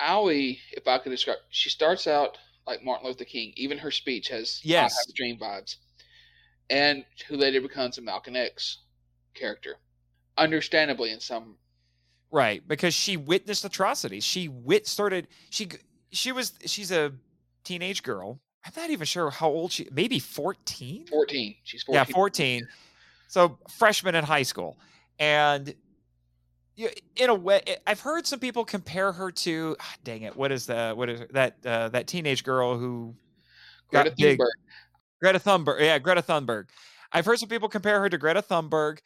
D: Aoi, if I could describe, she starts out like Martin Luther King. Even her speech has I
C: Yes.
D: Have a Dream vibes, and who later becomes a Malcolm X character, understandably in some.
C: right because she witnessed atrocities she wit started she she was she's a teenage girl i'm not even sure how old she maybe 14
D: Fourteen. She's fourteen.
C: Yeah, 14. So freshman in high school. And in a way, I've heard some people compare her to, ah, dang it, what is the, what is that, uh, that teenage girl who
D: Greta
C: got big.
D: Thunberg.
C: Greta Thunberg. Yeah, Greta Thunberg. I've heard some people compare her to Greta Thunberg,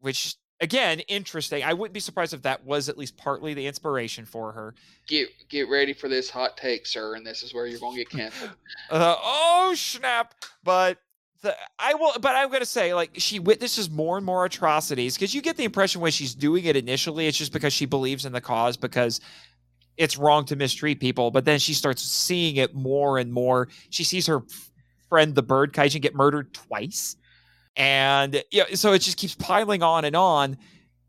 C: which again, interesting. I wouldn't be surprised if that was at least partly the inspiration for her.
D: Get get ready for this hot take, sir, and this is where you're going to get canceled.
C: Uh, oh snap! But the I will, but I'm gonna say like she witnesses more and more atrocities because you get the impression when she's doing it initially, it's just because she believes in the cause because it's wrong to mistreat people. But then she starts seeing it more and more. She sees her friend the bird kaijin get murdered twice, and yeah, so it just keeps piling on and on.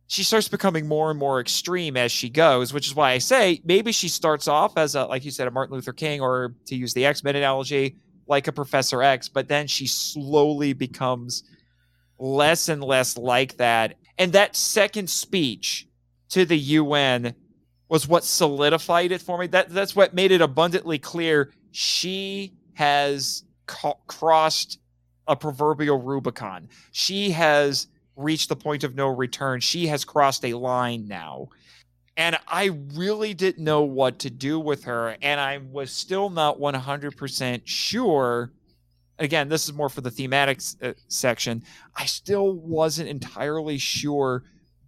C: She starts becoming more and more extreme as she goes, which is why I say maybe she starts off as a, like you said, a Martin Luther King, or to use the X Men analogy, like a Professor X, but then she slowly becomes less and less like that. And that second speech to the UN was what solidified it for me. That that's what made it abundantly clear she has ca- crossed a proverbial Rubicon. She has reached the point of no return. She has crossed a line now. And I really didn't know what to do with her. And I was still not 100% sure. Again, this is more for the thematic uh, section. I still wasn't entirely sure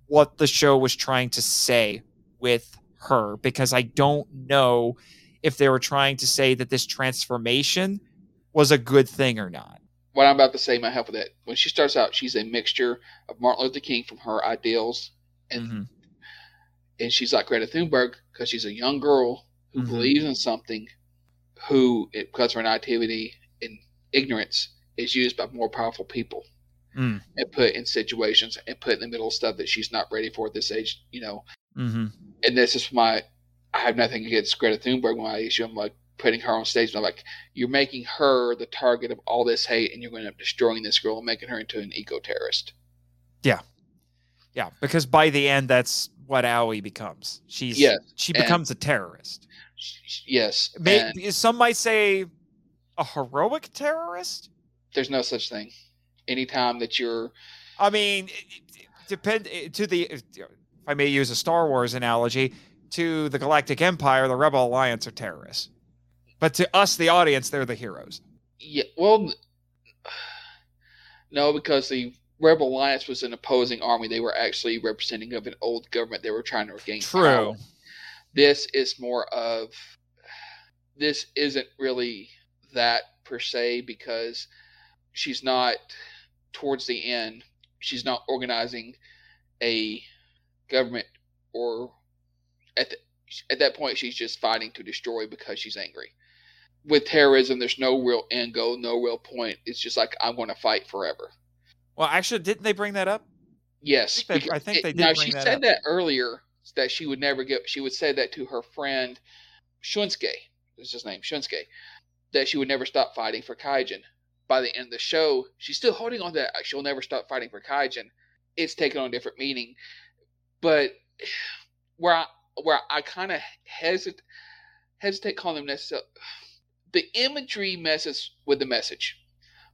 C: what the show was trying to say with her because I don't know if they were trying to say that this transformation was a good thing or not.
D: What I'm about to say might help with that. When she starts out, she's a mixture of Martin Luther King from her ideals and
C: Mhm.
D: And she's like Greta Thunberg because she's a young girl who
C: Mhm.
D: believes in something, who because of her naivety and ignorance is used by more powerful people
C: Mm.
D: and put in situations and put in the middle of stuff that she's not ready for at this age. You know,
C: Mm-hmm.
D: and this is my I have nothing against Greta Thunberg when I issue. I'm like putting her on stage. And I'm like, you're making her the target of all this hate, and you're going to end up destroying this girl and making her into an eco terrorist.
C: Yeah, yeah, because by the end, that's what Aoi becomes. She's
D: Yes,
C: she becomes a terrorist.
D: Yes,
C: May,
D: and
C: some might say a heroic terrorist.
D: there's no such thing. Anytime that you're
C: I mean, depend eh, to the if I may use a Star Wars analogy to the Galactic Empire, the Rebel Alliance are terrorists, but to us, the audience, they're the heroes.
D: Yeah, well, no, because the Rebel Alliance was an opposing army. They were actually representing of an old government. They were trying to regain power. This is more of this isn't really that per se because she's not towards the end. She's not organizing a government or at the, at that point she's just fighting to destroy because she's angry with terrorism, there's no real end goal, no real point. It's just like I'm going to fight forever.
C: Well, actually, didn't they bring that up?
D: Yes,
C: I think they- I think they did
D: Now she
C: that
D: said
C: up.
D: that earlier that she would never get. She would say that to her friend Shunsuke. Is his name Shunsuke? That she would never stop fighting for Kaijin. By the end of the show, she's still holding on to that. She'll never stop fighting for Kaijin. It's taken on a different meaning, but where I where I kind of hesitate hesitate calling them necessarily the imagery messes with the message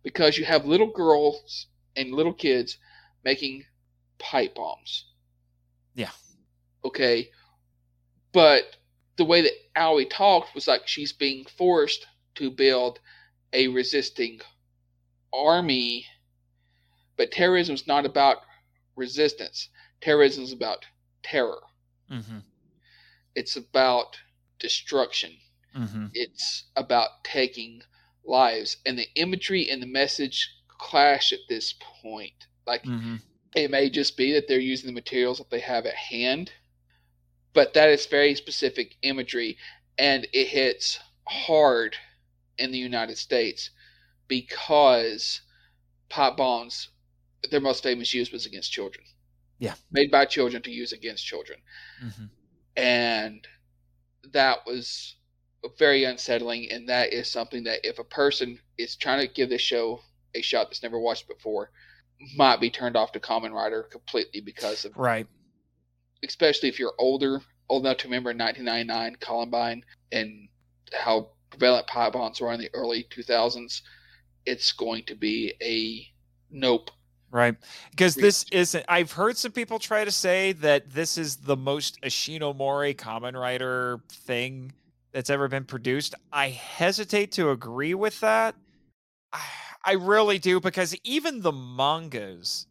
D: because you have little girls and little kids making pipe bombs.
C: Yeah.
D: Okay. But the way that Aoi talked was like she's being forced to build a resisting army. But terrorism is not about resistance. Terrorism is about terror.
C: Mm-hmm.
D: It's about destruction
C: Mm-hmm.
D: it's about taking lives and the imagery and the message clash at this point like
C: Mm-hmm.
D: it may just be that they're using the materials that they have at hand but that is very specific imagery and it hits hard in the united states because pop bombs their most famous use was against children
C: Yeah.
D: made by children to use against children
C: Mm-hmm.
D: and that was very unsettling and that is something that if a person is trying to give this show a shot that's never watched before might be turned off to Kamen Rider completely because of
C: Right.
D: especially if you're older old enough to remember 1999 columbine and how prevalent pipe bombs were in the early 2000s it's going to be a nope
C: Right. Because this isn't, I've heard some people try to say that this is the most Ishinomori Kamen Rider thing that's ever been produced. I hesitate to agree with that. I, I really do because even the mangas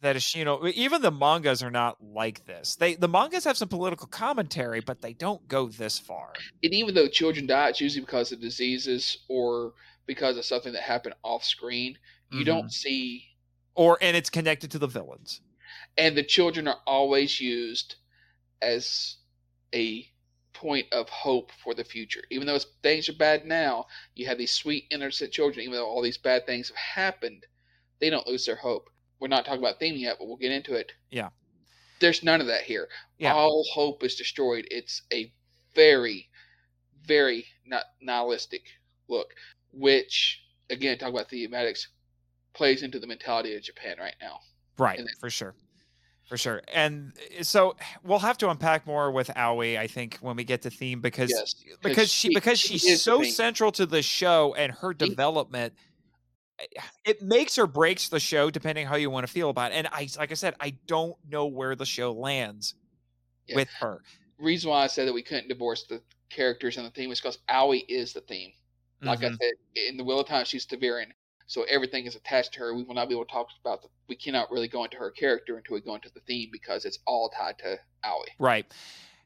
C: that Ishino, even the mangas are not like this. They the mangas have some political commentary, but they don't go this far.
D: And even though children die, it's usually because of diseases or because of something that happened off screen. You
C: Mhm.
D: don't see,
C: Or and it's connected to the villains.
D: and the children are always used as a point of hope for the future. Even though things are bad now, you have these sweet innocent children. Even though all these bad things have happened, they don't lose their hope. We're not talking about theming yet, but we'll get into it.
C: Yeah.
D: There's none of that here.
C: Yeah.
D: All hope is destroyed. It's a very, very not nihilistic look, which again, talk about thematics, plays into the mentality of Japan right now.
C: Right, for sure. For sure. And uh, so we'll have to unpack more with Aoi, I think, when we get to theme because
D: Yes,
C: because she because she's
D: is the
C: so central to the show and her development eh, it makes or breaks the show depending how you want to feel about it. And I like I said, I don't know where the show lands
D: Yeah.
C: with her.
D: reason why I said that we couldn't divorce the characters and the theme is because Aoi is the theme. Like I
C: Mhm.
D: said, in the Wheel of Time, she's ta'veren, so everything is attached to her. We will not be able to talk about the. We cannot really go into her character until we go into the theme because it's all tied to Aoi.
C: Right.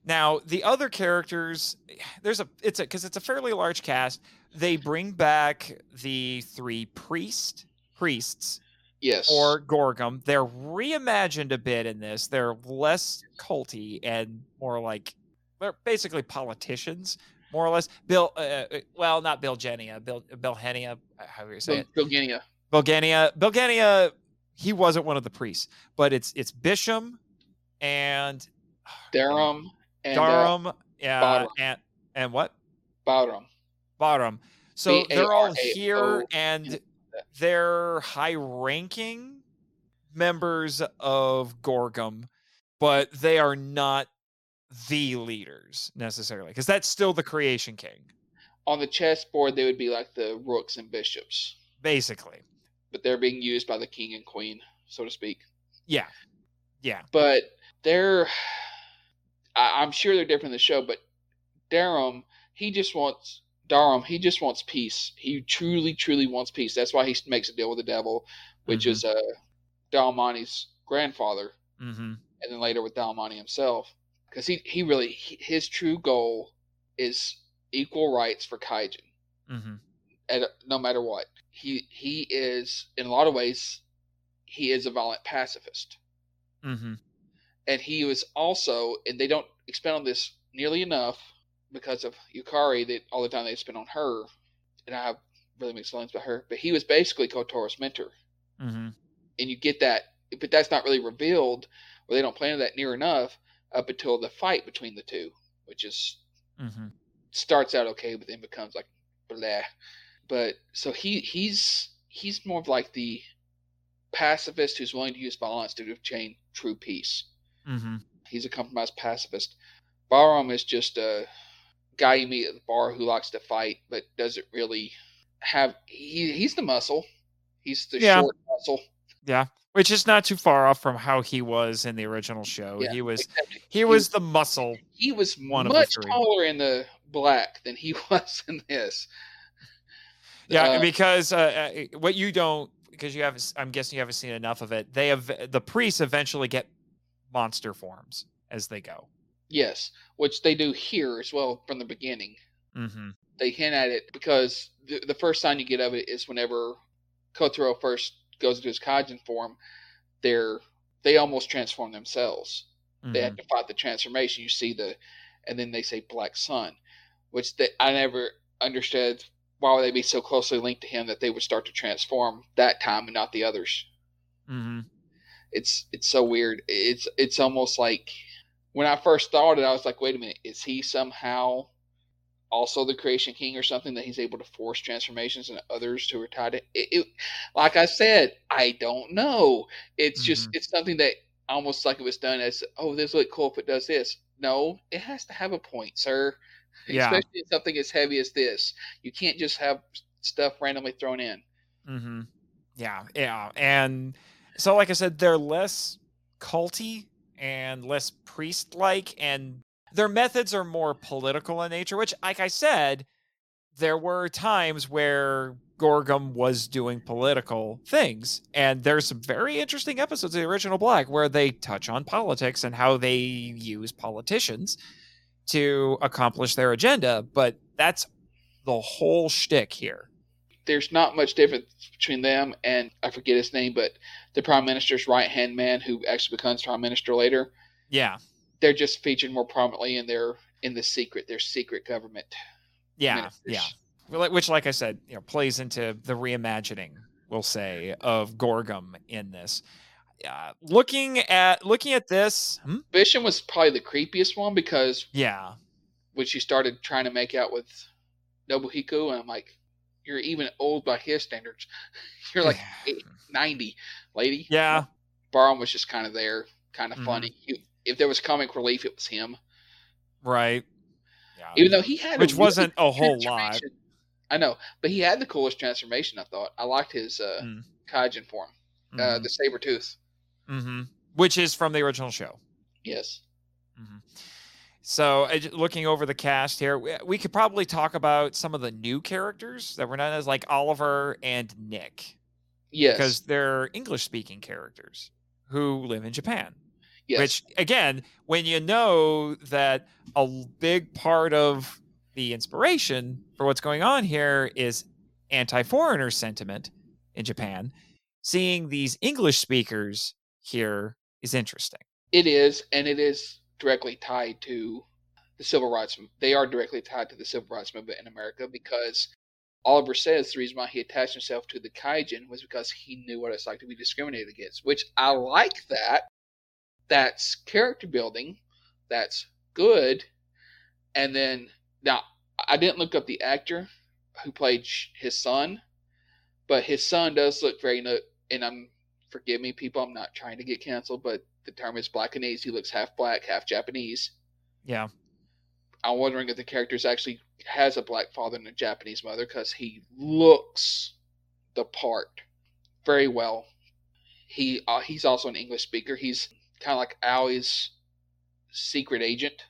C: Now, the other characters, there's a it's a because it's a fairly large cast. They bring back the three priest priests
D: Yes.
C: or Gorgom. They're reimagined a bit in this. They're less culty and more like they're basically politicians, more or less. Bill, uh, uh, well, not Bill Genia, Bill Bill Henia, how do you say it?
D: Bilginia.
C: Bilgania. Bilgania. He wasn't one of the priests, but it's it's Bishum and
D: Darom and uh,
C: Darom, yeah,
D: Bottom.
C: and and what
D: Bottom.
C: Bottom. So they're all here, and they're high-ranking members of Gorgom, but they are not the leaders necessarily, because that's still the Creation King,
D: On the chessboard, they would be like the rooks and bishops,
C: basically.
D: but they're being used by the king and queen, so to speak.
C: Yeah, yeah,
D: but they're I, I'm sure they're different in the show, but Darom, he just wants Darom, he just wants peace. He truly, truly wants peace. That's why he makes a deal with the devil, which
C: Mhm.
D: is uh Donami's grandfather,
C: hmm
D: and then later with Donami himself. Because he, he really he, his true goal is equal rights for Kaijin
C: hmm
D: at no matter what. He he is in a lot of ways he is a violent pacifist.
C: hmm
D: and he was also and they don't expand on this nearly enough because of Yukari that all the time they spend on her and I have really mixed feelings about her but he was basically Kotaro's mentor
C: hmm
D: and you get that but that's not really revealed or they don't plan on that near enough up until the fight between the two which is
C: hmm
D: starts out okay but then becomes like blah but so he he's he's more of like the pacifist who's willing to use violence to obtain true peace
C: Mm-hmm.
D: He's a compromised pacifist. Barom is just a guy you meet at the bar who likes to fight, but doesn't really have. He, he's the muscle. He's the
C: Yeah.
D: short muscle.
C: Yeah, which is not too far off from how he was in the original show.
D: Yeah,
C: he was
D: except
C: he was the muscle.
D: he was
C: one of the
D: much taller in the black than he was in this.
C: Yeah,
D: Uh,
C: because uh, uh, what you don't because you haven't. I'm guessing you haven't seen enough of it. They have the priests eventually get monster forms as they go.
D: yes, which they do here as well from the beginning.
C: Mm-hmm.
D: They hint at it because the, the first sign you get of it is whenever Kotaro first goes into his Kaijin form, they're they almost transform themselves.
C: mm-hmm,
D: they have to fight the transformation. You see the, and then they say Black Sun, which they, I never understood why would they be so closely linked to him that they would start to transform that time and not the others.
C: Mm-hmm.
D: It's it's so weird. It's it's almost like when I first thought it, I was like, wait a minute, is he somehow also the Creation King or something that he's able to force transformations and others who are tied to it? it like I said, I don't know. It's just
C: Mhm.
D: it's something that almost like it was done as oh, this look cool if it does this. No, it has to have a point, sir.
C: Yeah.
D: Especially in something as heavy as this. You can't just have stuff randomly thrown in.
C: Mm-hmm. Yeah, yeah, and so like I said, they're less culty and less priest-like, and their methods are more political in nature. Which, like I said, there were times where Gorgom was doing political things. And there's some very interesting episodes of the original Black where they touch on politics and how they use politicians to accomplish their agenda. But that's the whole shtick here.
D: There's not much difference between them and I forget his name, but the prime minister's right hand man who actually becomes prime minister later.
C: Yeah.
D: They're just featured more prominently in their in the secret, their secret government.
C: Yeah.
D: ministers.
C: Yeah. Which, like I said, you know, plays into the reimagining, we'll say, of Gorgom in this. Uh, looking at looking at this, hmm?
D: Bishum was probably the creepiest one because
C: yeah,
D: when she started trying to make out with Nobuhiko, and I'm like, you're even old by his standards. You're like eight- 90, lady.
C: yeah,
D: Barom was just kind of there, kind of
C: Mhm.
D: funny. He- if there was comic relief, it was him.
C: right. Yeah.
D: Even though he had,
C: which
D: really
C: wasn't a whole lot.
D: I know, but he had the coolest transformation. I thought I liked his uh,
C: Mm.
D: Kaijin form, uh, the saber tooth.
C: hmm Which is from the original show.
D: Yes,
C: So, uh, looking over the cast here, we, we could probably talk about some of the new characters that were known as like Oliver and Nick,
D: yes,
C: because they're English speaking characters who live in Japan.
D: Yes.
C: Which, again, when you know that a big part of the inspiration for what's going on here is anti foreigner sentiment in Japan, seeing these English speakers here is interesting.
D: It is, and it is directly tied to the civil rights. Movement. They are directly tied to the civil rights movement in America because Oliver says the reason why he attached himself to the Kaijin was because he knew what it's like to be discriminated against. Which I like that. That's character building. That's good. And then now I didn't look up the actor who played sh- his son, but his son does look very. No- and I'm forgive me, people. I'm not trying to get canceled, but the term is Blackanese. He looks half black, half Japanese.
C: Yeah.
D: I'm wondering if the character actually has a black father and a Japanese mother because he looks the part very well. He uh, he's also an English speaker. He's kind of like Aoi's secret agent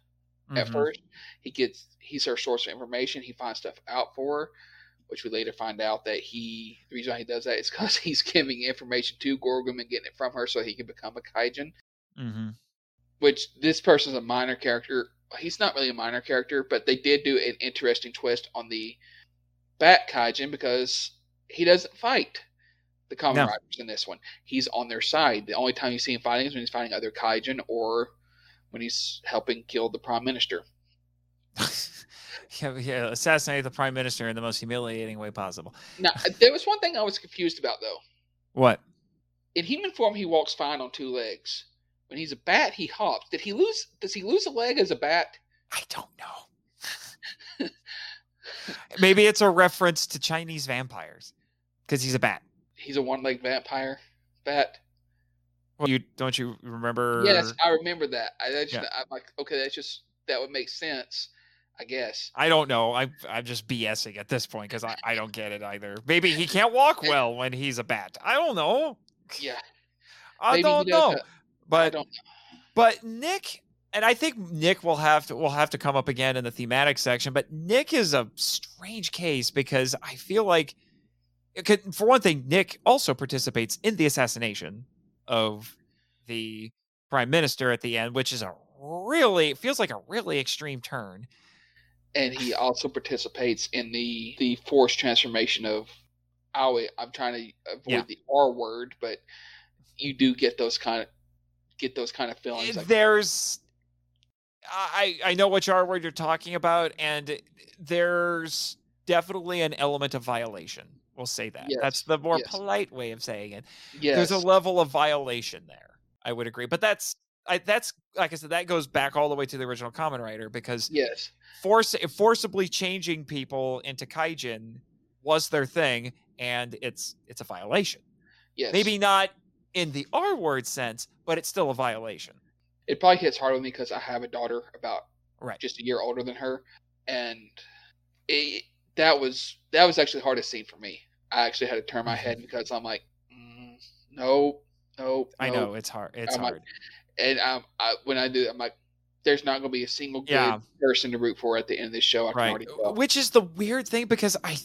D: at
C: Mhm.
D: first. He gets he's her source of information. He finds stuff out for her, which we later find out that he the reason why he does that is because he's giving information to Gorgom and getting it from her so he can become a Kaijin.
C: Mm-hmm.
D: Which this person's a minor character. He's not really a minor character, but they did do an interesting twist on the Bat Kaijin because he doesn't fight the Kamen
C: No.
D: Riders in this one. He's on their side. The only time you see him fighting is when he's fighting other Kaijin or when he's helping kill the Prime Minister.
C: yeah, yeah, assassinate the prime minister in the most humiliating way possible.
D: Now, uh, there was one thing I was confused about though.
C: What?
D: In human form, he walks fine on two legs. When he's a bat, he hops. Did he lose? Does he lose a leg as a bat?
C: I don't know. Maybe it's a reference to Chinese vampires because he's a bat.
D: He's a one-legged vampire bat.
C: Well, you don't you remember?
D: Yes, I remember that. I that's
C: Yeah.
D: I'm like, okay, that's just that would make sense, I guess.
C: I don't know. I'm I'm just BSing at this point because I, I don't get it either. Maybe he can't walk well when he's a bat. I don't know.
D: Yeah,
C: I don't know.
D: have- I
C: But
D: don't.
C: but Nick and I think Nick will have to will have to come up again in the thematic section. But Nick is a strange case because I feel like, could, for one thing, Nick also participates in the assassination of the prime minister at the end, which is a really it feels like a really extreme turn.
D: And he also participates in the the force transformation of Aoi. I'm trying to avoid
C: Yeah.
D: the R word, but you do get those kind of get those kind of feelings. Eh,
C: there's I I know which R word you're talking about, and there's definitely an element of violation. We'll say that.
D: Yes,
C: That's the more
D: yes.
C: polite way of saying it.
D: yes,
C: There's a level of violation there. I would agree, but that's I, that's like I said, that goes back all the way to the original Kamen Rider because
D: yes,
C: force forcibly changing people into kaijin was their thing, and it's it's a violation.
D: yes.
C: Maybe not in the R word sense, but it's still a violation.
D: it probably hits hard on me because I have a daughter about
C: Right.
D: just a year older than her, and it, that was that was actually the hardest scene for me. I actually had to turn my head because I'm like, mm, no, no,
C: I
D: no.
C: know it's hard. It's
D: I'm like-
C: hard.
D: And um, I, when I do, I'm like, there's not going to be a single good
C: Yeah.
D: person to root for at the end of this show. I
C: right which is the weird thing because i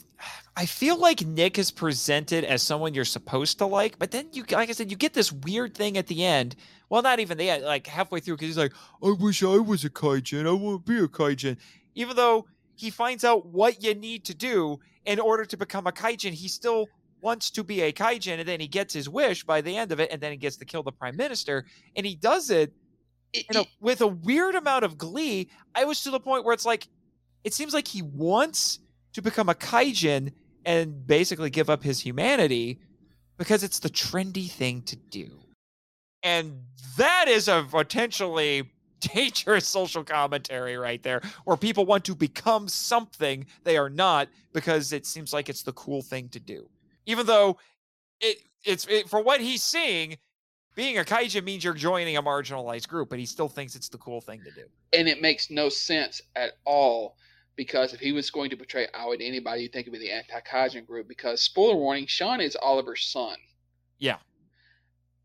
C: i feel like nick is presented as someone you're supposed to like but then you like i said you get this weird thing at the end well not even the end like halfway through because he's like i wish i was a kaijin i want to be a kaijin even though he finds out what you need to do in order to become a kaijin he still wants to be a kaijin and then he gets his wish by the end of it and then he gets to kill the prime minister and he does it
D: It-
C: know, with a weird amount of glee, I was to the point where it's like, it seems like he wants to become a kaijin and basically give up his humanity because it's the trendy thing to do. And that is a potentially dangerous social commentary right there, where people want to become something they are not because it seems like it's the cool thing to do. Even though it it's it, for what he's seeing, being a kaijin means you're joining a marginalized group, but he still thinks it's the cool thing to do.
D: and it makes no sense at all because if he was going to portray Aoi to anybody, you'd think it would be the anti-Kaijin group. Because spoiler warning, Sean is Oliver's son,
C: Yeah.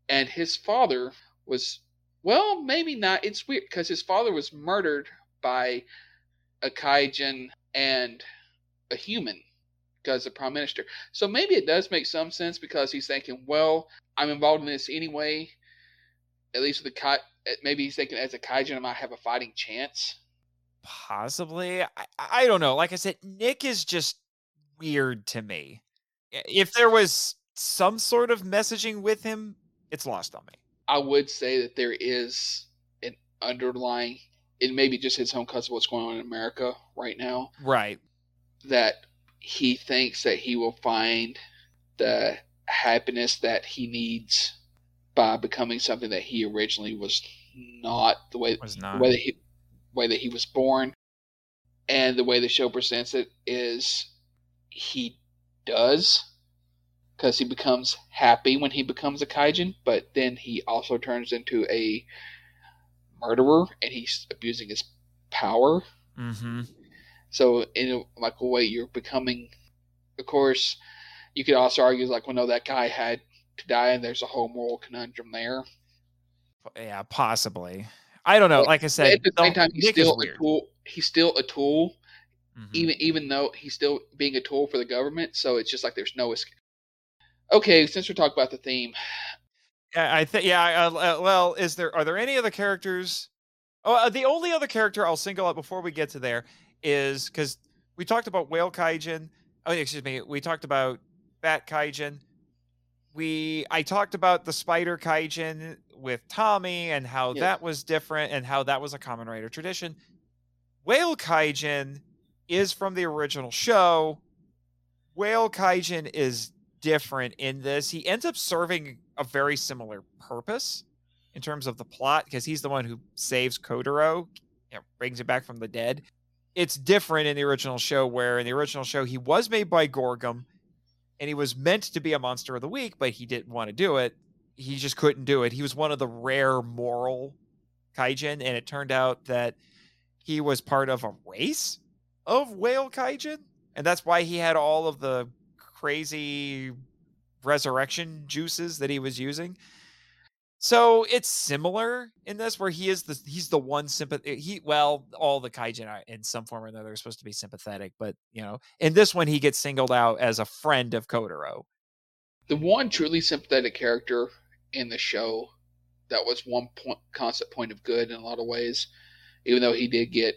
D: and his father was well, maybe not. It's weird because his father was murdered by a Kaijin and a human because the prime minister. So maybe it does make some sense because he's thinking, well, I'm involved in this anyway. At least with the Kai, eh, maybe he's thinking as a Kaijin, I might have a fighting chance.
C: Possibly. I, I don't know. Like I said, Nick is just weird to me. If there was some sort of messaging with him, it's lost on me.
D: I would say that there is an underlying, it may be just his home because of what's going on in America right now,
C: Right.
D: that he thinks that he will find the happiness that he needs by becoming something that he originally was not the way
C: Was
D: the
C: not.
D: way that he way that he was born and the way the show presents it is he does because he becomes happy when he becomes a kaijin but then he also turns into a murderer and he's abusing his power
C: Mm-hmm.
D: so in a, like a way you're becoming of course you could also argue like well no that guy had to die and there's a whole moral conundrum there
C: Yeah, possibly. I don't know.
D: But
C: Like I said,
D: at the same time he's
C: Nick
D: still a tool he's still a tool
C: Mhm.
D: even even though he's still being a tool for the government. So it's just like there's no escape. Okay, since we're talking about the theme,
C: I I think, yeah. Uh, uh, well, is there are there any other characters? Oh, uh, the only other character I'll single out before we get to there is because we talked about whale kaijin. Oh, excuse me. We talked about bat kaijin. We I talked about the spider kaijin with Tomi and how
D: Yes.
C: that was different and how that was a Kamen Rider tradition. Whale kaijin is from the original show. Whale kaijin is different in this. He ends up serving a very similar purpose in terms of the plot because he's the one who saves Kotaro, you know, brings him back from the dead. It's different in the original show, where in the original show he was made by Gorgom, and he was meant to be a monster of the week, but he didn't want to do it. He just couldn't do it. He was one of the rare moral kaijin, and it turned out that he was part of a race of whale kaijin, and that's why he had all of the crazy resurrection juices that he was using. So it's similar in this, where he is the he's the one sympath. He well, all the kaijin are in some form or another are supposed to be sympathetic, but you know, in this one he gets singled out as a friend of Kotaro.
D: the one truly sympathetic character in the show that was one point, constant point of good in a lot of ways, even though he did get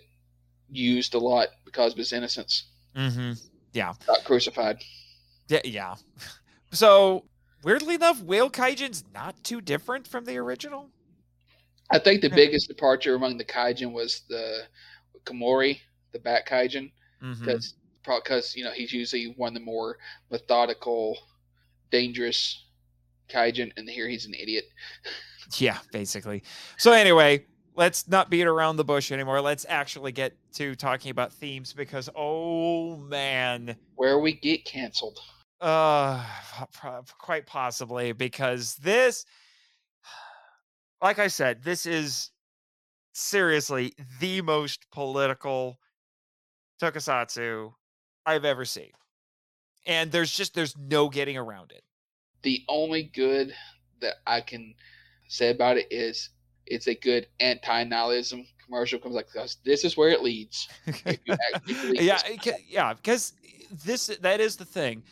D: used a lot because of his innocence,
C: Mm-hmm. Yeah.
D: Got crucified.
C: Yeah, yeah. So weirdly enough, Whale Kaijin's not too different from the original.
D: I think the biggest departure among the kaijin was the Komori, the bat kaijin.
C: Mm-hmm.
D: because because you know he's usually one of the more methodical, dangerous kaijin, and here he's an idiot.
C: Yeah, basically. So anyway, let's not beat around the bush anymore. Let's actually get to talking about themes because oh man,
D: Where we get canceled.
C: Uh quite possibly because this like I said, this is seriously the most political tokusatsu I've ever seen. And there's just there's no getting around it.
D: The only good that I can say about it is it's a good anti-nihilism commercial. Comes like this. This is where it leads. If you actually believe
C: yeah,
D: this.
C: it ca- yeah, because this that is the thing.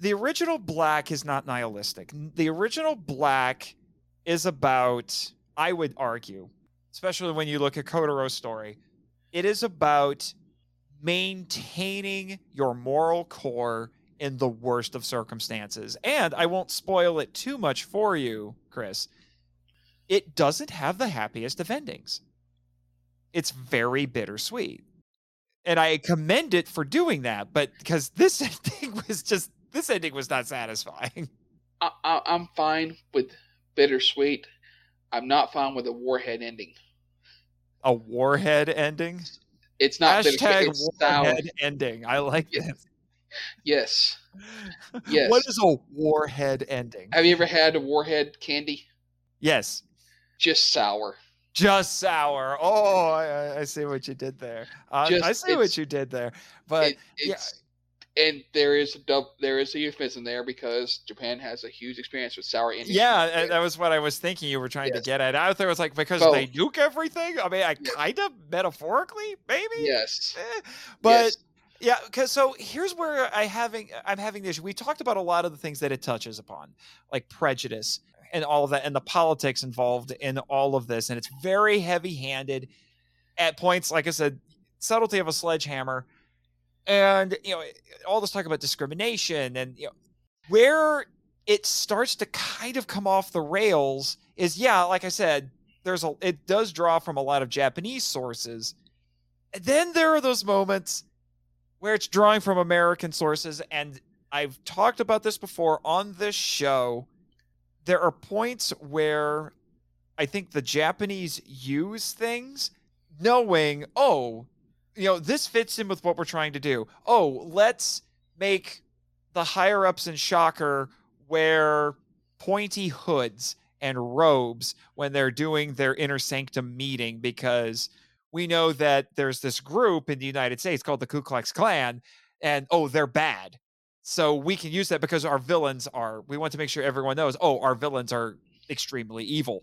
C: The original Black is not nihilistic. The original Black is about, I would argue, especially when you look at Kotaro's story, it is about maintaining your moral core in the worst of circumstances. And I won't spoil it too much for you, Chris. It doesn't have the happiest of endings. It's very bittersweet and I commend it for doing that. But because this ending was just this ending was not satisfying.
D: I, I, I'm fine with bittersweet. I'm not fine with a warhead ending.
C: A warhead ending.
D: It's not
C: Hashtag.
D: It's sour.
C: warhead ending. I like
D: Yeah.
C: this.
D: Yes. Yes.
C: What is a warhead ending?
D: Have you ever had a warhead candy?
C: Yes.
D: Just sour.
C: Just sour. Oh, I, I- I see what you did there. Uh, I see what you did there. But
D: It, it's and there is a dub, there is a euphemism there because Japan has a huge experience with sour endings.
C: yeah, that was what I was thinking you were trying
D: Yes.
C: to get at. There was like because
D: So-
C: they nuke everything. I mean, I
D: Yeah.
C: kind of metaphorically, maybe.
D: Yes.
C: Eh, but
D: yes.
C: Yeah, because so here's where I having I'm having the issue. We talked about a lot of the things that it touches upon, like prejudice and all of that, and the politics involved in all of this, and it's very heavy-handed at points. Like I said, subtlety of a sledgehammer, and you know all this talk about discrimination and you know where it starts to kind of come off the rails is yeah, like I said, there's a it does draw from a lot of Japanese sources. And then there are those moments where it's drawing from American sources. And I've talked about this before on this show. There are points where I think the Japanese use things knowing, oh, you know, this fits in with what we're trying to do. Oh, let's make the higher ups in Shocker wear pointy hoods and robes when they're doing their inner sanctum meeting because we know that there's this group in the United States called the Ku Klux Klan, and oh, they're bad. So we can use that because our villains are, we want to make sure everyone knows, oh, our villains are extremely evil.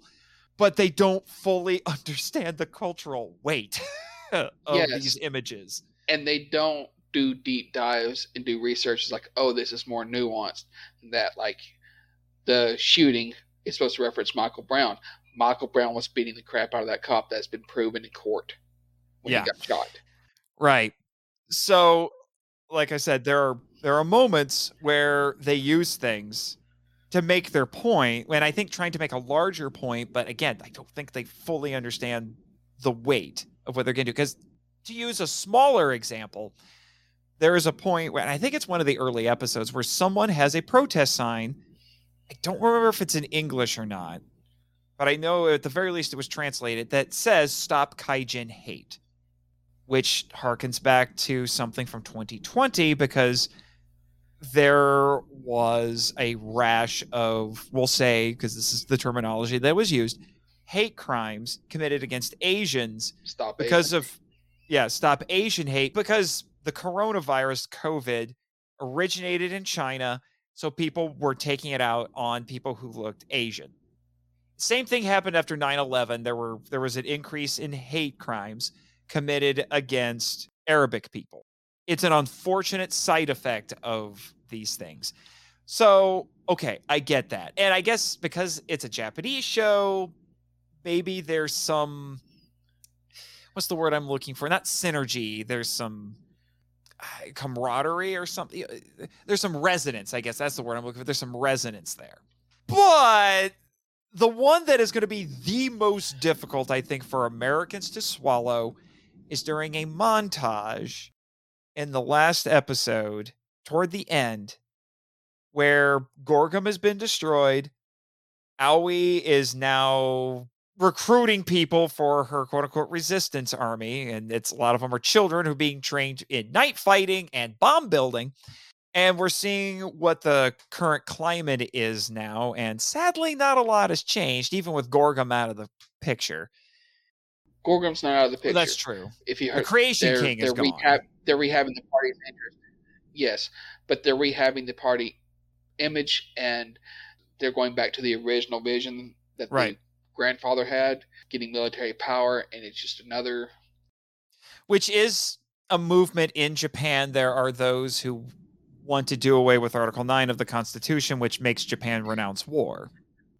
C: But they don't fully understand the cultural weight of
D: Yes.
C: these images.
D: and they don't do deep dives and do research. It's like, oh, this is more nuanced. That like the shooting is supposed to reference Michael Brown. Michael Brown was beating the crap out of that cop. That's been proven in court when
C: Yeah.
D: he got shot.
C: Right. So, like I said, there are there are moments where they use things to make their point, and I think trying to make a larger point, but again, I don't think they fully understand the weight of what they're going to do. Because to use a smaller example, there is a point where I think it's one of the early episodes where someone has a protest sign. I don't remember if it's in English or not, but I know at the very least it was translated that says "Stop Kaijin Hate." which harkens back to something from 2020 because there was a rash of, we'll say, because this is the terminology that was used, hate crimes committed against Asians
D: Stop
C: because of, yeah, stop Asian hate because the coronavirus, COVID, originated in China. So people were taking it out on people who looked Asian. Same thing happened after 9/11. There were there was an increase in hate crimes committed against Arabic people. It's an unfortunate side effect of these things. So, okay, I get that. And I guess because it's a Japanese show, maybe there's some what's the word I'm looking for? Not synergy, there's some uh, camaraderie or something. Uh, There's some resonance, I guess that's the word I'm looking for. There's some resonance there. But the one that is going to be the most difficult, I think, for Americans to swallow is during a montage in the last episode toward the end where Gorgom has been destroyed. Aoi is now recruiting people for her quote unquote resistance army. And it's a lot of them are children who are being trained in night fighting and bomb building. And we're seeing what the current climate is now. And sadly, not a lot has changed, even with Gorgom out of the picture.
D: Gorgom's not out of the picture.
C: Well, that's true.
D: If you
C: The Creation
D: they're,
C: King
D: they're,
C: gone.
D: rehab, they're rehabbing the party's interest. Yes, but they're rehabbing the party image and they're going back to the original vision that
C: Right.
D: The grandfather had, getting military power, and it's just another.
C: which is a movement in Japan. There are those who want to do away with Article 9 of the Constitution, which makes Japan renounce war.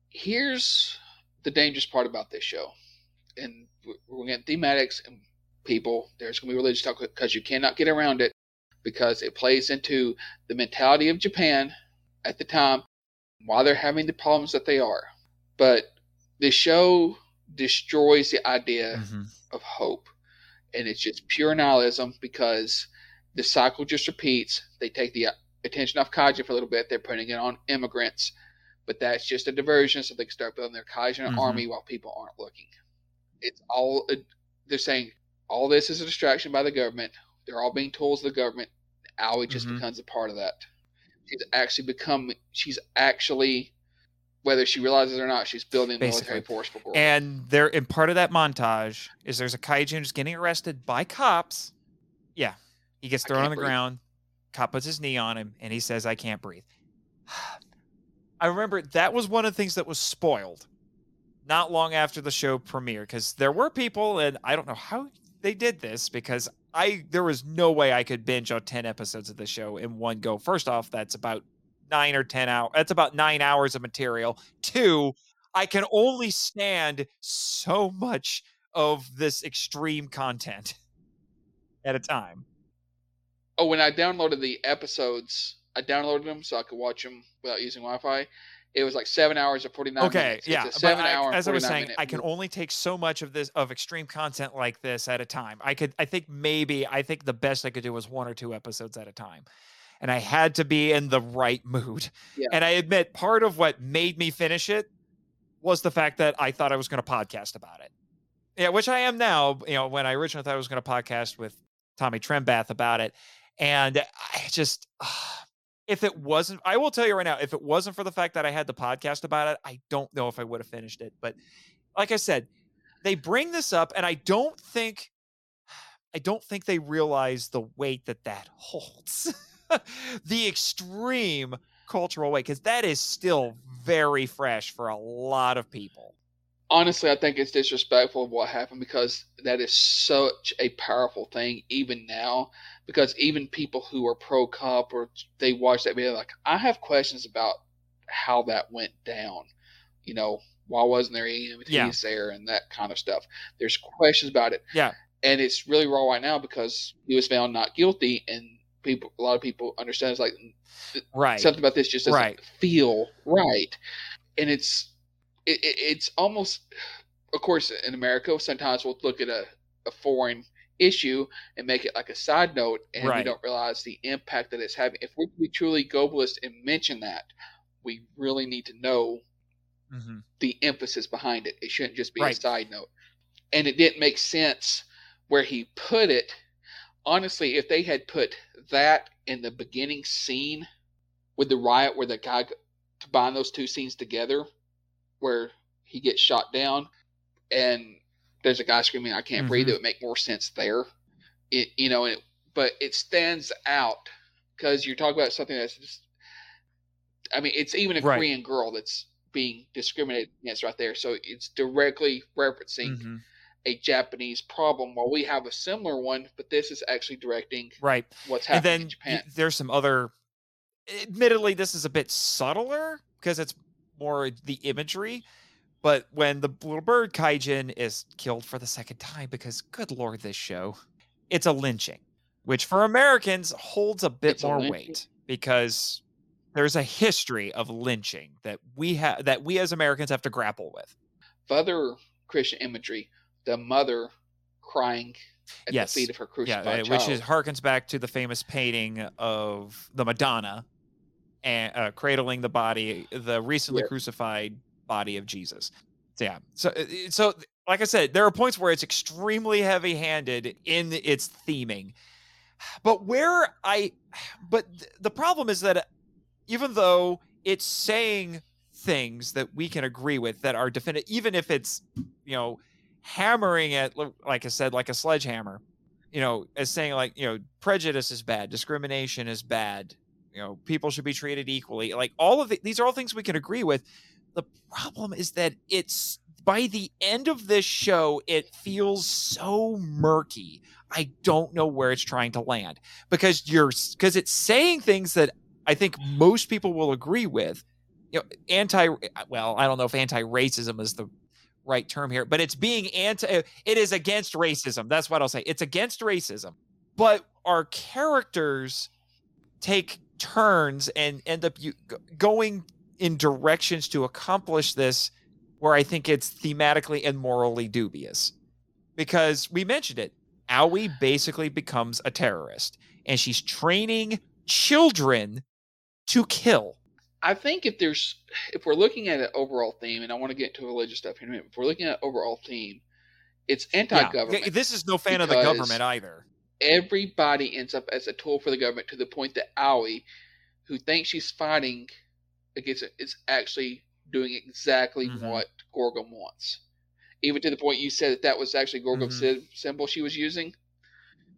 D: Here's the dangerous part about this show, and we're going to get thematics and people. There's going to be religious talk because you cannot get around it because it plays into the mentality of Japan at the time why they're having the problems that they are. But the show destroys the idea
C: Mm-hmm.
D: of hope. And it's just pure nihilism because the cycle just repeats. They take the attention off Kaijin for a little bit, they're putting it on immigrants. But that's just a diversion so they can start building their Kaijin
C: Mhm.
D: army while people aren't looking. It's all, they're saying all this is a distraction by the government. They're all being tools of the government. Aoi just
C: Mhm.
D: becomes a part of that. She's actually become, she's actually, whether she realizes it or not, she's building a military force for Goro.
C: And there, and part of that montage is there's a kaiju who's getting arrested by cops. Yeah, he gets thrown on the
D: breathe.
C: ground. Cop puts his knee on him, and he says, "I can't breathe." I remember that was one of the things that was spoiled not long after the show premiered because there were people, and I don't know how they did this because I there was no way I could binge on ten episodes of the show in one go. First off, that's about nine or ten hours. That's about nine hours of material. Two, I can only stand so much of this extreme content at a time.
D: Oh, when I downloaded the episodes, I downloaded them so I could watch them without using Wi-Fi. It was like seven hours or forty nine
C: okay,
D: minutes.
C: yeah.
D: seven
C: I-
D: hour.
C: as I was
D: 49
C: saying,
D: minute
C: I can only take so much of this of extreme content like this at a time. I could, I think maybe, I think the best I could do was one or two episodes at a time, and I had to be in the right mood.
D: Yeah.
C: And I admit, part of what made me finish it was the fact that I thought I was going to podcast about it. Yeah, which I am now. You know, when I originally thought I was going to podcast with Tomi Trembath about it, and I just. if it wasn't i will tell you right now if it wasn't for the fact that i had the podcast about it i don't know if i would have finished it but like i said they bring this up and i don't think i don't think they realize the weight that that holds the extreme cultural way because that is still very fresh for a lot of people
D: honestly, I think it's disrespectful of what happened because that is such a powerful thing even now. Because even people who are pro cop or they watch that video, like I have questions about how that went down. You know, why wasn't there EMTs
C: Yeah.
D: there and that kind of stuff? There's questions about it.
C: Yeah.
D: and it's really raw right now because he was found not guilty, and people, a lot of people understand it's like
C: right
D: something about this just doesn't
C: Right.
D: feel right and it's it, it, it's almost of course in america sometimes we'll look at a, a foreign issue and make it like a side note and we don't realize the impact that it's having if we're to be truly globalist and mention that we really need to know
C: Mhm.
D: the emphasis behind it it shouldn't just be
C: Right.
D: a side note and it didn't make sense where he put it honestly if they had put that in the beginning scene with the riot where the guy combine those two scenes together where he gets shot down and there's a guy screaming i can't breathe
C: Mhm.
D: it would make more sense there it you know it, but it stands out because you're talking about something that's just i mean it's even a
C: Right.
D: korean girl that's being discriminated against right there so it's directly referencing
C: Mhm.
D: A japanese problem while we have a similar one but this is actually directing
C: right.
D: what's
C: and
D: happening
C: then
D: in japan.
C: y- there's some other admittedly this is a bit subtler because it's more the imagery but when the little bird kaijin is killed for the second time because good lord this show it's a lynching which for americans holds a bit
D: It's
C: more
D: lynching?
C: weight because there's a history of lynching that we have that we as americans have to grapple with.
D: Other christian imagery the mother crying at
C: Yes.
D: the feet of her
C: yeah
D: crucified
C: uh, which is harkens back to the famous painting of the madonna and uh, cradling the body the recently
D: Yeah.
C: crucified body of jesus so yeah so uh, so like i said there are points where it's extremely heavy handed in its theming but where i but th- the problem is that even though it's saying things that we can agree with that are definitive even if it's you know hammering it like i said like a sledgehammer you know as saying like you know prejudice is bad discrimination is bad you know people should be treated equally like all of the, these are all things we can agree with the problem is that it's by the end of this show, it feels so murky. I don't know where it's trying to land because you're because it's saying things that I think most people will agree with. You know, anti well, I don't know if anti-racism is the right term here, but it's being anti uh, it is against racism. That's what I'll say. It's against racism. But our characters take turns and end up you, going in directions to accomplish this where I think it's thematically and morally dubious. Because we mentioned it, Aoi basically becomes a terrorist and she's training children to kill.
D: I think if there's if we're looking at an overall theme, and I want to get into religious stuff here in a minute, if we're looking at an overall theme, it's anti-government.
C: Yeah, this is no fan of the government either.
D: Everybody ends up as a tool for the government to the point that Aoi, who thinks she's fighting against it, is actually doing exactly
C: Mhm.
D: what Gorgom wants. Even to the point you said that that was actually Gorgom's
C: Mhm.
D: symbol she was using.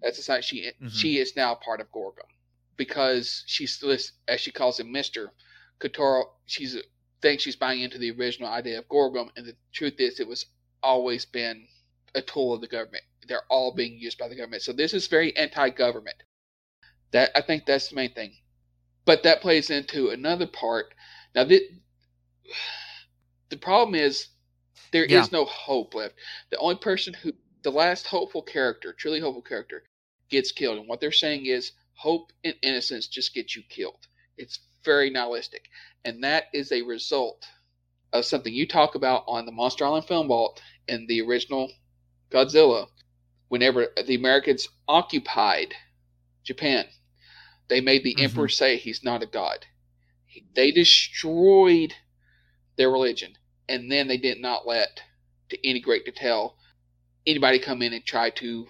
D: That's the sign she
C: Mhm.
D: she is now part of Gorgom because she's as she calls him Mister Kotaro. She's thinks she's buying into the original idea of Gorgom, and the truth is it was always been a tool of the government. They're all being used by the government. So this is very anti-government. That I think that's the main thing. But that plays into another part. Now this, the problem is there is
C: Yeah.
D: no hope left. The only person who the last hopeful character, truly hopeful character, gets killed. And what they're saying is hope and innocence just get you killed. It's very nihilistic. And that is a result of something you talk about on the Monster Island Film Vault in the original Godzilla. Whenever the Americans occupied Japan, they made the
C: Mhm.
D: emperor say he's not a god. They destroyed their religion, and then they did not let, to any great detail, anybody come in and try to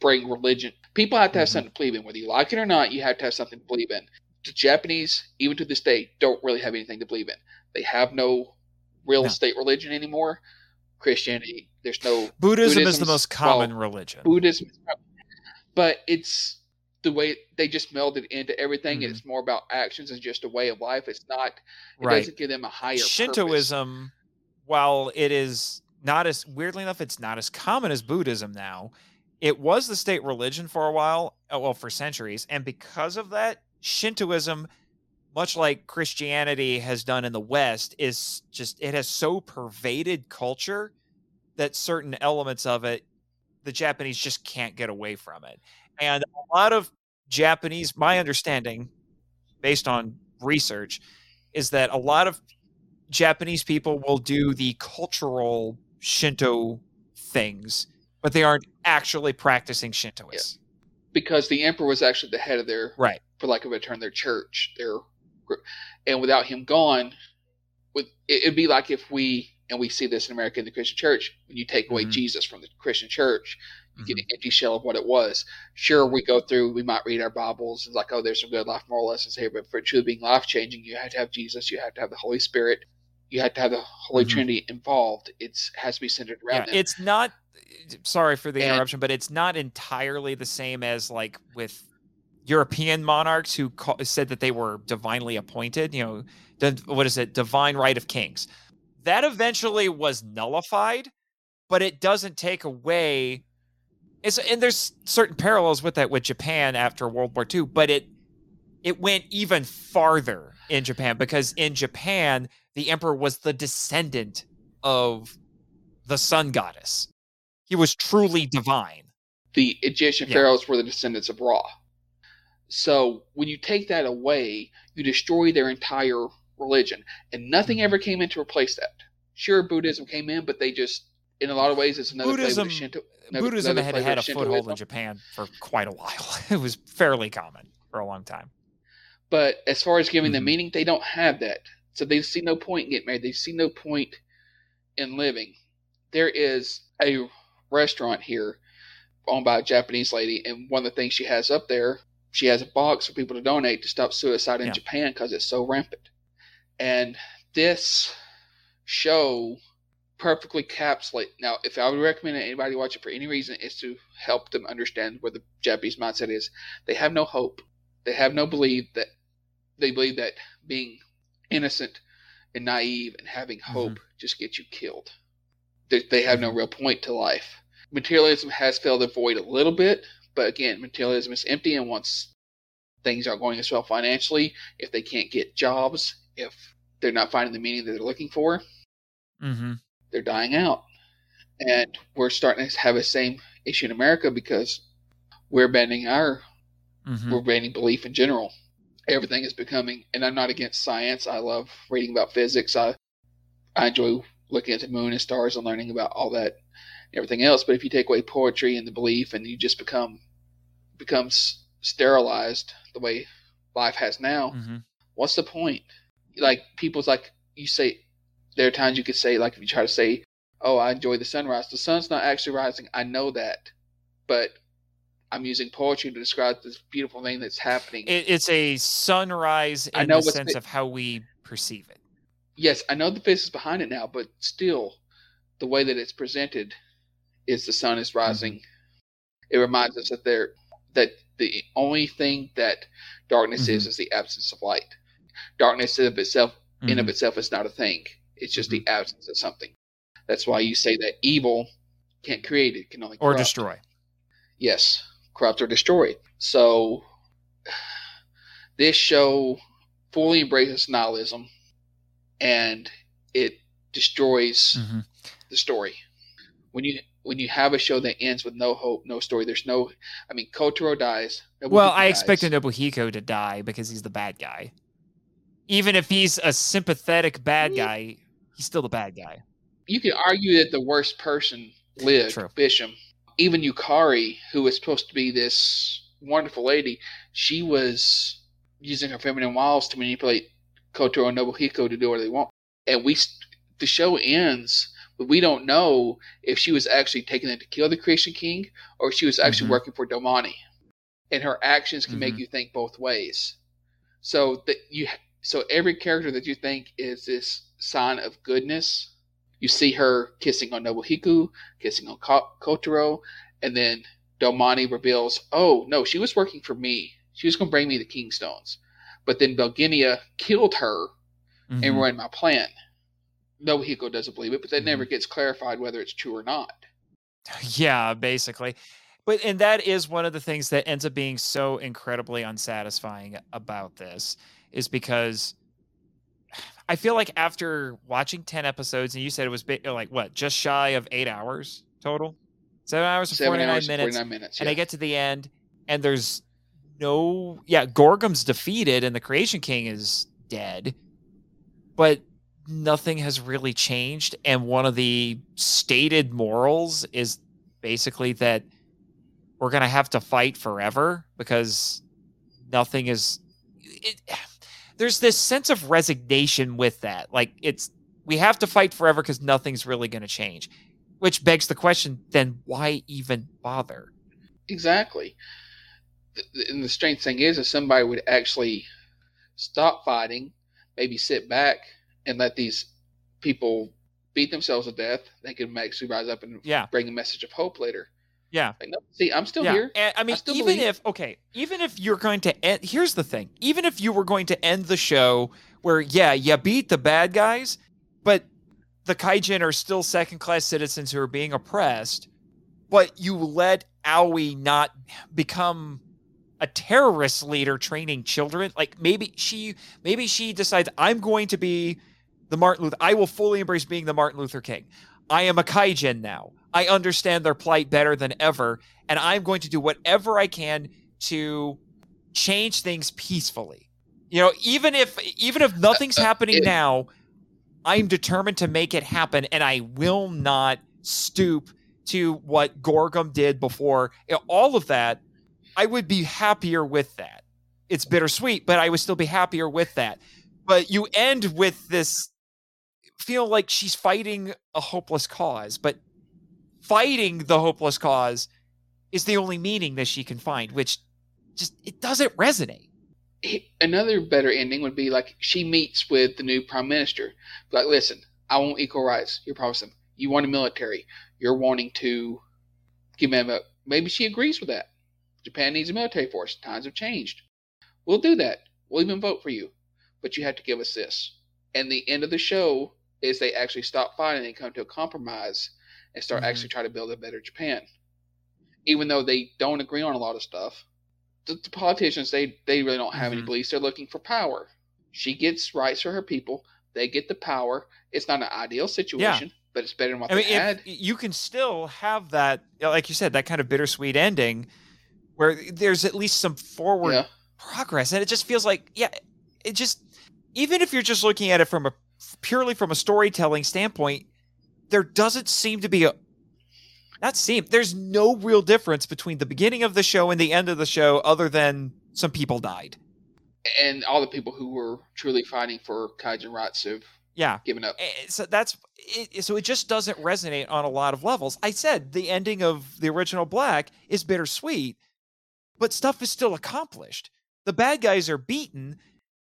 D: bring religion. People have to have
C: Mhm.
D: something to believe in, whether you like it or not. You have to have something to believe in. The Japanese, even to this day, don't really have anything to believe in. They have no real
C: No.
D: state religion anymore. Christianity, there's no
C: Buddhism is the most common
D: well,
C: religion.
D: Buddhism, but it's the way they just melded into everything.
C: Mhm.
D: And it's more about actions and just a way of life. It's not. It
C: Right.
D: doesn't give them a higher purpose.
C: Shintoism, while it is not as weirdly enough, it's not as common as Buddhism now. It was the state religion for a while, uh, well, for centuries, and because of that, Shintoism, much like Christianity has done in the West, is just it has so pervaded culture that certain elements of it, the Japanese just can't get away from it. And a lot of Japanese, my understanding, based on research, is that a lot of Japanese people will do the cultural Shinto things, but they aren't actually practicing Shintoists.
D: Because the emperor was actually the head of their,
C: Right.
D: for lack of a term, their church. Their, gr- and without him gone, with it, it'd be like if we and we see this in America in the Christian church. When you take away
C: Mhm.
D: Jesus from the Christian church, you get
C: Mhm.
D: an empty shell of what it was. Sure, we go through, we might read our Bibles and like, oh, there's some good life moral lessons here, but for it truly being life changing, you have to have Jesus, you have to have the Holy Spirit, you have to have the Holy
C: Mhm.
D: Trinity involved. It's has to be centered around
C: Yeah,
D: them.
C: it's not. Sorry for the
D: And-
C: interruption, but it's not entirely the same as like with European monarchs who ca- said that they were divinely appointed. You know, what is it? Divine right of kings. That eventually was nullified, but it doesn't take away. It's and there's certain parallels with that with Japan after World War II, but it it went even farther in Japan because in Japan the emperor was the descendant of the sun goddess. He was truly divine.
D: the Egyptian
C: Yeah.
D: pharaohs were the descendants of Ra. So when you take that away, you destroy their entire religion, and nothing
C: Mhm.
D: ever came in to replace that. Sure, Buddhism came in, but they just, in a lot of ways, it's another
C: Buddhism-
D: Shinto. another-
C: Buddhism
D: another
C: had had a
D: of
C: foothold in Japan for quite a while. It was fairly common for a long time.
D: But as far as giving them
C: Mhm.
D: meaning, they don't have that. So they see no point in getting married. They see no point in living. There is a restaurant here owned by a Japanese lady, and one of the things she has up there, she has a box for people to donate to stop suicide in
C: Yeah.
D: Japan because it's so rampant. And this show perfectly capsulate. Now, if I would recommend anybody watch it for any reason, is to help them understand where the Japanese mindset is. They have no hope. They have no belief that they believe that being innocent and naive and having mm-hmm. hope just gets you killed. They, they have no real point to life. Materialism has filled the void a little bit, but again, materialism is empty, and once things aren't going as well financially, if they can't get jobs, if they're not finding the meaning that they're looking for,
C: Mm-hmm.
D: they're dying out. And we're starting to have the same issue in America because we're abandoning our
C: Mm-hmm.
D: we're abandoning belief in general. Everything is becoming and I'm not against science. I love reading about physics. I I enjoy looking at the moon and stars and learning about all that and everything else. But if you take away poetry and the belief and you just become becomes sterilized the way life has now,
C: Mm-hmm.
D: what's the point? Like people's like you say there are times you could say like if you try to say, Oh, I enjoy the sunrise. The sun's not actually rising. I know that. But I'm using poetry to describe this beautiful thing that's happening.
C: It, it's a sunrise
D: I
C: in
D: know
C: the sense of how we perceive it.
D: Yes, I know the physics behind it now, but still the way that it's presented is the sun is rising. Mm-hmm. It reminds us that there that the only thing that darkness is mm-hmm. is the absence of light. Darkness in of itself in
C: Mhm.
D: of mm-hmm. itself is not a thing. It's just the absence of something. That's why you say that evil can't create it, can only
C: or destroy.
D: Yes, corrupt or destroy. So this show fully embraces nihilism and it destroys
C: Mhm.
D: the story. When you when you have a show that ends with no hope, no story, there's no I mean Kotaro dies. Nobuhiko
C: Well, I
D: dies.
C: expected Nobuhiko to die because he's the bad guy. Even if he's a sympathetic bad
D: Mm.
C: guy, he's still the bad guy.
D: you could argue that the worst person lived,
C: True.
D: Bishum. Even Yukari, who was supposed to be this wonderful lady, she was using her feminine wiles to manipulate Kotaro and Nobuhiko to do what they want. And we, the show ends, but we don't know if she was actually taking it to kill the Creation King or if she was actually
C: Mhm.
D: working for Donami. And her actions can make
C: Mhm.
D: you think both ways. So that you, so every character that you think is this sign of goodness you see her kissing on Nobuhiko, kissing on Ko- Kotaro, and then Donami reveals, oh, no, she was working for me. She was going to bring me the Kingstones. But then Bilgenia killed her and
C: Mhm.
D: ruined my plan. No, Nobuhiko doesn't believe it, but that
C: Mhm.
D: never gets clarified whether it's true or not.
C: Yeah, basically. But and that is one of the things that ends up being so incredibly unsatisfying about this is because I feel like after watching 10 episodes and you said it was like what, just shy of 8 hours total? 7 hours and
D: Seven
C: 49
D: hours
C: minutes.
D: 49 minutes.
C: And I get to the end and there's no yeah, Gorgom's defeated and the Creation King is dead. But nothing has really changed and one of the stated morals is basically that we're going to have to fight forever because nothing is it, there's this sense of resignation with that like it's we have to fight forever because nothing's really going to change which begs the question then why even bother
D: Exactly. And the strange thing is, if somebody would actually stop fighting, maybe sit back and let these people beat themselves to death, they could actually rise up and
C: yeah
D: bring a message of hope later.
C: yeah
D: Like, no, see, I'm still
C: yeah.
D: here.
C: And, I mean,
D: still
C: even
D: believe.
C: if okay, even if you're going to end, here's the thing: even if you were going to end the show where, yeah, you beat the bad guys, but the Kaijin are still second-class citizens who are being oppressed, but you let Aoi not become a terrorist leader training children. Like maybe she, maybe she decides I'm going to be the Martin Luther. I will fully embrace being the Martin Luther King. I am a Kaijin now. I understand their plight better than ever, and I'm going to do whatever I can to change things peacefully. You know, even if even if nothing's
D: uh,
C: happening
D: it-
C: now, I'm determined to make it happen, and I will not stoop to what Gorgom did before. You know, all of that, I would be happier with that. It's bittersweet, but I would still be happier with that. But you end with this feel like she's fighting a hopeless cause, but fighting the hopeless cause is the only meaning that she can find, which just it doesn't resonate.
D: Another better ending would be like she meets with the new prime minister. Like, listen, I want equal rights. You're promising. You want a military. You're wanting to give them a. Maybe she agrees with that. Japan needs a military force. Times have changed. We'll do that. We'll even vote for you. But you have to give us this. And the end of the show is they actually stop fighting and come to a compromise and start
C: Mhm.
D: actually try to build a better Japan. Even though they don't agree on a lot of stuff, the, the politicians they they really don't have any
C: Mhm.
D: beliefs. They're looking for power. She gets rights for her people. They get the power. It's not an ideal situation, but it's better than what
C: I mean,
D: they had.
C: if you can still have that, like you said, that kind of bittersweet ending where there's at least some forward
D: Yeah.
C: progress, and it just feels like, yeah, it just even if you're just looking at it from a purely from a storytelling standpoint, there doesn't seem to be a not seem there's no real difference between the beginning of the show and the end of the show, other than some people died.
D: And all the people who were truly fighting for Kaijin rights have
C: Yeah,
D: given up.
C: So that's it, so it just doesn't resonate on a lot of levels. I said the ending of the original Black is bittersweet, but stuff is still accomplished. The bad guys are beaten,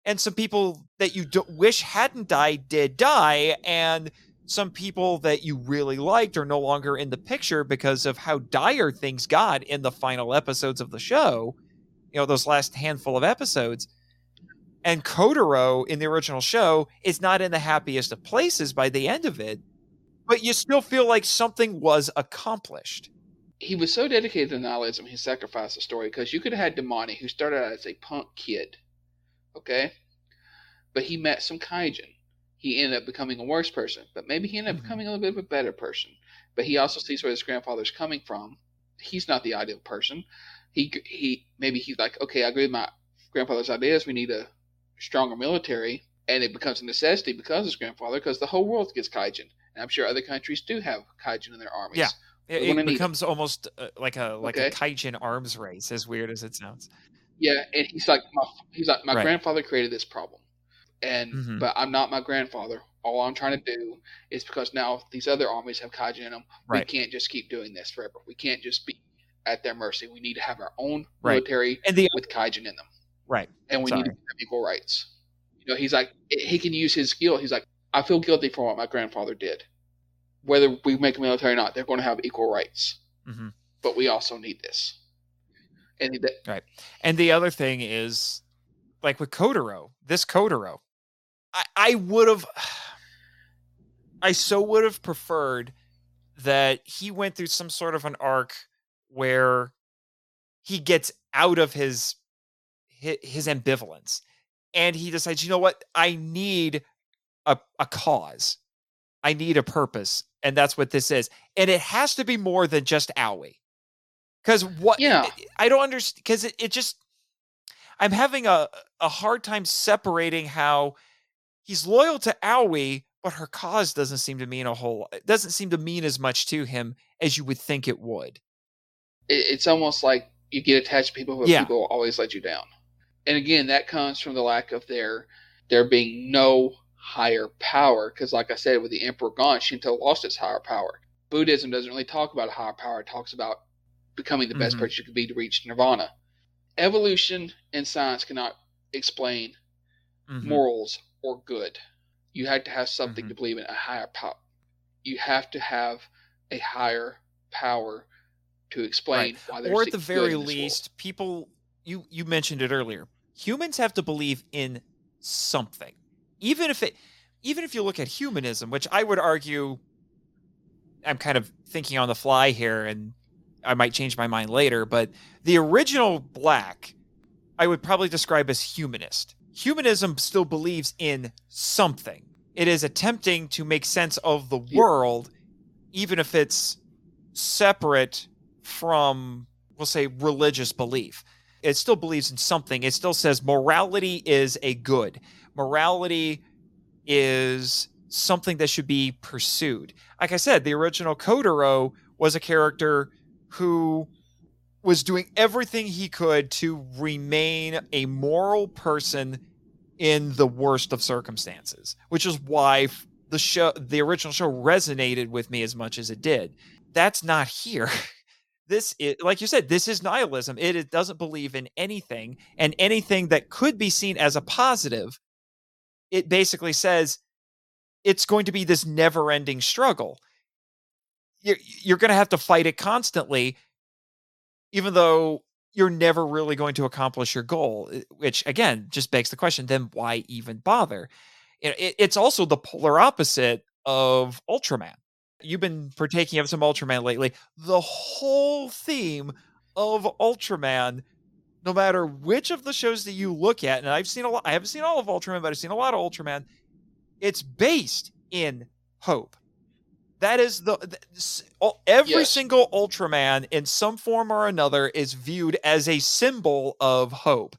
C: and some people that you do- wish hadn't died did die, and some people that you really liked are no longer in the picture because of how dire things got in the final episodes of the show. You know, those last handful of episodes. And Kotaro in the original show is not in the happiest of places by the end of it, but you still feel like something was accomplished.
D: He was so dedicated to nihilism, he sacrificed the story because you could have had Donami, who started out as a punk kid, okay, but he met some kaijin. He ended up becoming a worse person, but maybe he ended up
C: Mhm.
D: becoming a little bit of a better person. But he also sees where his grandfather's coming from. He's not the ideal person. He he maybe he's like, okay, I agree with my grandfather's ideas. We need a stronger military, and it becomes a necessity because of his grandfather, because the whole world gets kaijin, and I'm sure other countries do have kaijin in their armies.
C: Yeah. It, it becomes almost uh, like a like a kaijin arms race, as weird as it sounds.
D: Yeah, and he's like, my, he's like, my
C: Right.
D: grandfather created this problem, and
C: Mhm.
D: but I'm not my grandfather. All I'm trying to do is because now these other armies have kaijin in them. We can't just keep doing this forever. We can't just be at their mercy. We need to have our own
C: Right.
D: military
C: And the
D: with kaijin in them,
C: right,
D: and we need to have equal rights. You know, he's like, he can use his skill. He's like, I feel guilty for what my grandfather did. Whether we make a military or not, they're going to have equal rights.
C: Mhm.
D: But we also need this. And that,
C: And the other thing is, like with Kotaro, this Kotaro, I, I would have, I so would have preferred that he went through some sort of an arc where he gets out of his his, his ambivalence and he decides, you know what, I need a, a cause, I need a purpose, and that's what this is, and it has to be more than just Aoi. Because what?
D: Yeah.
C: Eh, I don't understand. Because it, it just, I'm having a a hard time separating how he's loyal to Aoi, but her cause doesn't seem to mean a whole. It doesn't seem to mean as much to him as you would think it would.
D: it, it's almost like you get attached to people, but
C: Yeah.
D: people always let you down. And again, that comes from the lack of there there being no higher power. Because, like I said, with the emperor gone, Shinto lost its higher power. Buddhism doesn't really talk about a higher power; it talks about becoming the best
C: Mhm.
D: person you could be to reach nirvana. Evolution and science cannot explain
C: Mhm.
D: morals or good. You have to have something
C: Mhm.
D: to believe in a higher power. You have to have a higher power to explain why there's
C: or at the very
D: this world.
C: least, people you you mentioned it earlier. Humans have to believe in something, even if it, even if you look at humanism, which I would argue, I'm kind of thinking on the fly here, and I might change my mind later. But the original Black, I would probably describe as humanist. Humanism still believes in something. It is attempting to make sense of the world, even if it's separate from, we'll say, religious belief. It still believes in something. It still says morality is a good. Morality is something that should be pursued. Like I said, the original Kotaro was a character who was doing everything he could to remain a moral person in the worst of circumstances, which is why the show, the original show, resonated with me as much as it did. That's not here. This is, like you said, this is nihilism. It, it doesn't believe in anything, and anything that could be seen as a positive, it basically says it's going to be this never-ending struggle. You're, you're going to have to fight it constantly, even though you're never really going to accomplish your goal. eh, Which again just begs the question: then why even bother? It, it's also the polar opposite of Ultraman. You've been partaking of some Ultraman lately. The whole theme of Ultraman, no matter which of the shows that you look at, and I've seen a lot, I haven't seen all of Ultraman, but I've seen a lot of Ultraman. It's based in hope. That is the, the every
D: Yes.
C: single Ultraman in some form or another is viewed as a symbol of hope,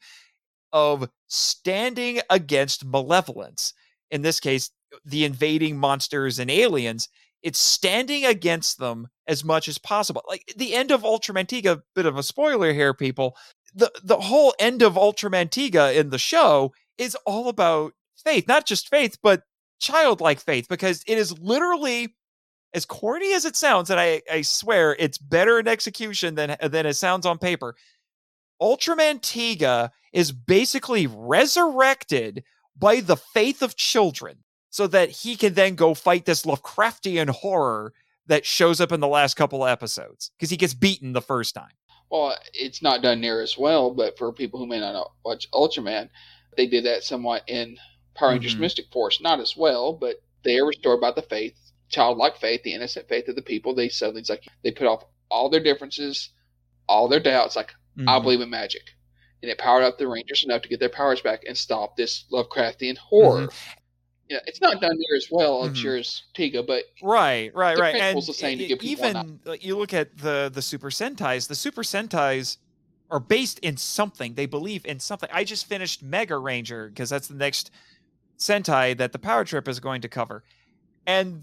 C: of standing against malevolence. In this case, the invading monsters and aliens. It's standing against them as much as possible. Like the end of Ultraman Tiga, bit of a spoiler here, people. The the whole end of Ultraman Tiga in the show is all about faith, not just faith, but childlike faith, because it is literally as corny as it sounds, and I, I swear it's better in execution than than it sounds on paper. Ultraman Tiga is basically resurrected by the faith of children so that he can then go fight this Lovecraftian horror that shows up in the last couple of episodes because he gets beaten the first time.
D: Well, it's not done near as well, but for people who may not watch Ultraman, they did that somewhat in Power Rangers
C: Mhm.
D: Mystic Force. Not as well, but they are restored by the faith, childlike faith, the innocent faith of the people. They suddenly, it's like, they put off all their differences, all their doubts, like, I
C: Mhm.
D: believe in magic. And it powered up the Rangers enough to get their powers back and stop this Lovecraftian horror. Yeah, it's not done near as well, I'm
C: Mhm.
D: sure, as Tiga, but
C: Right, right, right. And
D: the same give
C: even like, you look at the the Super Sentais. The Super Sentais are based in something. They believe in something. I just finished Mega Ranger because that's the next Sentai that the Power Trip is going to cover. And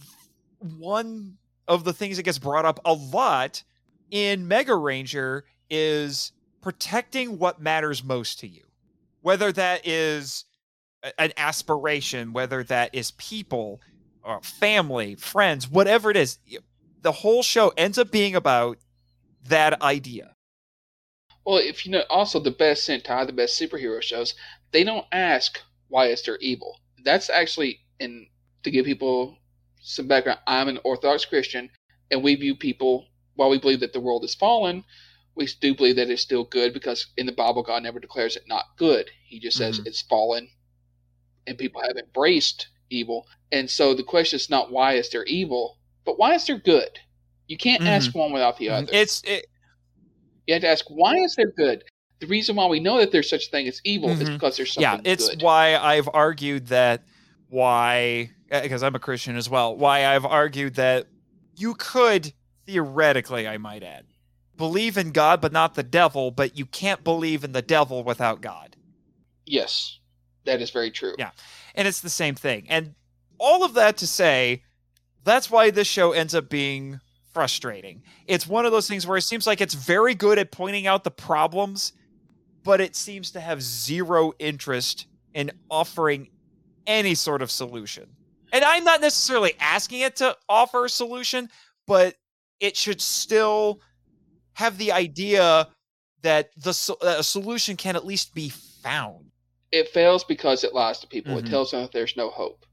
C: one of the things that gets brought up a lot in Mega Ranger is protecting what matters most to you. Whether that is an aspiration, whether that is people, or family, friends, whatever it is, the whole show ends up being about that idea.
D: Well, if you know, also the best Sentai, the best superhero shows, they don't ask why is there evil. That's actually, in to give people some background, I'm an Orthodox Christian, and we view people while we believe that the world is fallen. We do believe that it's still good because in the Bible, God never declares it not good. He just says
C: Mhm.
D: it's fallen, and people have embraced evil. And so the question is not why is there evil, but why is there good? You can't mm-hmm. ask one without the mm-hmm. other.
C: It's it,
D: You have to ask, why is there good? The reason why we know that there's such a thing as evil is
C: Mhm.
D: because there's something.
C: yeah, it's
D: good.
C: why I've argued that why eh, because I'm a Christian as well. Why I've argued that you could theoretically, I might add, believe in God but not the devil, but you can't believe in the devil without God.
D: yes, that is very true.
C: Yeah. and it's the same thing. And all of that to say, that's why this show ends up being frustrating. It's one of those things where it seems like it's very good at pointing out the problems, but it seems to have zero interest in offering any sort of solution. And I'm not necessarily asking it to offer a solution, but it should still have the idea that the a solution can at least be found.
D: It fails because it lies to people.
C: Mhm.
D: It tells them that there's no hope.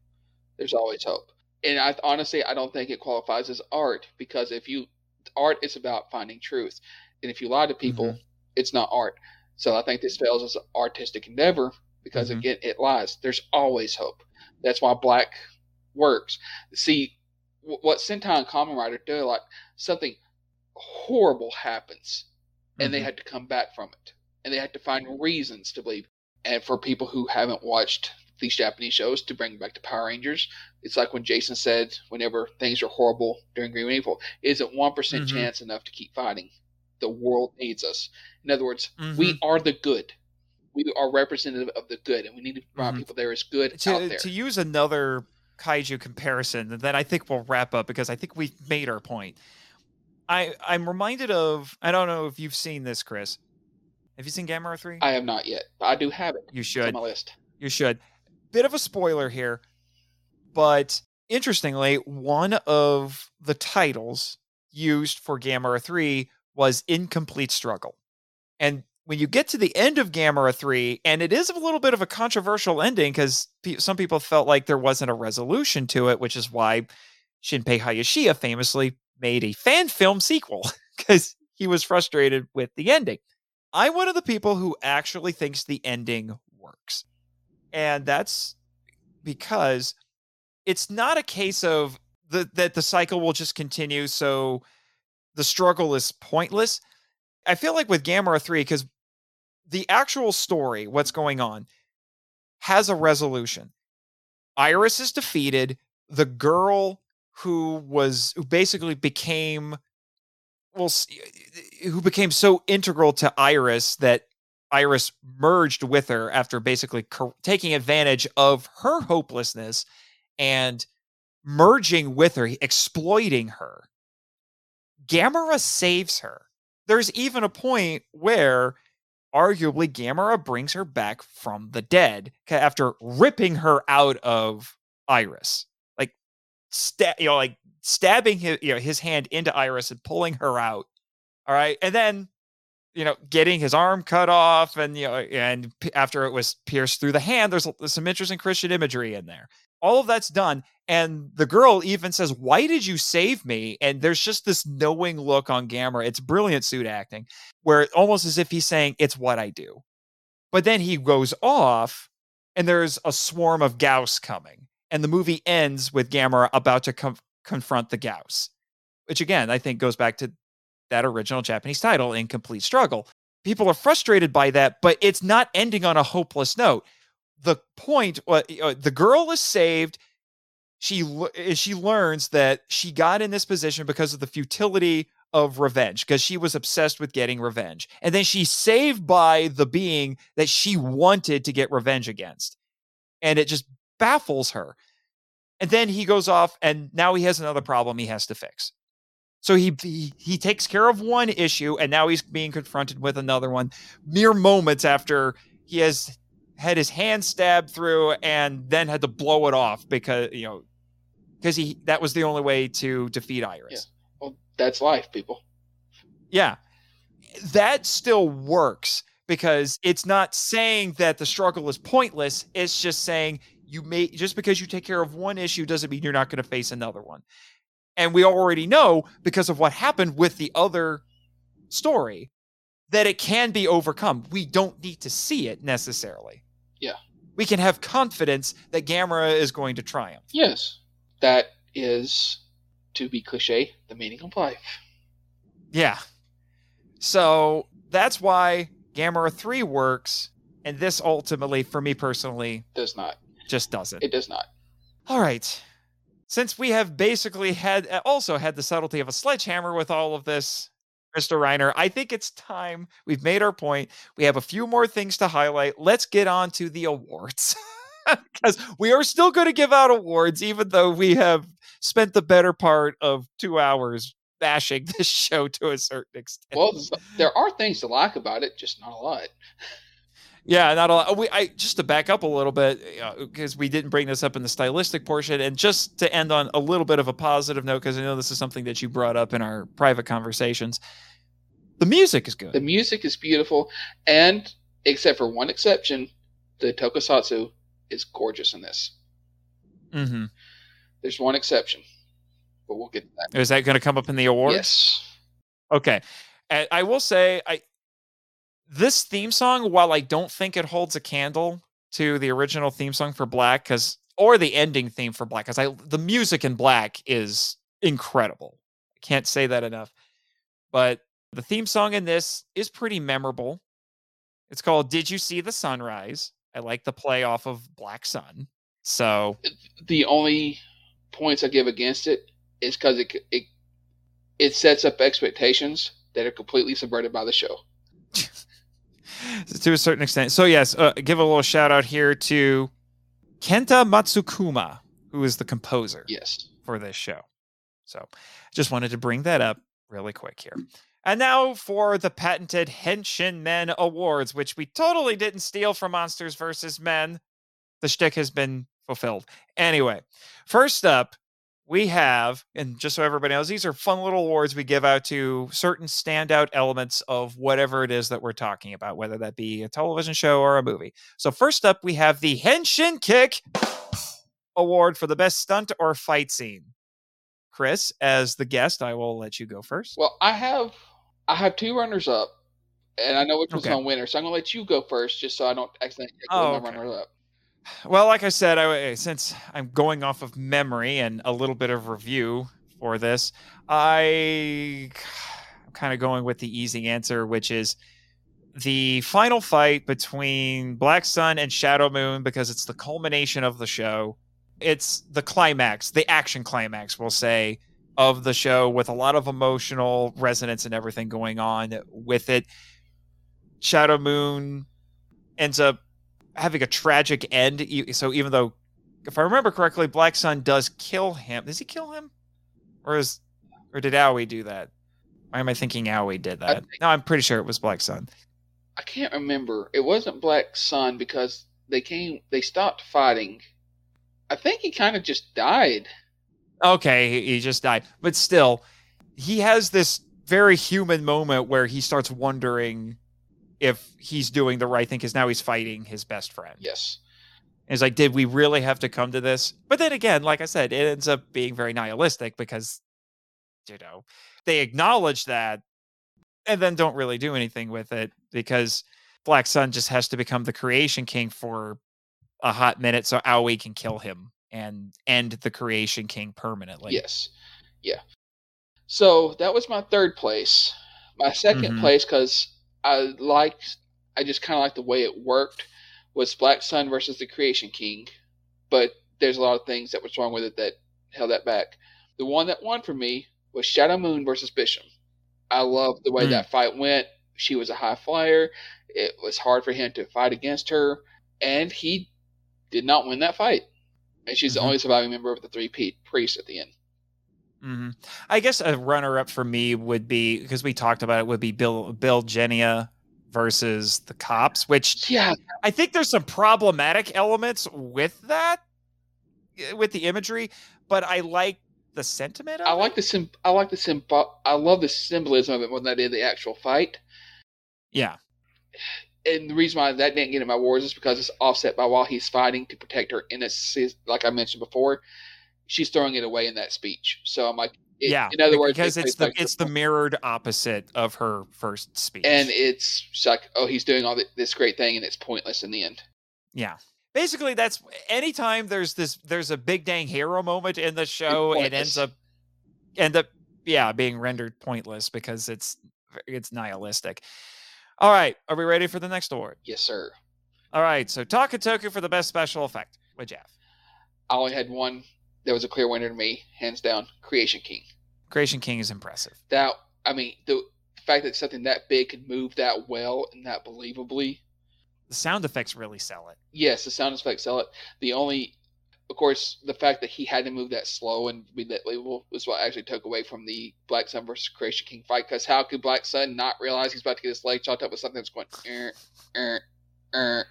D: There's always hope. And I honestly, I don't think it qualifies as art because if you art is about finding truth, and if you lie to people,
C: Mm-hmm.
D: it's not art. So I think this fails as an artistic endeavor because
C: Mhm.
D: again, it lies. There's always hope. That's why black works. See, wh- what Sentai and Kamen Rider do, like something horrible happens, and they
C: Mhm.
D: had to come back from it, and they had to find reasons to believe. And for people who haven't watched these Japanese shows, to bring back the Power Rangers, it's like when Jason said, whenever things are horrible during Green Evil, isn't one
C: Mhm.
D: chance enough to keep fighting? The world needs us. In other words, we
C: Mhm.
D: are the good. We are representative of the good, and we need to remind
C: Mhm.
D: people there is good out
C: to
D: there.
C: to use another kaiju comparison, then I think we'll wrap up because I think we've made our point. I I'm reminded of I don't know if you've seen this, Chris. Have you seen Gamera three?
D: I have not yet, I do have it.
C: You
D: It's on
C: should.
D: my list.
C: You should. Bit of a spoiler here, but interestingly, one of the titles used for Gamera 3 was Incomplete Struggle. And when you get to the end of Gamera 3, and it is a little bit of a controversial ending because pe- some people felt like there wasn't a resolution to it, which is why Shinpei Hayashiya famously made a fan film sequel because he was frustrated with the ending. I'm one of the people who actually thinks the ending works. And that's because it's not a case of the, that the cycle will just continue. So the struggle is pointless. I feel like with Gamera 3, because the actual story, what's going on, has a resolution. Iris is defeated. The girl who was who basically became well who became so integral to Iris that Iris merged with her after basically taking advantage of her hopelessness and merging with her, exploiting her. Gamera saves her. There's even a point where arguably Gamera brings her back from the dead after ripping her out of Iris. Like you know, like stabbing his, you know, his hand into Iris and pulling her out. All right. And then, you know, getting his arm cut off and you know, and p- after it was pierced through the hand, there's, there's some interesting Christian imagery in there. All of that's done. And the girl even says, Why did you save me? And there's just this knowing look on Gamera. It's brilliant suit acting, where almost as if he's saying, It's what I do. But then he goes off, and there's a swarm of Gyaos coming. And the movie ends with Gamera about to com- confront the Gyaos, which again, I think goes back to that original Japanese title, Incomplete Struggle. People are frustrated by that, but it's not ending on a hopeless note. The point, uh, uh, the girl is saved. She uh, she learns that she got in this position because of the futility of revenge, because she was obsessed with getting revenge, and then she's saved by the being that she wanted to get revenge against, and it just baffles her. And then he goes off, and now he has another problem he has to fix. So he, he he takes care of one issue, and now he's being confronted with another one. Mere moments after he has had his hand stabbed through, and then had to blow it off because you know because he that was the only way to defeat Iris.
D: Well, that's life, people.
C: Yeah. That still works because it's not saying that the struggle is pointless. It's just saying you may just because you take care of one issue doesn't mean you're not going to face another one. And we already know because of what happened with the other story that it can be overcome. We don't need to see it necessarily.
D: Yeah.
C: We can have confidence that Gamera is going to triumph.
D: Yes, that is, to be cliche, the meaning of life.
C: Yeah. So that's why Gamera 3 works, and this ultimately, for me personally,
D: Does not.
C: Just doesn't.
D: It does not.
C: all right. Since we have basically had uh, also had the subtlety of a sledgehammer with all of this, Mr. Riner, I think it's time. We've made our point. We have a few more things to highlight. Let's get on to the awards. Because we are still going to give out awards, even though we have spent the better part of two hours bashing this show to a certain extent.
D: Well, there are things to like about it, just not a lot.
C: Yeah, not a lot. We I just to back up a little bit because we didn't bring this up in the stylistic portion, and just to end on a little bit of a positive note because I know this is something that you brought up in our private conversations. The music is good.
D: The music is beautiful, and except for one exception, the tokusatsu is gorgeous in this.
C: Mm-hmm.
D: There's one exception, but we'll get to that.
C: Is that going to come up in the awards?
D: Yes.
C: Okay. And I will say, I this theme song, while I don't think it holds a candle to the original theme song for Black, because or the ending theme for Black, because I the music in Black is incredible. I can't say that enough. But the theme song in this is pretty memorable. It's called "Did You See the Sunrise?" I like the play off of Black Sun. So
D: The only points I give against it is because it it it sets up expectations that are completely subverted by the show.
C: To a certain extent. So yes, uh, give a little shout out here to Kenta Matsukuma, who is the composer
D: Yes.
C: for this show. So just wanted to bring that up really quick here. And now for the patented Henshin Men Awards, which we totally didn't steal from Monsters vs. Men. The shtick has been fulfilled. Anyway, first up, we have, and just so everybody knows, these are fun little awards we give out to certain standout elements of whatever it is that we're talking about, whether that be a television show or a movie. So, first up, we have the Henshin Kick Award for the best stunt or fight scene. Chris, as the guest, I will let you go first.
D: Well, I have I have two runners up, and I know which one's
C: Okay.
D: gonna win. So I'm gonna let you go first, just so I don't accidentally
C: Oh,
D: of my
C: okay.
D: runners up.
C: Well, like I said, I, eh, since I'm going off of memory and a little bit of review for this, I I'm kind of going with the easy answer, which is the final fight between Black Sun and Shadow Moon because it's the culmination of the show. It's the climax, the action climax, we'll say, of the show with a lot of emotional resonance and everything going on with it. Shadow Moon ends up having a tragic end. So even though, if I remember correctly, Black Sun does kill him. Does he kill him, or is or did Aoi do that? Why am I thinking Aoi did that?
D: think-
C: no, I'm pretty sure it was Black Sun.
D: I can't remember. It wasn't Black Sun because they came. They stopped fighting. I think he kind of just died.
C: Okay, he just died, but still, he has this very human moment where he starts wondering if he's doing the right thing because now he's fighting his best friend.
D: Yes.
C: And it's like, did we really have to come to this? But then again, like I said, it ends up being very nihilistic because, you know, they acknowledge that and then don't really do anything with it because Black Sun just has to become the creation king for a hot minute so Aoi can kill him and end the creation king permanently.
D: Yes. Yeah. So that was my third place. My 2nd
C: Mhm.
D: place, because I liked, I just kind of liked the way it worked, was Black Sun versus the Creation King. But there's a lot of things that was wrong with it that held that back. The one that won for me was Shadow Moon versus Bishum. I loved the way
C: Mm.
D: that fight went. She was a high flyer. It was hard for him to fight against her, and he did not win that fight. And she's the
C: Mhm.
D: only surviving member of the three P- priests at the end.
C: Hmm I guess a runner up for me would be because we talked about it would be Bill Bilgenia versus the cops, which
D: Yeah,
C: I think there's some problematic elements with that, eh, with the imagery, but I like the sentiment. Of
D: I
C: it.
D: like the sim. I like the symbol. I love the symbolism of it more than I did the actual fight.
C: Yeah,
D: And the reason why that didn't get in my wars is because it's offset by while he's fighting to protect her innocence. Like I mentioned before, she's throwing it away in that speech. So I'm like, it-
C: yeah.
D: In other words,
C: because it's the it's the mirrored opposite of her first speech.
D: and it's like, oh, he's doing all this great thing, and it's pointless in the end.
C: Yeah. Basically, that's anytime there's this there's a big dang hero moment in the show, it ends up end up yeah being rendered pointless because it's it's nihilistic. All right, are we ready for the next award?
D: Yes, sir.
C: All right, so Takatoku for the best special effect. What'd you have?
D: I only had one. There was a clear winner to me, hands down. Creation King.
C: Creation King is impressive.
D: That I mean, the fact that something that big could move that well and that believably
C: The sound effects really sell it.
D: yes, the sound effects sell it. The only, of course, the fact that he had to move that slow and be that believable was what actually took away from the Black Sun versus Creation King fight. Because how could Black Sun not realize he's about to get his leg chopped up with something that's going, er, er, er.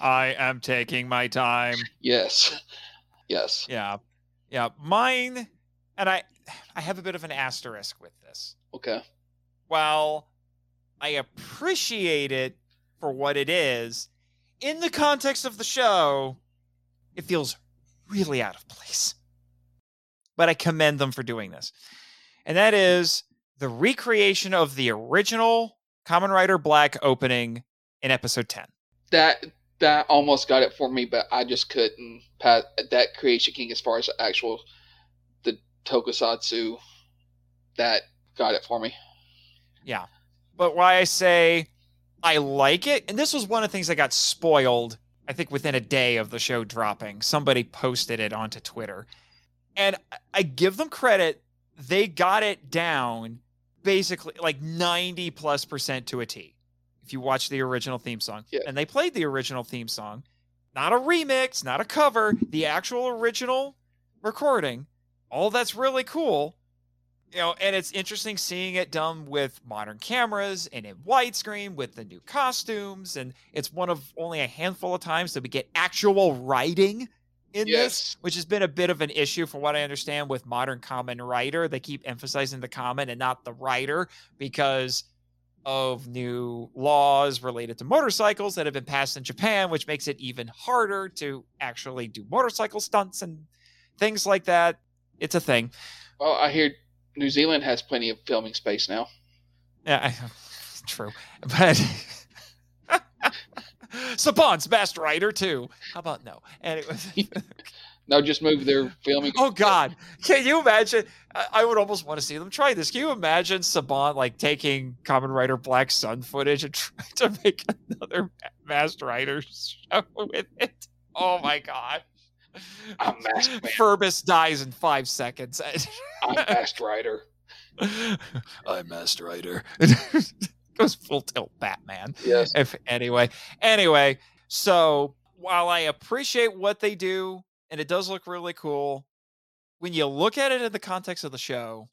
C: I am taking my time.
D: yes, yes,
C: Yeah. Yeah, mine and I I have a bit of an asterisk with this.
D: okay,
C: while I appreciate it for what it is, in the context of the show, it feels really out of place. But I commend them for doing this. And that is the recreation of the original Kamen Rider Black opening in episode 10.
D: that that almost got it for me, but I just couldn't pass that Creation King as far as actual the Tokusatsu. That got it for me.
C: Yeah. But why I say I like it, and this was one of the things that got spoiled, I think, within a day of the show dropping. Somebody posted it onto Twitter. And I- I give them credit. They got it down basically like 90 plus percent to a T. If you watch the original theme song.
D: Yeah.
C: And they played the original theme song, not a remix, not a cover, the actual original recording. All that's really cool you know, and it's interesting seeing it done with modern cameras and in widescreen with the new costumes. And it's one of only a handful of times that we get actual writing in this, which has been a bit of an issue from what I understand with modern Kamen Rider. They keep emphasizing the Kamen and not the Rider because of new laws related to motorcycles that have been passed in Japan, which makes it even harder to actually do motorcycle stunts and things like that. It's a thing.
D: Well, I hear New Zealand has plenty of filming space now.
C: Yeah, I, true, but Saban's best writer too. How about no? And it was.
D: No, just move their filming.
C: oh God, can you imagine? I, would almost want to see them try this. Can you imagine Saban like taking Kamen Rider Black Sun footage and trying to make another Ma- Masked Rider show with it? Oh my God.
D: I'm Man.
C: Ferbus dies in five seconds.
D: I'm Masked Rider.
C: I'm Masked Rider. Goes full tilt Batman.
D: Yes.
C: If anyway, anyway, so while I appreciate what they do and it does look really cool, when you look at it in the context of the show,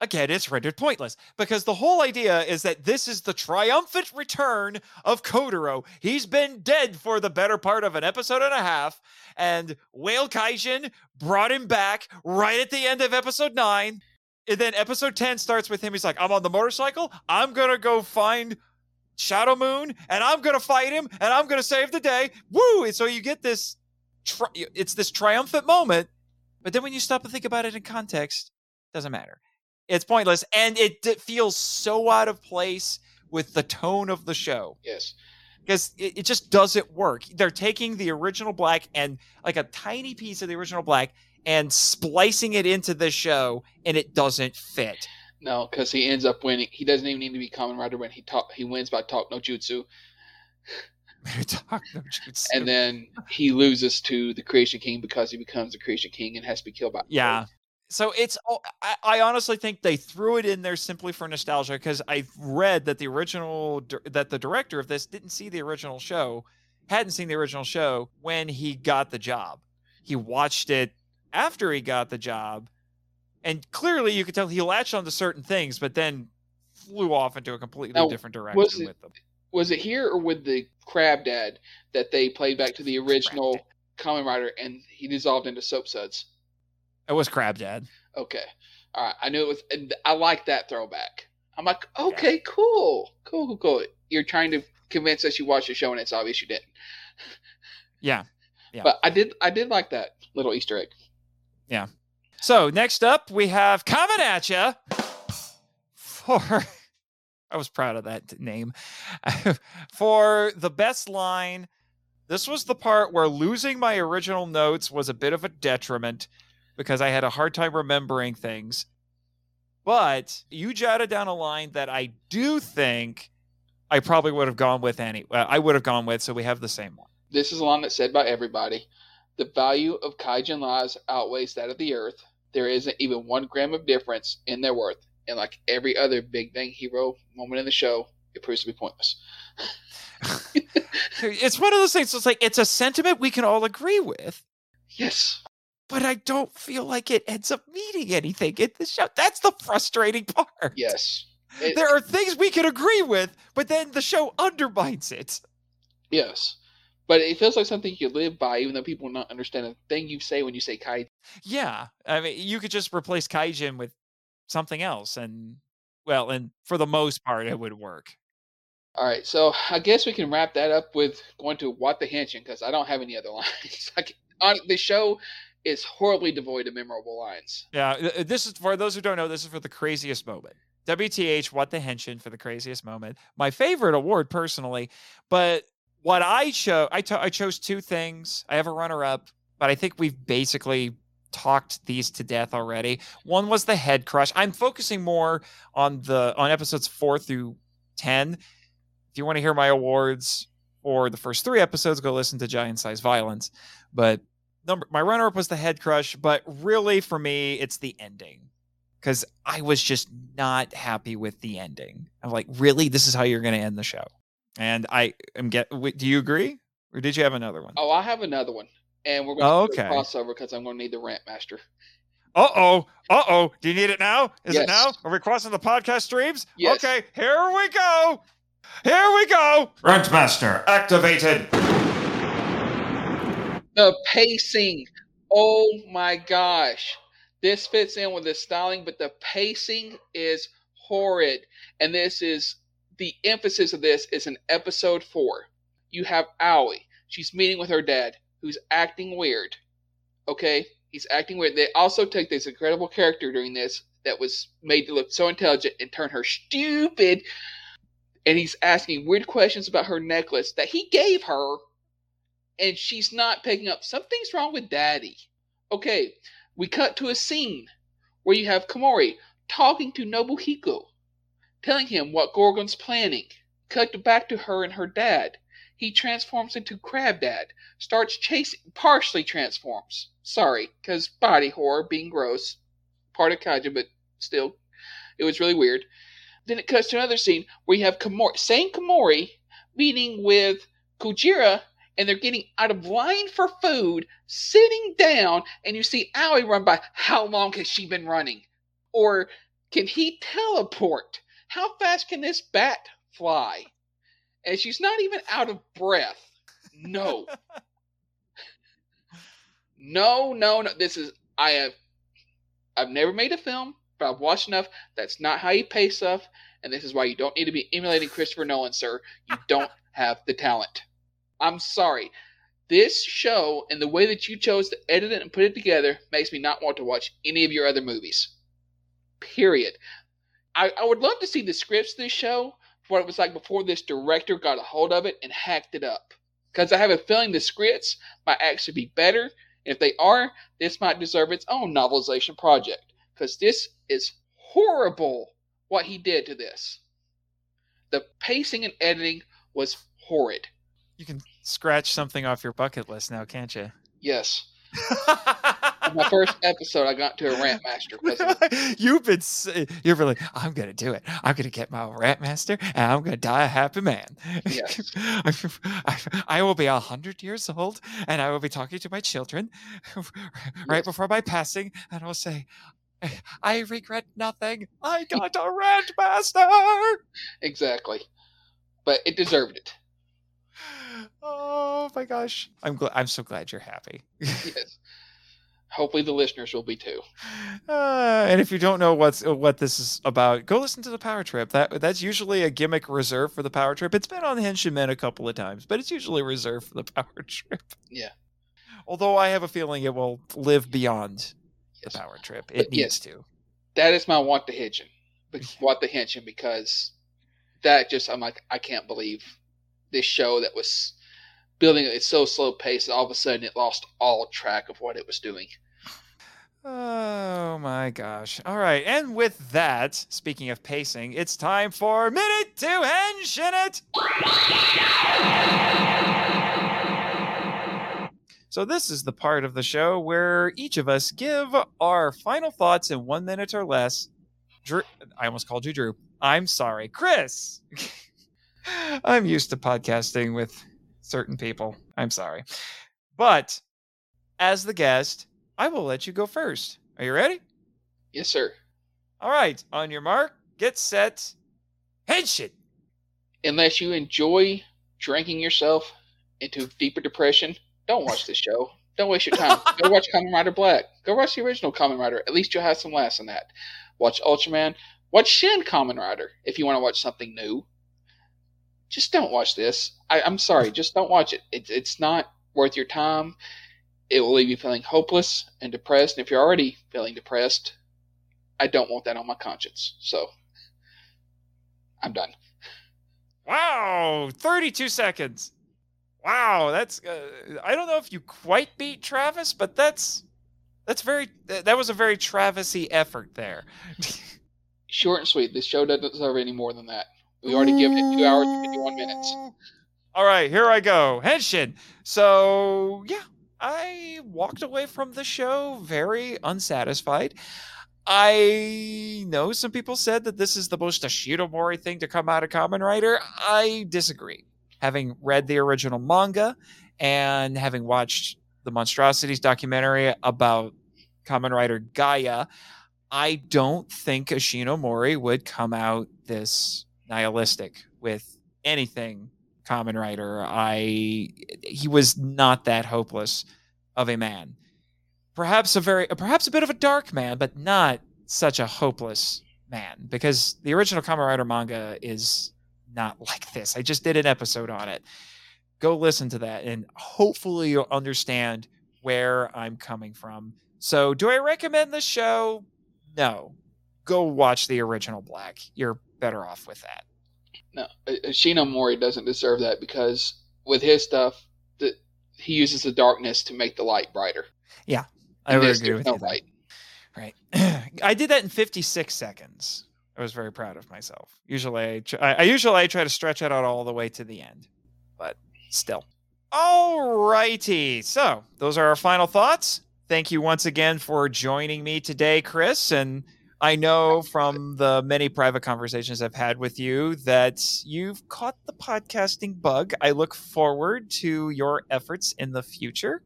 C: again, it's rendered pointless because the whole idea is that this is the triumphant return of Kotaro. He's been dead for the better part of an episode and a half, and Whale Kaijin brought him back right at the end of episode nine. And then episode 10 starts with him. He's like, I'm on the motorcycle. I'm going to go find Shadow Moon and I'm going to fight him and I'm going to save the day. Woo! And so you get this, tri- it's this triumphant moment. But then when you stop and think about it in context, doesn't matter. It's pointless. And it, d- feels so out of place with the tone of the show
D: Yes.
C: because it, it just doesn't work. They're taking the original black and like a tiny piece of the original black and splicing it into the show, and it doesn't fit.
D: No, because he ends up winning. He doesn't even need to be Kamen Rider when he talk. He wins by talk no jutsu,
C: Talk no jutsu.
D: and then he loses to the Creation King because he becomes the Creation King and has to be killed by.
C: yeah. So it's. I, I honestly think they threw it in there simply for nostalgia because I read that the original that the director of this didn't see the original show, hadn't seen the original show when he got the job. He watched it after he got the job, and clearly you could tell he latched onto certain things, but then flew off into a completely
D: Now,
C: different
D: was
C: direction
D: it-
C: with them.
D: Was it here or with the Crab Dad that they played back to the original. Kamen Rider and he dissolved into soap suds?
C: It was Crab Dad.
D: Okay, all right. I knew it was. and I like that throwback. I'm like, okay, cool, cool, cool, cool. You're trying to convince us you watched the show, and it's obvious you didn't.
C: Yeah. Yeah.
D: But I did. I did like that little Easter egg. Yeah.
C: So next up, we have coming at you for. I was proud of that name. for the best line, this was the part where losing my original notes was a bit of a detriment because I had a hard time remembering things. But you jotted down a line that I do think I probably would have gone with any. Uh, I would have gone with, so we have the same one.
D: This is a line that's said by everybody. The value of Kaijin lives outweighs that of the Earth. There isn't even one gram of difference in their worth. And like every other Big Bang Hero moment in the show, it proves to be pointless.
C: It's one of those things. It's like it's a sentiment we can all agree with.
D: Yes.
C: but I don't feel like it ends up meaning anything in the show. That's the frustrating part.
D: Yes. It-
C: There are things we can agree with, but then the show undermines it.
D: Yes. But it feels like something you live by, even though people will not understand a thing you say when you say Kaijin.
C: Yeah. I mean, you could just replace Kaijin with something else, and well, and for the most part, it would work.
D: All right, so I guess we can wrap that up with going to what the henshin because I don't have any other lines. Like on the show is horribly devoid of memorable lines.
C: Yeah. Uh, this is for those who don't know, this is for the craziest moment. WTH, what the henshin for the craziest moment. My favorite award personally, but what I chose, I to- I chose two things. I have a runner up, but I think we've basically talked these to death already. One was the head crush. I'm focusing more on the on episodes 4 through 10. If you want to hear my awards for the first 3 episodes, go listen to Giant Size Violence. But number my runner up was the head crush, but really for me it's the ending. Cuz I was just not happy with the ending. I'm like, "Really? This is how you're going to end the show?" And I am get do you agree? Or did you have another one?
D: Oh, I have another one, and we're going
C: Oh,
D: to do a
C: okay.
D: crossover because I'm going to need the rant master.
C: Uh oh. Uh oh. Do you need it now? Is
D: Yes.
C: it now? Are we crossing the podcast streams?
D: Yes.
C: Okay, here we go. Here we go. Rentmaster activated.
D: The pacing. Oh my gosh. This fits in with the styling, but the pacing is horrid. And this is the emphasis of this is in episode four. You have Aoi. She's meeting with her dad, who's acting weird. Okay? He's acting weird. They also take this incredible character during this that was made to look so intelligent and turn her stupid and he's asking weird questions about her necklace that he gave her, and she's not picking up. Something's wrong with Daddy. Okay, we cut to a scene where you have Komori talking to Nobuhiko, telling him what Gorgom's planning. Cut back to her and her dad. He transforms into Crab Dad, starts chasing, partially transforms. Sorry, because body horror, being gross. Part of Kaiju, but still, it was really weird. Then it cuts to another scene where you have Komori, same Komori, meeting with Kujira, and they're getting out of line for food, sitting down, and you see Aoi run by. How long has she been running? Or can he teleport? How fast can this bat fly? And she's not even out of breath. No. no, no, no. This is I have I've never made a film, but I've watched enough. That's not how you pay stuff, and this is why you don't need to be emulating Christopher Nolan, sir. You don't have the talent. I'm sorry. This show and the way that you chose to edit it and put it together makes me not want to watch any of your other movies. Period. I, I would love to see the scripts of this show, what it was like before this director got a hold of it and hacked it up. Because I have a feeling the scripts might actually be better. And if they are, this might deserve its own novelization project. Because this is horrible what he did to this. The pacing and editing was horrid.
C: You can scratch something off your bucket list now, can't you?
D: Yes. My first episode, I got to a rant master.
C: You've been, you're really, I'm going to do it. I'm going to get my rant master and I'm going to die a happy man.
D: Yes.
C: I, I will be a hundred years old and I will be talking to my children right
D: Yes.
C: before my passing. And I'll say, I regret nothing. I got a rant master.
D: Exactly. But it deserved it.
C: Oh my gosh. I'm glad. I'm so glad you're happy.
D: Yes. Hopefully the listeners will be too.
C: Uh, and if you don't know what's what this is about, go listen to the Power Trip. That that's usually a gimmick reserved for the Power Trip. It's been on Henshin Men a couple of times, but it's usually reserved for the Power Trip.
D: Yeah.
C: Although I have a feeling it will live beyond
D: Yes.
C: the Power Trip. It
D: But yes.
C: needs to.
D: That is my want to henshin. But want the henshin because that just I'm like I can't believe this show that was building at so slow pace all of a sudden it lost all track of what it was doing.
C: Oh my gosh. All right. And with that, speaking of pacing, it's time for Minute to Henshin It. So, this is the part of the show where each of us give our final thoughts in one minute or less. Drew, I almost called you Drew. I'm sorry, Chris. I'm used to podcasting with certain people. I'm sorry. But as the guest, I will let you go first. Are you ready?
D: Yes, sir.
C: All right. On your mark, get set, henshin.
D: Unless you enjoy drinking yourself into deeper depression, don't watch this show. Don't waste your time. Go watch Kamen Rider Black. Go watch the original Kamen Rider. At least you'll have some laughs in that. Watch Ultraman. Watch Shin Kamen Rider if you want to watch something new. Just don't watch this. I, I'm sorry. Just don't watch it. it. It's not worth your time. It will leave you feeling hopeless and depressed. And if you're already feeling depressed, I don't want that on my conscience. So I'm done.
C: Wow, 32 seconds. Wow, that's uh, I don't know if you quite beat Travis, but that's that's very that that was a very Travisy effort there.
D: Short and sweet. This show doesn't deserve any more than that. We already given it two hours and 51 minutes. Eh.
C: All right, here I go. Henshin. So, yeah, I walked away from the show very unsatisfied. I know some people said that this is the most Ishinomori thing to come out of Kamen Rider. I disagree. Having read the original manga and having watched the Monstrosities documentary about Kamen Rider Gaia, I don't think Ishinomori would come out this nihilistic with anything Kamen Rider I he was not that hopeless of a man. Perhaps a very perhaps a bit of a dark man, but not such a hopeless man because the original Kamen Rider manga is not like this. I just did an episode on it. Go listen to that and hopefully you'll understand where I'm coming from. So, do I recommend the show? No. Go watch the original Black. You're better off with that.
D: No, uh, Mori doesn't deserve that because with his stuff, the, he uses the darkness to make the light brighter.
C: Yeah,
D: I
C: would agree with
D: no
C: you.
D: light.
C: Right. I did that in 56 seconds. I was very proud of myself. Usually, I, tr- I, I usually I try to stretch it out all the way to the end, but still. All righty. So those are our final thoughts. Thank you once again for joining me today, Chris. And I know from the many private conversations I've had with you that you've caught the podcasting bug. I look forward to your efforts in the future.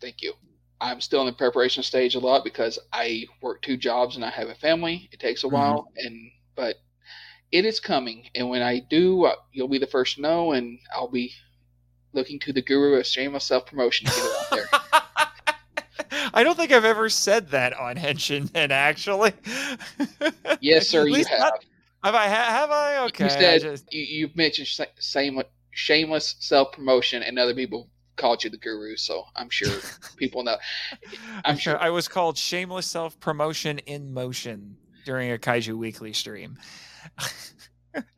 D: Thank you. I'm still in the preparation stage a lot because I work two jobs and I have a family. It takes a
C: Mhm.
D: while, and but it is coming. And when I do, uh, you'll be the first to know, and I'll be looking to the guru of shameless self promotion to get it out there.
C: I don't think I've ever said that on Henshin, and actually.
D: Yes, sir, you have.
C: not- have I? Have I? Okay.
D: you said
C: just-
D: you, you've mentioned same, shameless self promotion, and other people called you the guru. So I'm sure people know. I'm sure.
C: I was called shameless self promotion in motion during a Kaiju Weekly stream.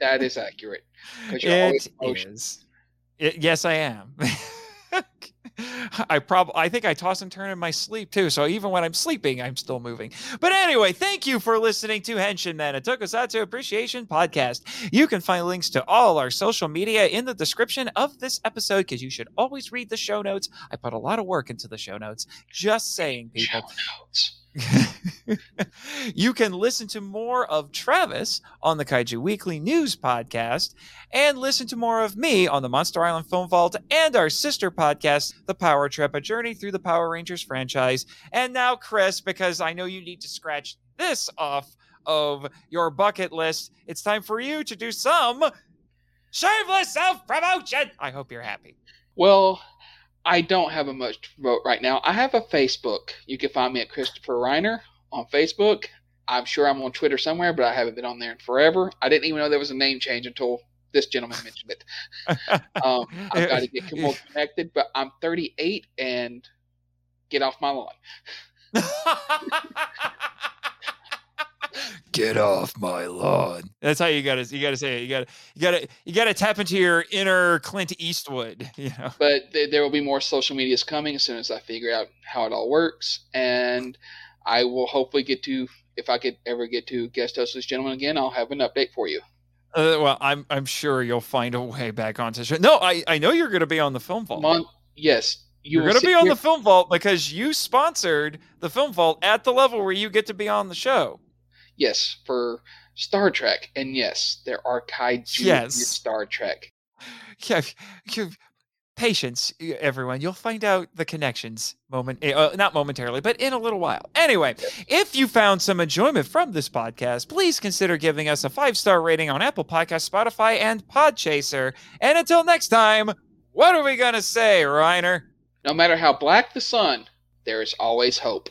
D: That is accurate. 'Cause you're always
C: It is. It- yes, I am. I probably I think I toss and turn in my sleep too. So even when I'm sleeping, I'm still moving. But anyway, thank you for listening to Henshin Men, a Tokusatsu Appreciation Podcast. You can find links to all our social media in the description of this episode because you should always read the show notes. I put a lot of work into the show notes. Just saying, people. You can listen to more of Travis on the Kaiju Weekly News podcast and listen to more of me on the Monster Island Film Vault and our sister podcast, The Power Trip, a journey through the Power Rangers franchise. And now, Chris, because I know you need to scratch this off of your bucket list, it's time for you to do some shameless self promotion. I hope you're happy.
D: Well, I don't have a much to promote right now. I have a Facebook. You can find me at Christopher Riner on Facebook. I'm sure I'm on Twitter somewhere, but I haven't been on there in forever. I didn't even know there was a name change until this gentleman mentioned it. Um, I've got to get more connected, but I'm 38 and get off my lawn.
C: Get off my lawn. That's how you gotta you gotta say it. You gotta you gotta you gotta tap into your inner Clint Eastwood, you know.
D: But th- there will be more social medias coming as soon as I figure out how it all works, and I will hopefully get to. If I could ever get to guest host this gentleman again, I'll have an update for you.
C: Uh, well, I'm I'm sure you'll find a way back onto show. No, I, I know you're gonna be on the film vault.
D: Mon- yes, you
C: you're gonna
D: see-
C: be on
D: you're-
C: the film vault because you sponsored the film vault at the level where you get to be on the show.
D: Yes, for Star Trek, and yes, there are kaiju
C: Yes.
D: in Star Trek.
C: Yeah, you- patience, everyone. You'll find out the connections moment, eh, uh, not momentarily, but in a little while. Anyway, if you found some enjoyment from this podcast, please consider giving us a five star rating on Apple Podcasts, Spotify, and Podchaser. And until next time, what are we gonna say, Riner?
D: No matter how black the sun, there is always hope.